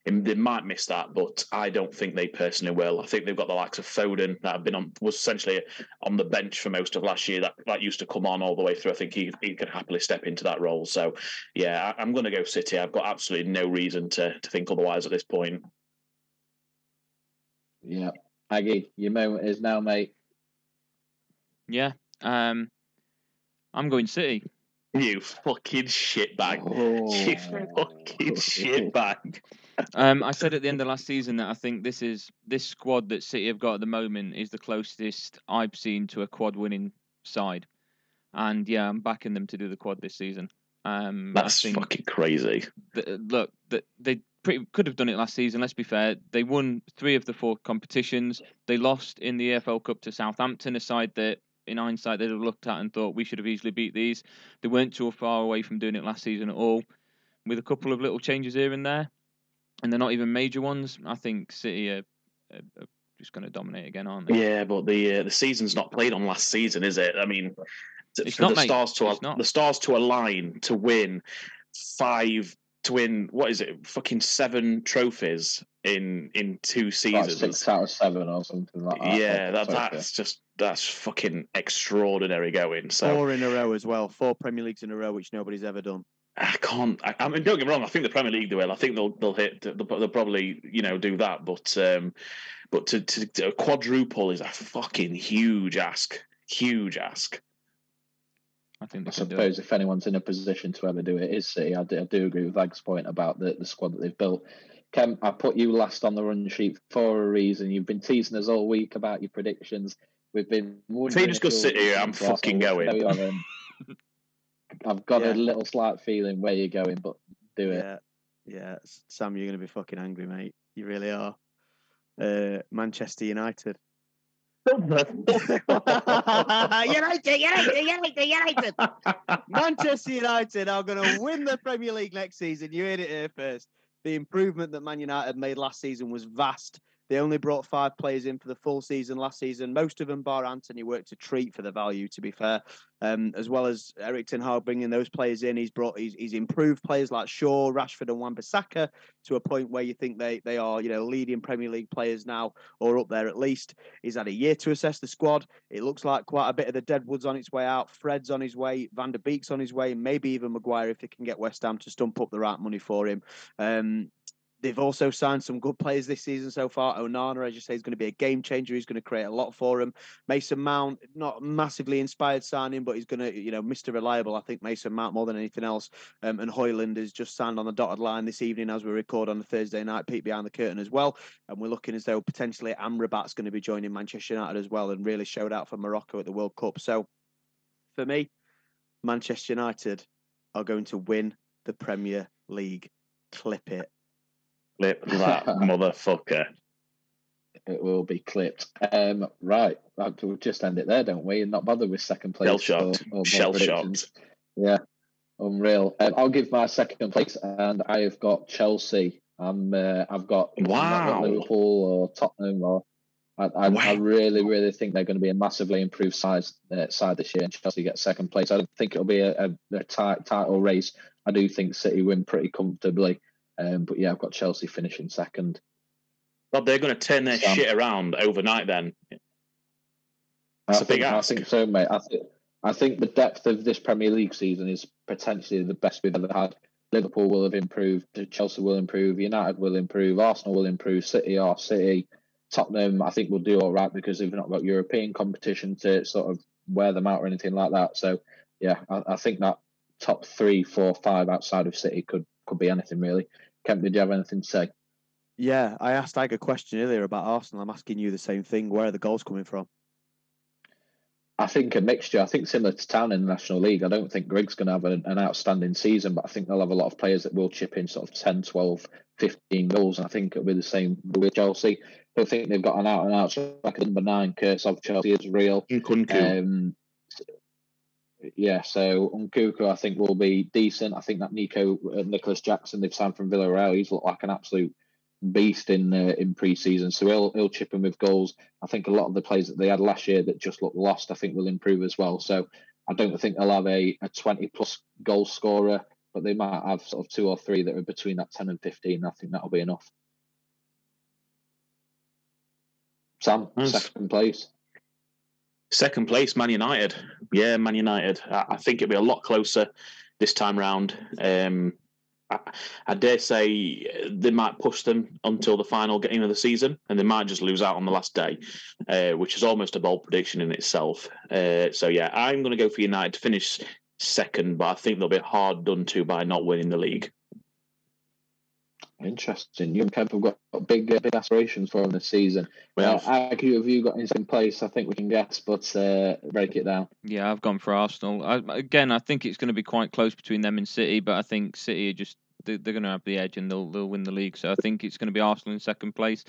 they might miss that, but I don't think they personally will. I think they've got the likes of Foden that have been on was essentially on the bench for most of last year. That that used to come on all the way through. I think he he could happily step into that role. So yeah, I, I'm going to go City. I've got absolutely no reason to to think otherwise at this point. Yeah. Aggie, your moment is now, mate. Yeah. Um, I'm going City. You fucking shitbag. Oh. You fucking shitbag. Um, I said at the end of last season that I think this is this squad that City have got at the moment is the closest I've seen to a quad winning side, and yeah, I'm backing them to do the quad this season. Um, I That's think fucking crazy. that, look that they pretty could have done it last season. Let's be fair. They won three of the four competitions. They lost in the EFL Cup to Southampton, a side that, in hindsight, they'd have looked at and thought we should have easily beat these. They weren't too far away from doing it last season at all, with a couple of little changes here and there, and they're not even major ones. I think City are, are, are just going to dominate again, aren't they? Yeah, but the uh, the season's not played on last season, is it? I mean, It's for not, the mate. stars to It's not. the stars to align to win five to win what is it? Fucking seven trophies in in two Like seasons. six out of seven or something like that. yeah, that, that's just that's fucking extraordinary going. So Four in a row as well. Four Premier Leagues in a row, which nobody's ever done. I can't. I, I mean, don't get me wrong. I think the Premier League do well. I think they'll they'll hit. They'll, they'll probably you know do that. But um, but to, to, to quadruple is a fucking huge ask. Huge ask. I think I they do suppose if anyone's in a position to ever do it, is City. I do, I do agree with Ag's point about the, the squad that they've built. Kem, I put you last on the run sheet for a reason. You've been teasing us all week about your predictions. We've been. wondering just if go you'll sit here, I'm to fucking going. I've got Yeah. a little slight feeling where you're going, but do it. Yeah, yeah. Sam, you're going to be fucking angry, mate. You really are. Uh, Manchester United. United, United, United, United. Manchester United are going to win the Premier League next season. You heard it here first. The improvement that Man United made last season was vast. They only brought five players in for the full season last season. Most of them, bar Antony, worked a treat for the value. To be fair, um, as well as Erik Ten Hag bringing those players in, he's brought he's, he's improved players like Shaw, Rashford, and Wan-Bissaka to a point where you think they they are you know leading Premier League players now or up there at least. He's had a year to assess the squad. It looks like quite a bit of the Deadwood's on its way out. Fred's on his way. Van der Beek's on his way. Maybe even Maguire if they can get West Ham to stump up the right money for him. Um, They've also signed some good players this season so far. Onana, as you say, is going to be a game changer. He's going to create a lot for him. Mason Mount, not massively inspired signing, but he's going to, you know, Mr. Reliable. I think Mason Mount more than anything else. Um, and Højlund is just signed on the dotted line this evening as we record on the Thursday night, peek behind the curtain as well. And we're looking as though potentially Amrabat's going to be joining Manchester United as well and really showed out for Morocco at the World Cup. So for me, Manchester United are going to win the Premier League. Clip it. Flip that motherfucker. It will be clipped. Um, right, we'll just end it there, don't we? And not bother with second place. Shell shocked. or more Shell shocked. Yeah, unreal. Um, I'll give my second place, and I have got Chelsea. I'm. Uh, I've got I've not got Wow. Liverpool or Tottenham or. I, I, I really, really think they're going to be a massively improved size uh, side this year, and Chelsea get second place. I don't think it'll be a, a, a tight title race. I do think City win pretty comfortably, um, but yeah, I've got Chelsea finishing second. God, they're going to turn their Sam. shit around overnight. Then I It's a big think, I think so, mate. I think I think the depth of this Premier League season is potentially the best we've ever had. Liverpool will have improved, Chelsea will improve, United will improve, Arsenal will improve, City are City. Tottenham, I think, will do all right because they've not got European competition to sort of wear them out or anything like that. So, yeah, I, I think that top three, four, five outside of City could could be anything really. Kemp, did you have anything to say? Yeah, I asked Ag a question earlier about Arsenal. I'm asking you the same thing. Where are the goals coming from? I think a mixture. I think similar to Town in the National League. I don't think Griggs going to have an, an, outstanding season, but I think they'll have a lot of players that will chip in sort of 10, 12, 15 goals. I think it'll be the same with Chelsea. I think they've got an out and out like number nine curse of Chelsea is real. Um, yeah, so Nkunku I think will be decent. I think that Nico uh, Nicolas Jackson they've signed from Villarreal, he's looked like an absolute beast in uh, in pre-season. So he'll he'll chip in with goals. I think a lot of the players that they had last year that just looked lost, I think will improve as well. So I don't think they'll have a, a 20 plus goal scorer, but they might have sort of two or three that are between that 10 and 15. I think that'll be enough. Sam, nice. second place. Second place, Man United. Yeah, Man United. I, I think it'll be a lot closer this time round. Um, I, I, dare say they might push them until the final game of the season, and they might just lose out on the last day, uh, which is almost a bold prediction in itself. Uh, so yeah, I'm going to go for United to finish second, but I think they'll be hard done to by not winning the league. Interesting. You and Kev have got big, uh, big aspirations for them this season. Well, uh, have you got in second place? I think we can guess, but uh, break it down. Yeah, I've gone for Arsenal. I, again, I think it's going to be quite close between them and City, but I think City are just they're, they're going to have the edge and they'll they'll win the league. So I think it's going to be Arsenal in second place.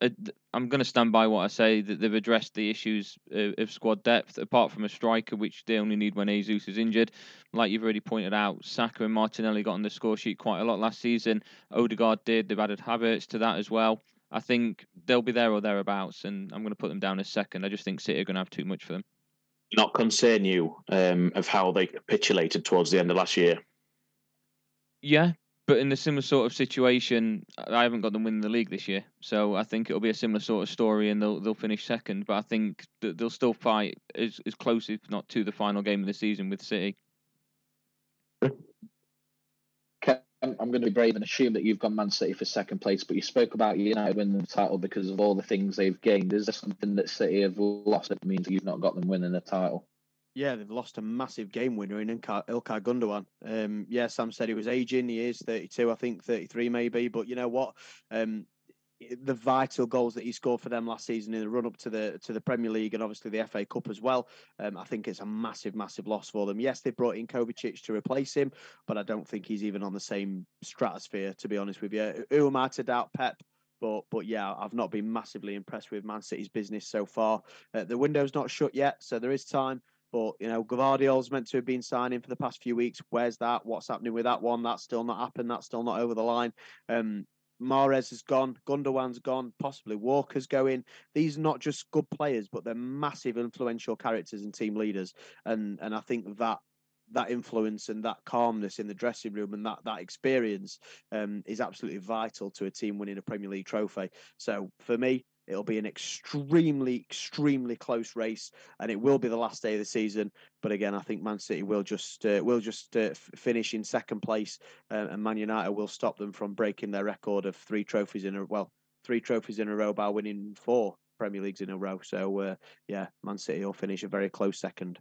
I'm going to stand by what I say that they've addressed the issues of squad depth, apart from a striker, which they only need when Jesus is injured. Like you've already pointed out, Saka and Martinelli got on the score sheet quite a lot last season. Odegaard did. They've added Havertz to that as well. I think they'll be there or thereabouts, and I'm going to put them down as second. I just think City are going to have too much for them. Not concern you um, of how they capitulated towards the end of last year. Yeah, but in a similar sort of situation, I haven't got them winning the league this year, so I think it'll be a similar sort of story, and they'll they'll finish second. But I think that they'll still fight as as close, if not to the final game of the season with City. I'm going to be brave and assume that you've gone Man City for second place, but you spoke about United winning the title because of all the things they've gained. Is there something that City have lost that means you've not got them winning the title? Yeah, they've lost a massive game winner in Ilkay, Gundogan. Um, yeah, Sam said he was aging. He is 32, I think 33 maybe. But you know what? Um, the vital goals that he scored for them last season in the run up to the to the Premier League and obviously the FA Cup as well. Um, I think it's a massive, massive loss for them. Yes, they brought in Kovacic to replace him, but I don't think he's even on the same stratosphere. To be honest with you, who am I to doubt Pep? But but yeah, I've not been massively impressed with Man City's business so far. Uh, the window's not shut yet, so there is time. But you know, Gvardiol's meant to have been signing for the past few weeks. Where's that? What's happening with that one? That's still not happened. That's still not over the line. Um, Mahrez has gone, Gundogan's gone, possibly Walker's going. These are not just good players, but they're massive influential characters and team leaders. And and I think that that influence and that calmness in the dressing room and that that experience um, is absolutely vital to a team winning a Premier League trophy. So for me, It'll be an extremely, extremely close race, and it will be the last day of the season. But again, I think Man City will just uh, will just uh, finish in second place, uh, and Man United will stop them from breaking their record of three trophies in a well, three trophies in a row by winning four Premier Leagues in a row. So uh, yeah, Man City will finish a very close second.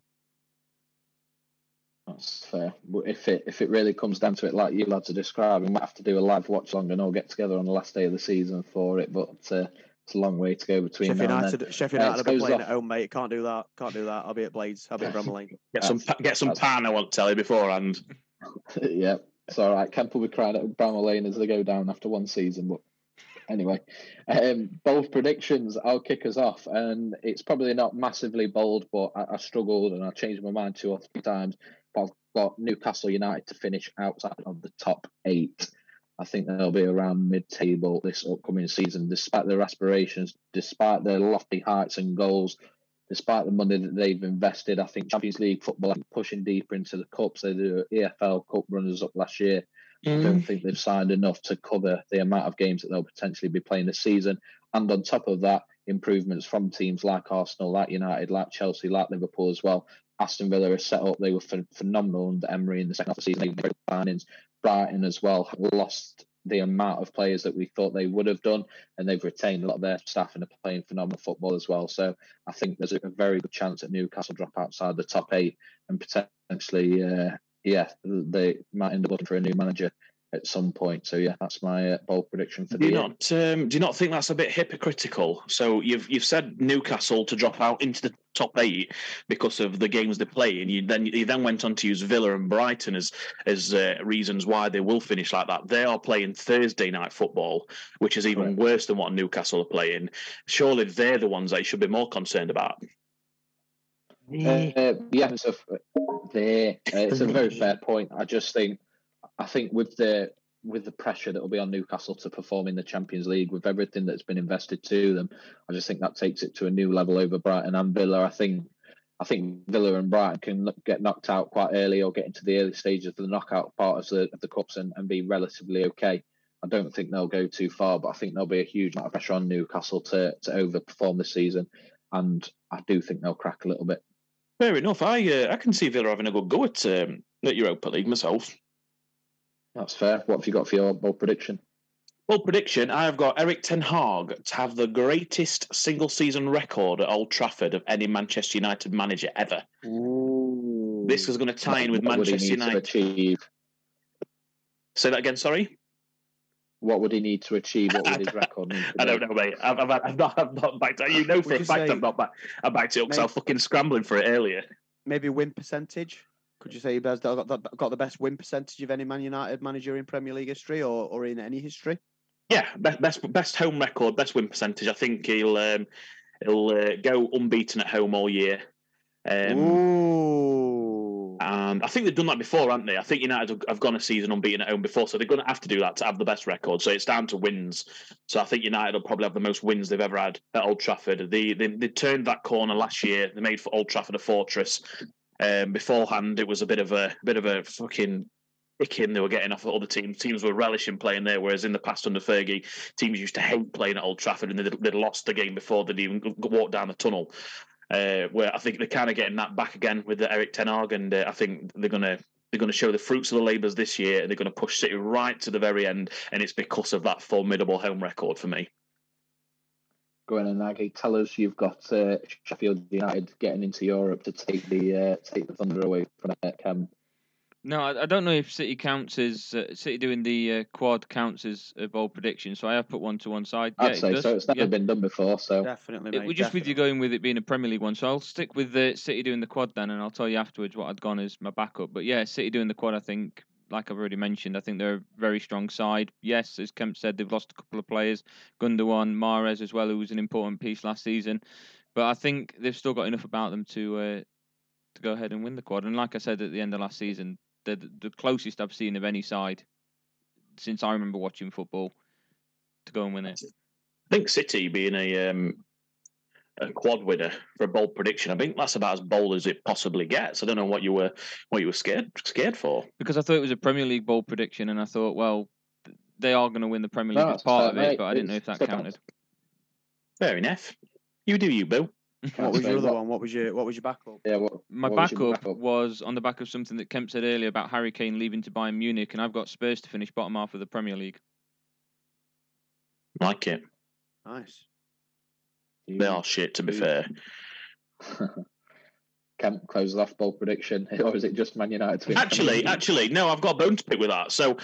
That's fair. But if it if it really comes down to it, like you lads are describing, we might have to do a live watch along and all get together on the last day of the season for it. But uh, it's a long way to go between Sheffield now United. Sheffield United will be playing off. at home, mate. Can't do that. Can't do that. I'll be at Blades. I'll be at Bramall Lane. Get some get some pan. I won't tell you beforehand. yeah, it's all right. Kemp will be crying at Bramall Lane as they go down after one season, but anyway, um, both predictions. I'll kick us off, and it's probably not massively bold, but I, I, struggled and I changed my mind two or three times. But I've got Newcastle United to finish outside of the top eight. I think they'll be around mid-table this upcoming season, despite their aspirations, despite their lofty heights and goals, despite the money that they've invested. I think Champions League football are pushing deeper into the cups. They do EFL Cup runners up last year. Mm. I don't think they've signed enough to cover the amount of games that they'll potentially be playing this season. And on top of that, improvements from teams like Arsenal, like United, like Chelsea, like Liverpool as well. Aston Villa are set up. They were phenomenal under Emery in the second half of the season. They signings. Brighton as well have lost the amount of players that we thought they would have done, and they've retained a lot of their staff and are playing phenomenal football as well. So I think there's a very good chance that Newcastle drop outside the top eight and potentially, uh, yeah, they might end up looking for a new manager at some point. So yeah, that's my uh, bold prediction for Do the you year. not? Um, do you not think that's a bit hypocritical? So you've you've said Newcastle to drop out into the top eight because of the games they play, and you then you then went on to use Villa and Brighton as as uh, reasons why they will finish like that. They are playing Thursday night football, which is even Correct. worse than what Newcastle are playing. Surely they're the ones that you should be more concerned about. Uh, yeah, it's a there. Uh, it's a very fair point. I just think, I think with the with the pressure that will be on Newcastle to perform in the Champions League, with everything that's been invested to them, I just think that takes it to a new level over Brighton and Villa. I think, I think Villa and Brighton can get knocked out quite early or get into the early stages of the knockout part of the of the cups and, and be relatively okay. I don't think they'll go too far, but I think there'll be a huge amount of pressure on Newcastle to to overperform this season, and I do think they'll crack a little bit. Fair enough. I uh, I can see Villa having a good go at um, at Europa League myself. That's fair. What have you got for your bold prediction? Well, prediction: I've got Erik Ten Hag to have the greatest single season record at Old Trafford of any Manchester United manager ever. This is going to tie in with What would he Manchester need to United. achieve? Say that again. Sorry. What would he need to achieve? What would his record need to I don't know, mate. I've, I've, I've not, I've not backed. You know for a fact say- I've not back, I backed it up because I was fucking scrambling for it earlier. Maybe win percentage. Could you say he has got the, best win percentage of any Man United manager in Premier League history or, or in any history? Yeah, best best best home record, best win percentage. I think he'll um, he'll uh, go unbeaten at home all year. Um, Ooh. And I think they've done that before, haven't they? I think United have- gone a season unbeaten at home before, so they're going to have to do that to have the best record. So it's down to wins. So I think United will probably have the most wins they've ever had at Old Trafford. They they, they turned that corner last year. They made for Old Trafford a fortress. Um, beforehand, it was a bit of a bit of a fucking kicking they were getting off of other teams. Teams were relishing playing there, whereas in the past under Fergie, teams used to hate playing at Old Trafford, and they'd, they'd lost the game before they'd even walked down the tunnel. Uh, where I think they're kind of getting that back again with the Erik Ten Hag, and uh, I think they're gonna they're going to show the fruits of the labours this year, and they're going to push City right to the very end, and it's because of that formidable home record for me. Go on and Nagy, tell us you've got uh, Sheffield United getting into Europe to take the uh, take the thunder away from uh, Cam. No, I, I don't know if City counts as uh, City doing the uh, quad counts as a bold prediction. So I have put one to one side. I'd yeah, say does. so. It's never yeah. been done before, so Definitely, It, we're just with you going with it being a Premier League one, so I'll stick with the City doing the quad then, and I'll tell you afterwards what I'd gone as my backup. But yeah, City doing the quad, I think, like I've already mentioned, I think they're a very strong side. Yes, as Kemp said, they've lost a couple of players, Gundogan, Mahrez as well, who was an important piece last season. But I think they've still got enough about them to uh, to go ahead and win the quad. And like I said at the end of last season, they're the closest I've seen of any side since I remember watching football to go and win it. I think City being a um, a quad winner for a bold prediction, I think that's about as bold as it possibly gets. I don't know what you were what you were scared scared for. because I thought it was a Premier League bold prediction, and I thought, well, they are going to win the Premier No, League as it's part fair, of it, mate. but I didn't know if that counted. Fair enough. You do you, Bill. What was your other one? What was your What was your backup? Yeah, what, My what was backup, backup? was on the back of something that Kemp said earlier about Harry Kane leaving to Bayern Munich, and I've got Spurs to finish bottom half of the Premier League. Like it. Nice. They are shit, to be fair. Kemp closes off bold prediction, or is it just Man United? to? Actually, actually, no, I've got a bone to pick with that. So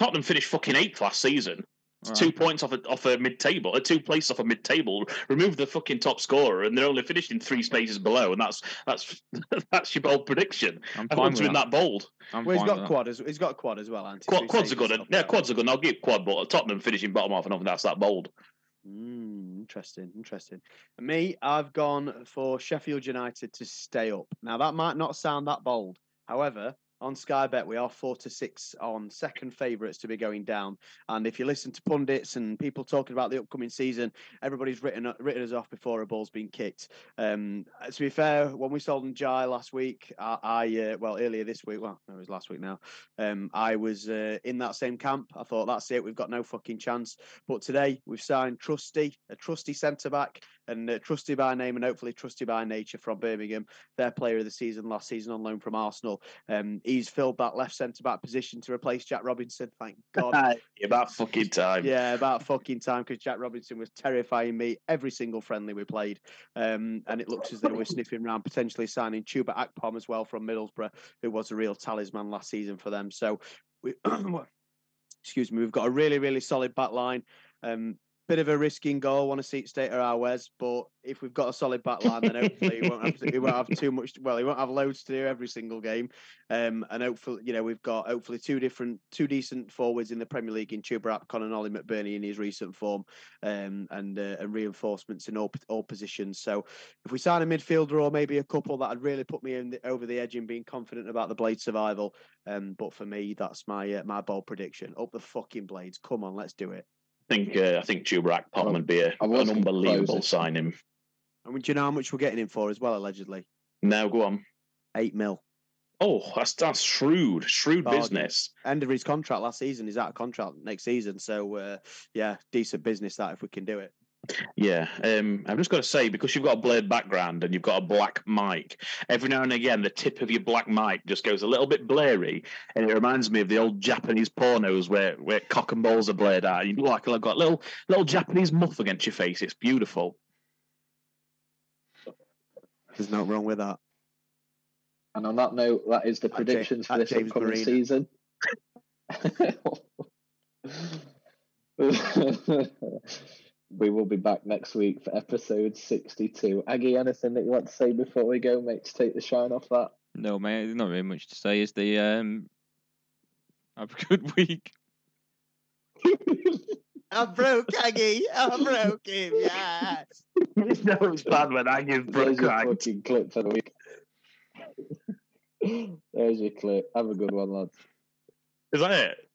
Tottenham finished fucking eighth last season. Right. Two points off a, off a mid table, uh, two places off a mid table. Remove the fucking top scorer, and they're only finished in three spaces below, and that's that's that's your bold prediction. I'm I fine want with to that. that bold. I'm Well, he's fine got with that. quad as he's got a quad as well, hasn't he? So Quad, he quads are good. himself Yeah, quads are good. And I'll give quad, but Tottenham finishing bottom half, and I think that's that bold. Mm, interesting, interesting. Me, I've gone for Sheffield United to stay up. Now that might not sound that bold. However, on Sky Bet, we are four to six on second favourites to be going down. And if you listen to pundits and people talking about the upcoming season, everybody's written written us off before a ball's been kicked. Um, to be fair, when we sold Ndiaye last week, I, I uh, well earlier this week, well it was last week now. Um, I was uh, in that same camp. I thought that's it. We've got no fucking chance. But today we've signed Trusty, a trusty centre back, and uh, trusty by name and hopefully trusty by nature from Birmingham. Their player of the season last season on loan from Arsenal. Um, he's filled that left centre back position to replace Jack Robinson. Thank God. About fucking time. Yeah, about fucking time because Jack Robinson was terrifying me every single friendly we played. Um, and it looks as though we're sniffing around potentially signing Chuba Akpom as well from Middlesbrough, who was a real talisman last season for them. So, we, excuse me, we've got a really, really solid back line. Um, bit of a risking goal. Want to see it at our Wes, but if we've got a solid back line, then hopefully we won't have to, we won't have too much. Well, he won't have loads to do every single game, um, and hopefully, you know, we've got hopefully two different, two decent forwards in the Premier League in Chuba Akpom and Ollie McBurnie in his recent form, um, and uh, and reinforcements in all all positions. So if we sign a midfielder or maybe a couple, that'd really put me in the, over the edge in being confident about the Blade survival. Um, but for me, that's my uh, my bold prediction. Up the fucking Blades! Come on, let's do it. I think uh, I think Chuba Akpom would be a, I was an unbelievable signing. I mean, do you know how much we're getting him for as well? Allegedly, Now go on. eight mil. Oh, that's that's shrewd, shrewd Bargain. business. End of his contract last season. He's out of contract next season. So uh, yeah, decent business that if we can do it. Yeah, um, I've just got to say because you've got a blurred background and you've got a black mic, every now and again the tip of your black mic just goes a little bit blurry, and it reminds me of the old Japanese pornos where where cock and balls are blurred out. You look like you've got a little little Japanese muff against your face. It's beautiful. There's nothing wrong with that. And on that note, that is the At Ja- predictions for this James upcoming Marina. season. we will be back next week for episode 62. Aggie, anything that you want to say before we go, mate, to take the shine off that? No, mate, there's not really much to say. Is the um, have a good week. I broke Aggie. I broke him. Yes. no, it's bad when I give There's Brooke your right. fucking clip for the week. There's your clip. Have a good one, lads. Is that it?